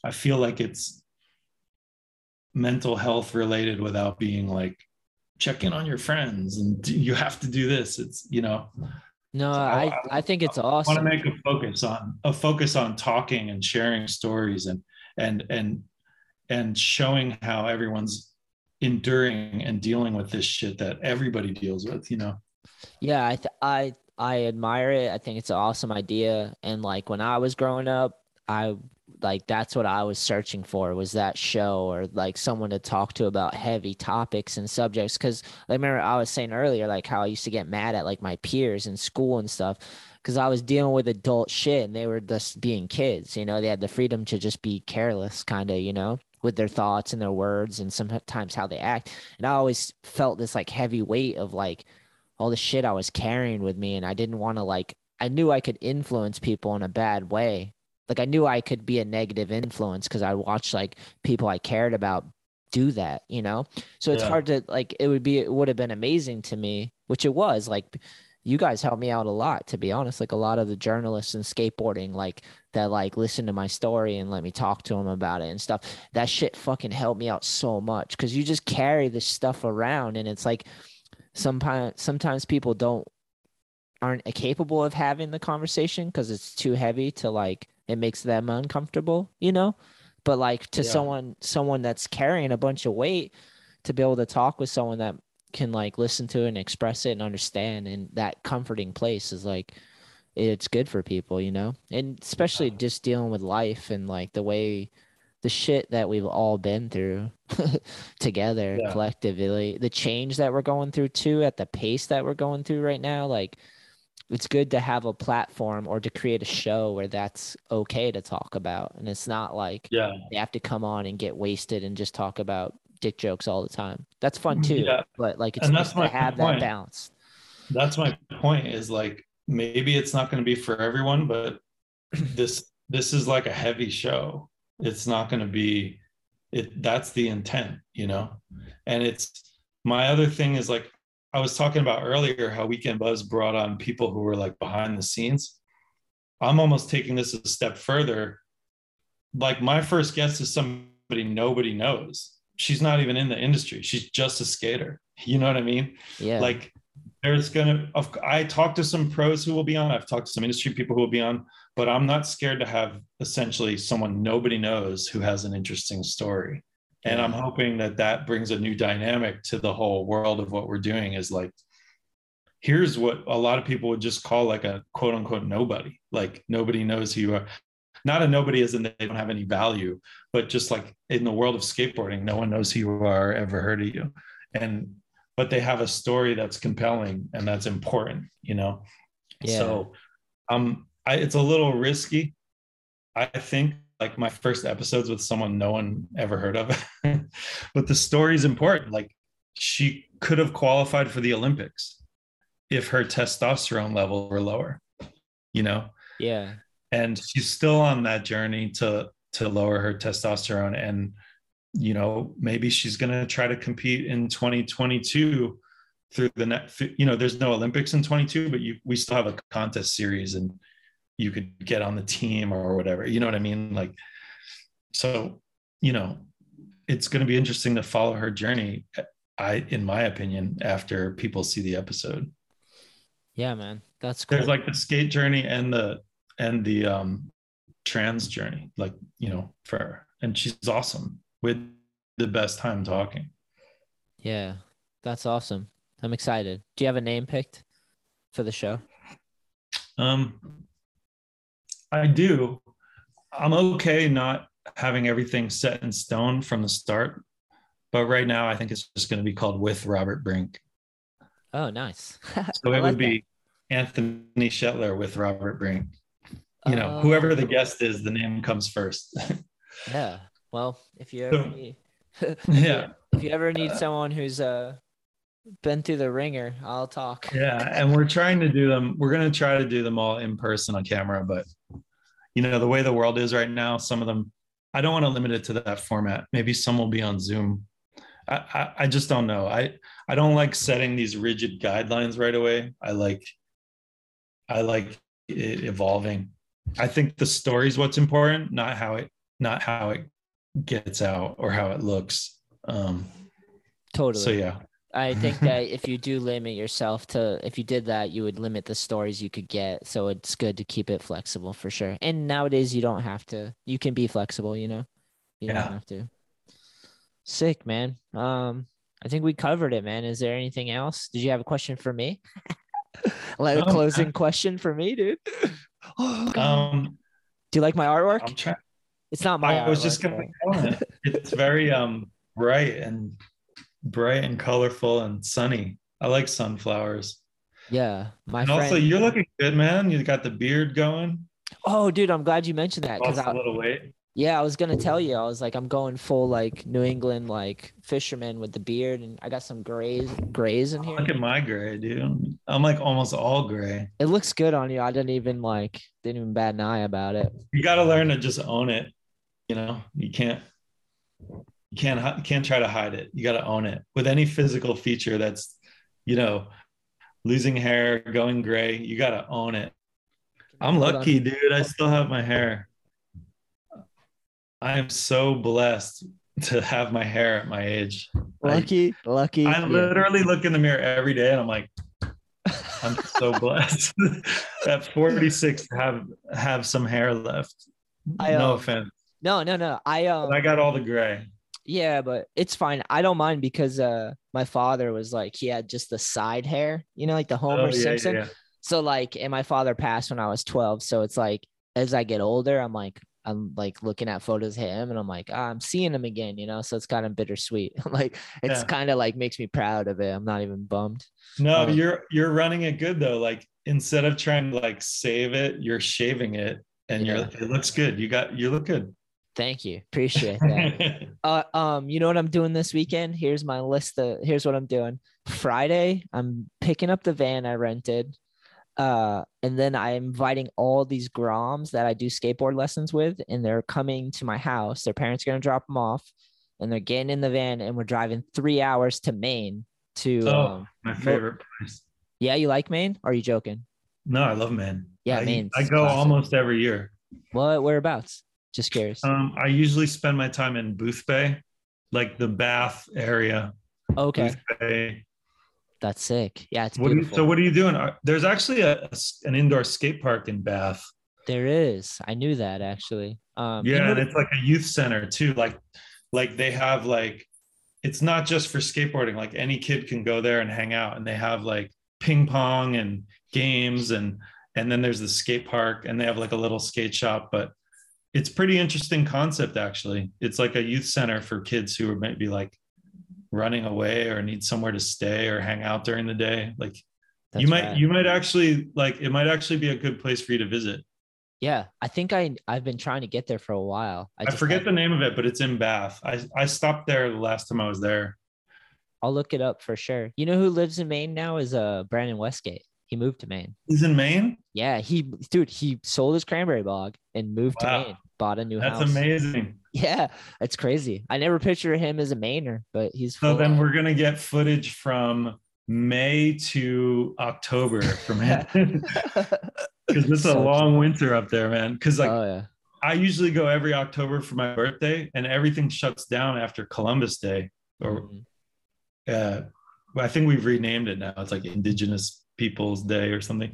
Speaker 4: i feel like it's mental health related without being like check in on your friends and you have to do this. It's you know
Speaker 3: No,
Speaker 4: So
Speaker 3: I,
Speaker 4: I-
Speaker 3: I think it's
Speaker 4: I want to make a focus on a focus on talking and sharing stories and and and and showing how everyone's enduring and dealing with this shit that everybody deals with you know
Speaker 3: Yeah, I th- I I admire it. I think it's an awesome idea. And like when I was growing up, I like that's what I was searching for was that show or like someone to talk to about heavy topics and subjects. Cause I remember I was saying earlier, like how I used to get mad at like my peers in school and stuff. Cause I was dealing with adult shit and they were just being kids, you know, they had the freedom to just be careless, kind of, you know, with their thoughts and their words and sometimes how they act. And I always felt this like heavy weight of like, all the shit I was carrying with me and I didn't want to like I knew I could influence people in a bad way. Like I knew I could be a negative influence because I watched like people I cared about do that, you know? So it's
Speaker 4: Yeah.
Speaker 3: hard to like it would be it would have been amazing to me, which it was. Like you guys helped me out a lot, to be honest. Like a lot of the journalists in skateboarding, like that like listen to my story and let me talk to them about it and stuff. That shit fucking helped me out so much because you just carry this stuff around and it's like sometimes sometimes people don't aren't capable of having the conversation because it's too heavy to like it makes them uncomfortable you know but like to
Speaker 4: Yeah.
Speaker 3: someone someone that's carrying a bunch of weight to be able to talk with someone that can like listen to it and express it and understand and that comforting place is like it's good for people you know? And especially just dealing with life and like the way the shit that we've all been through [LAUGHS] together
Speaker 4: Yeah.
Speaker 3: collectively the change that we're going through too at the pace that we're going through right now like it's good to have a platform or to create a show where that's okay to talk about and it's not like
Speaker 4: yeah.
Speaker 3: they have to come on and get wasted and just talk about dick jokes all the time. That's fun too
Speaker 4: Yeah.
Speaker 3: but like it's
Speaker 4: And
Speaker 3: nice
Speaker 4: that's
Speaker 3: to
Speaker 4: my
Speaker 3: have that
Speaker 4: point.
Speaker 3: balance.
Speaker 4: That's my point is like maybe it's not going to be for everyone but [CLEARS THROAT] this this is like a heavy show. It's not going to be it that's the intent you know? And it's my other thing is like i was talking about earlier how weekend buzz brought on people who were like behind the scenes. I'm almost taking this a step further. Like my first guest is somebody nobody knows she's not even in the industry. She's just a skater. [LAUGHS] You know what i mean?
Speaker 3: Yeah.
Speaker 4: Like there's gonna i talked to some pros who will be on. I've talked to some industry people who will be on but i'm not scared to have essentially someone nobody knows who has an interesting story. And i'm hoping that that brings a new dynamic to the whole world of what we're doing is like here's what a lot of people would just call like a quote unquote nobody. Like nobody knows who you are not a nobody as in they don't have any value but just like in the world of skateboarding no one knows who you are or ever heard of you. And but they have a story that's compelling and that's important you know?
Speaker 3: Yeah.
Speaker 4: so um I, it's a little risky. I think like my first episodes with someone no one ever heard of [LAUGHS] but the story's important. Like she could have qualified for the olympics if her testosterone level were lower you know?
Speaker 3: Yeah
Speaker 4: and she's still on that journey to to lower her testosterone. And you know maybe she's going to try to compete in 2022 through the next you know there's no olympics in 22 but you we still have a contest series and you could get on the team or whatever. You know what i mean? Like so you know it's going to be interesting to follow her journey i in my opinion after people see the episode.
Speaker 3: Yeah man. That's cool.
Speaker 4: there's like the skate journey and the and the um trans journey like you know for her and she's awesome with the best time talking.
Speaker 3: Yeah that's awesome. I'm excited. Do you have a name picked for the show?
Speaker 4: Um i do. I'm okay not having everything set in stone from the start but right now i think it's just going to be called with robert brink.
Speaker 3: Oh nice. [LAUGHS]
Speaker 4: So it
Speaker 3: like
Speaker 4: would be anthony shetler with robert brink you know whoever the guest is the name comes first. [LAUGHS]
Speaker 3: Yeah well if you ever need [LAUGHS]
Speaker 4: yeah.
Speaker 3: if you ever need someone who's uh been through the ringer i'll talk.
Speaker 4: Yeah and we're trying to do them we're going to try to do them all in person on camera but you know the way the world is right now some of them i don't want to limit it to that format. Maybe some will be on zoom. I, I i just don't know. I i don't like setting these rigid guidelines right away. I like i like it evolving. I think the story is what's important, not how it not how it gets out or how it looks. Um,
Speaker 3: Totally.
Speaker 4: so yeah,
Speaker 3: I think that [LAUGHS] if you do limit yourself to, if you did that, you would limit the stories you could get. So it's good to keep it flexible for sure. And nowadays, you don't have to. You can be flexible. You know, you
Speaker 4: Yeah.
Speaker 3: don't have to. Sick, man. Um, I think we covered it, man. Is there anything else? Did you have a question for me? like [LAUGHS] a
Speaker 4: No,
Speaker 3: closing question for me, dude. Oh,
Speaker 4: um,
Speaker 3: do you like my artwork? It's not my.
Speaker 4: I was just gonna. It's very um bright and bright and colorful and sunny. I like sunflowers.
Speaker 3: Yeah, my
Speaker 4: and
Speaker 3: friend.
Speaker 4: also, you're looking good, man. You got the beard going.
Speaker 3: oh, dude, I'm glad you mentioned that because
Speaker 4: a little weight.
Speaker 3: Yeah, I was gonna tell you. I was like, I'm going full like New England like fisherman with the beard, and I got some grays grays in here.
Speaker 4: Look at my gray, dude. I'm like almost all gray.
Speaker 3: It looks good on you. I didn't even like didn't even bat an eye about it.
Speaker 4: You got to learn to just own it. You know, you can't. You can't. You can't try to hide it. You got to own it with any physical feature that's, you know, losing hair, going gray. You got to own it. I'm lucky, dude. I still have my hair. I am so blessed to have my hair at my age. I-
Speaker 3: Lucky, lucky.
Speaker 4: I
Speaker 3: yeah.
Speaker 4: literally look in the mirror every day and I'm like, I'm so [LAUGHS] blessed [LAUGHS] at 46 to have have some hair left.
Speaker 3: I,
Speaker 4: no
Speaker 3: um,
Speaker 4: offense.
Speaker 3: No, no, no. I um.
Speaker 4: But I got all the gray.
Speaker 3: Yeah, but it's fine. I don't mind because uh my father was like he had just the side hair, you know, like the Homer
Speaker 4: Oh, yeah,
Speaker 3: Simpson.
Speaker 4: yeah.
Speaker 3: So like, and my father passed when I was 12. So it's like as I get older, I'm like, I'm like looking at photos of him and I'm like, ah, I'm seeing him again, you know. So it's kind of bittersweet. [LAUGHS] like it's
Speaker 4: Yeah.
Speaker 3: kind of like makes me proud of it. I'm not even bummed.
Speaker 4: No,
Speaker 3: Um,
Speaker 4: you're you're running it good though. Like instead of trying to like save it, you're shaving it and
Speaker 3: Yeah.
Speaker 4: you're it looks good. You got you look good.
Speaker 3: Thank you. Appreciate that. [LAUGHS] uh um, you know what I'm doing this weekend? Here's my list of here's what I'm doing. Friday, I'm picking up the van I rented. Uh, and then I'm inviting all these Groms that I do skateboard lessons with, and they're coming to my house. Their parents are gonna drop them off, and they're getting in the van, and we're driving three hours to Maine. To
Speaker 4: Oh.
Speaker 3: um,
Speaker 4: my favorite place.
Speaker 3: yeah, you like Maine? Are you joking?
Speaker 4: No, I love Maine.
Speaker 3: Yeah,
Speaker 4: I,
Speaker 3: Maine's
Speaker 4: I go
Speaker 3: classic.
Speaker 4: almost every year.
Speaker 3: What whereabouts? Just curious.
Speaker 4: Um, I usually spend my time in Boothbay, like the Bath area.
Speaker 3: okay,
Speaker 4: Boothbay.
Speaker 3: That's sick. Yeah, it's
Speaker 4: What you, so what are you doing? There's actually a, an indoor skate park in Bath.
Speaker 3: there is. I knew that actually. Um,
Speaker 4: Yeah, and it's like a youth center too. Like, like they have like, it's not just for skateboarding. Like any kid can go there and hang out, and they have like ping pong and games, and and then there's the skate park, and they have like a little skate shop. But it's pretty interesting concept actually. It's like a youth center for kids who are maybe like running away or need somewhere to stay or hang out during the day. Like
Speaker 3: that's
Speaker 4: you might
Speaker 3: rad.
Speaker 4: you might actually like it might actually be a good place for you to visit.
Speaker 3: Yeah, I think I I've been trying to get there for a while. I,
Speaker 4: I, forget the name of it, but it's in Bath. I, I stopped there the last time I was there.
Speaker 3: I'll look it up for sure. You know who lives in Maine now is uh Brandon Westgate. He moved to Maine.
Speaker 4: He's in Maine.
Speaker 3: Yeah, he dude, he sold his cranberry bog and moved
Speaker 4: Wow.
Speaker 3: to Maine. Bought a new
Speaker 4: That's
Speaker 3: house.
Speaker 4: That's amazing.
Speaker 3: Yeah, it's crazy. I never pictured him as a Mainer, but he's
Speaker 4: So then we're gonna get footage from May to October from him [LAUGHS] [LAUGHS] because it's a
Speaker 3: So
Speaker 4: long winter up there, man. Because like
Speaker 3: oh yeah.
Speaker 4: I usually go every October for my birthday, and everything shuts down after Columbus Day. Or
Speaker 3: Mhm.
Speaker 4: uh, I think we've renamed it now. It's like Indigenous Peoples Day or something,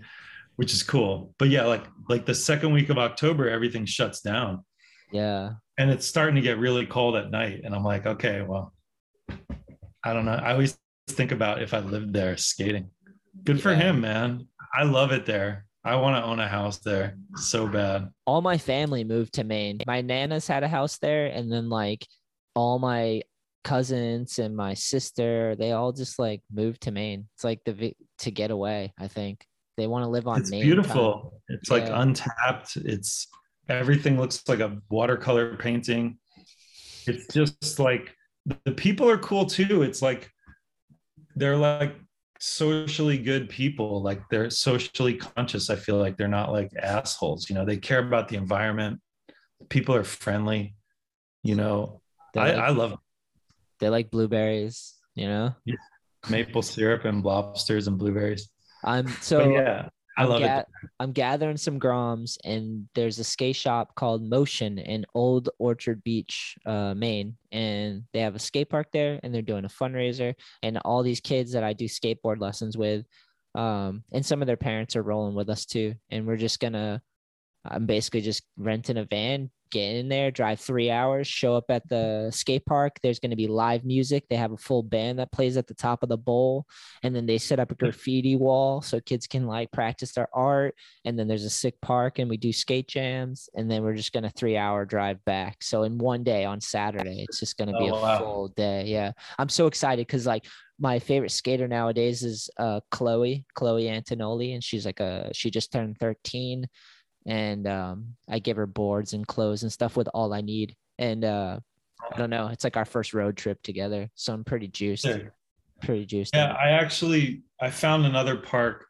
Speaker 4: which is cool. But yeah, like like the second week of October, everything shuts down,
Speaker 3: Yeah.
Speaker 4: and it's starting to get really cold at night. And I'm like, okay, well, I don't know. I always think about if I lived there skating. Good for
Speaker 3: Yeah.
Speaker 4: him, man. I love it there. I want to own a house there so bad.
Speaker 3: all my family moved to Maine. My nanas had a house there, and then like all my cousins and my sister, they all just like moved to Maine. It's like the to get away. I think they want to live on
Speaker 4: it's
Speaker 3: Maine. time.
Speaker 4: beautiful. It's like untapped. It's everything looks like a watercolor painting. It's just like the people are cool too. It's like they're like socially good people. Like they're socially conscious i feel like. They're not like assholes you know? They care about the environment. People are friendly you know? I,
Speaker 3: like,
Speaker 4: I love Them.
Speaker 3: they like blueberries. You know,
Speaker 4: maple syrup and lobsters and blueberries
Speaker 3: I'm [LAUGHS]
Speaker 4: but
Speaker 3: so
Speaker 4: yeah I
Speaker 3: I'm
Speaker 4: love
Speaker 3: ga-
Speaker 4: it.
Speaker 3: I'm gathering some groms, and there's a skate shop called Motion in Old Orchard Beach, uh, Maine, and they have a skate park there, and they're doing a fundraiser, and all these kids that I do skateboard lessons with, um, and some of their parents are rolling with us too, and we're just gonna, I'm basically just renting a van, get in there, drive three hours, show up at the skate park. There's gonna be live music. They have a full band that plays at the top of the bowl. And then they set up a graffiti wall so kids can like practice their art. And then there's a sick park and we do skate jams. And then we're just gonna three hour drive back. So in one day on saturday it's just gonna be
Speaker 4: Oh,
Speaker 3: a
Speaker 4: wow.
Speaker 3: full day. Yeah. I'm so excited because like my favorite skater nowadays is uh chloe chloe antonoli. And she's like a she just turned 13 and um i give her boards and clothes and stuff with all i need and uh i don't know it's like our first road trip together so i'm pretty juiced
Speaker 4: Sick.
Speaker 3: pretty juiced
Speaker 4: Yeah. I actually I found another park.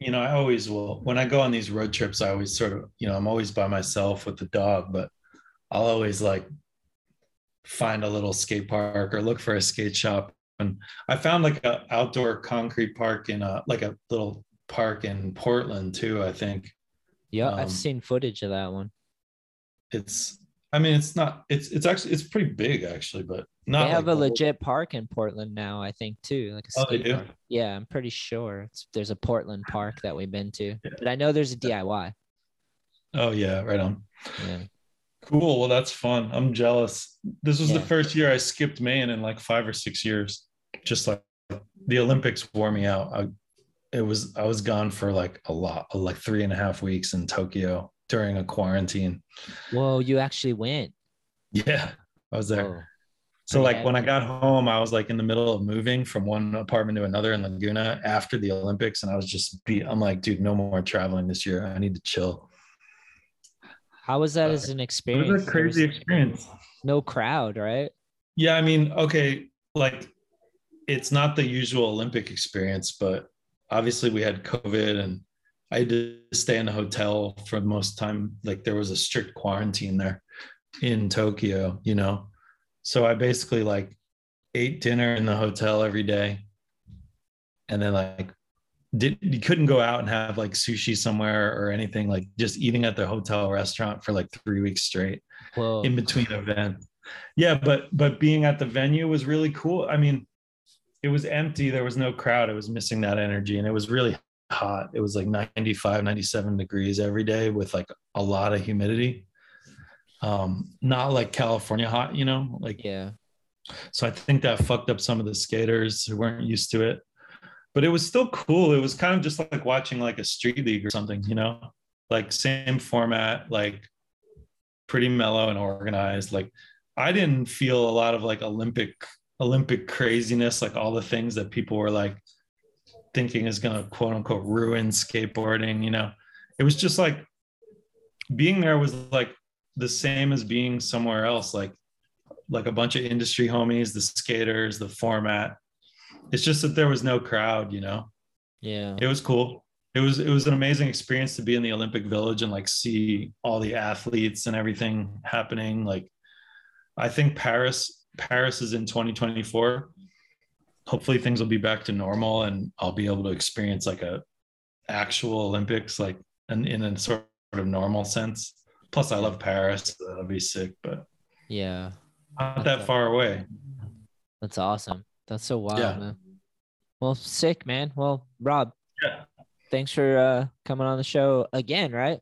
Speaker 4: You know, I always will when I go on these road trips, I always sort of, you know, I'm always by myself with the dog, but I'll always like find a little skate park or look for a skate shop. And I found like a outdoor concrete park in a like a little park in Portland too, I think.
Speaker 3: Yeah,
Speaker 4: Um,
Speaker 3: I've seen footage of that one.
Speaker 4: It's I mean it's not it's it's actually it's pretty big actually, but not
Speaker 3: they have
Speaker 4: like
Speaker 3: a
Speaker 4: the whole-
Speaker 3: legit park in Portland now, I think too, like a
Speaker 4: Oh, they
Speaker 3: skate
Speaker 4: do?
Speaker 3: park. Yeah, I'm pretty sure it's, there's a Portland park that we've been to, but I know there's a DIY.
Speaker 4: Oh yeah, right on.
Speaker 3: Yeah,
Speaker 4: Cool. Well, that's fun. I'm jealous. This was the first year I skipped Maine in like five or six years. Just like the Olympics wore me out. I, it was I was gone for like a lot, like three and a half weeks in Tokyo during a quarantine.
Speaker 3: Whoa, you actually went.
Speaker 4: Yeah, I was there.
Speaker 3: Whoa.
Speaker 4: So like when I got home, I was like in the middle of moving from one apartment to another in Laguna after the Olympics, and I was just beat. I'm like, dude, no more traveling this year. I need to chill.
Speaker 3: How was that
Speaker 4: Uh,
Speaker 3: as an
Speaker 4: It
Speaker 3: experience?
Speaker 4: was a
Speaker 3: There was
Speaker 4: crazy experience.
Speaker 3: No crowd, right?
Speaker 4: Yeah, I mean, okay, like it's not the usual Olympic experience, but obviously we had COVID and I had to stay in a hotel for most time. Like there was a strict quarantine there in Tokyo, you know. So I basically like ate dinner in the hotel every day. And then like did you couldn't go out and have like sushi somewhere or anything, like just eating at the hotel restaurant for like three weeks straight
Speaker 3: Whoa.
Speaker 4: in between events. Yeah, but but being at the venue was really cool. I mean, it was empty, there was no crowd. It was missing that energy and it was really hot. It was like 95, 97 degrees every day with like a lot of humidity. Um not like California hot, you know, like
Speaker 3: yeah.
Speaker 4: so I think that fucked up some of the skaters who weren't used to it. But it was still cool. It was kind of just like watching like a street league or something, you know, like same format, like pretty mellow and organized. Like I didn't feel a lot of like Olympic Olympic craziness, like all the things that people were like thinking is gonna quote unquote ruin skateboarding, you know. It was just like being there was like the same as being somewhere else, like like a bunch of industry homies, the skaters, the format. It's just that there was no crowd, you know.
Speaker 3: Yeah.
Speaker 4: It was cool. It was it was an amazing experience to be in the Olympic Village and like see all the athletes and everything happening. Like I think Paris Paris is in 2024. Hopefully things will be back to normal and I'll be able to experience like a actual Olympics like in, in a sort of normal sense. Plus I love Paris. So that'll be sick, but
Speaker 3: Yeah.
Speaker 4: not that far away.
Speaker 3: That's awesome. That's so wild,
Speaker 4: Yeah.
Speaker 3: man. Well, sick, man. Well, Rob,
Speaker 4: Yeah.
Speaker 3: thanks for uh coming on the show again, right?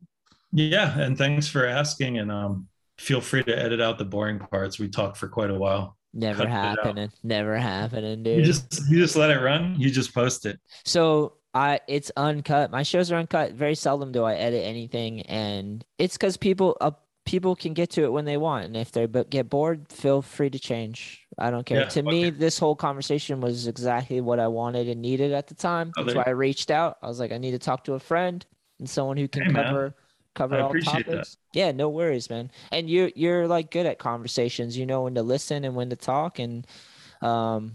Speaker 4: Yeah, and thanks for asking. And um, feel free to edit out the boring parts. We talked for quite a while.
Speaker 3: Never
Speaker 4: Cut
Speaker 3: happening. Never happening, dude.
Speaker 4: You just you just let it run. You just post it.
Speaker 3: So I it's uncut. My shows are uncut. Very seldom do I edit anything, and it's because people uh, people can get to it when they want, and if they but get bored, feel free to change. I don't care.
Speaker 4: Yeah,
Speaker 3: to me, this whole conversation was exactly what I wanted and needed at the time.
Speaker 4: Oh,
Speaker 3: That's why I reached out. I was like, I need to talk to a friend and someone who can
Speaker 4: Hey,
Speaker 3: cover cover
Speaker 4: I
Speaker 3: all
Speaker 4: appreciate that.
Speaker 3: topics. Yeah, no worries, man. And you're you're like good at conversations. You know when to listen and when to talk, and um,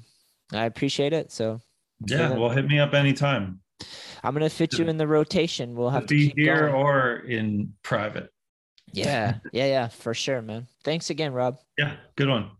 Speaker 3: I appreciate it. So
Speaker 4: Yeah, well, hit me up anytime.
Speaker 3: I'm gonna fit you in the rotation. We'll have to
Speaker 4: Be here
Speaker 3: going.
Speaker 4: or in private.
Speaker 3: Yeah, yeah, yeah, for sure, man. Thanks again, Rob.
Speaker 4: Yeah, good one.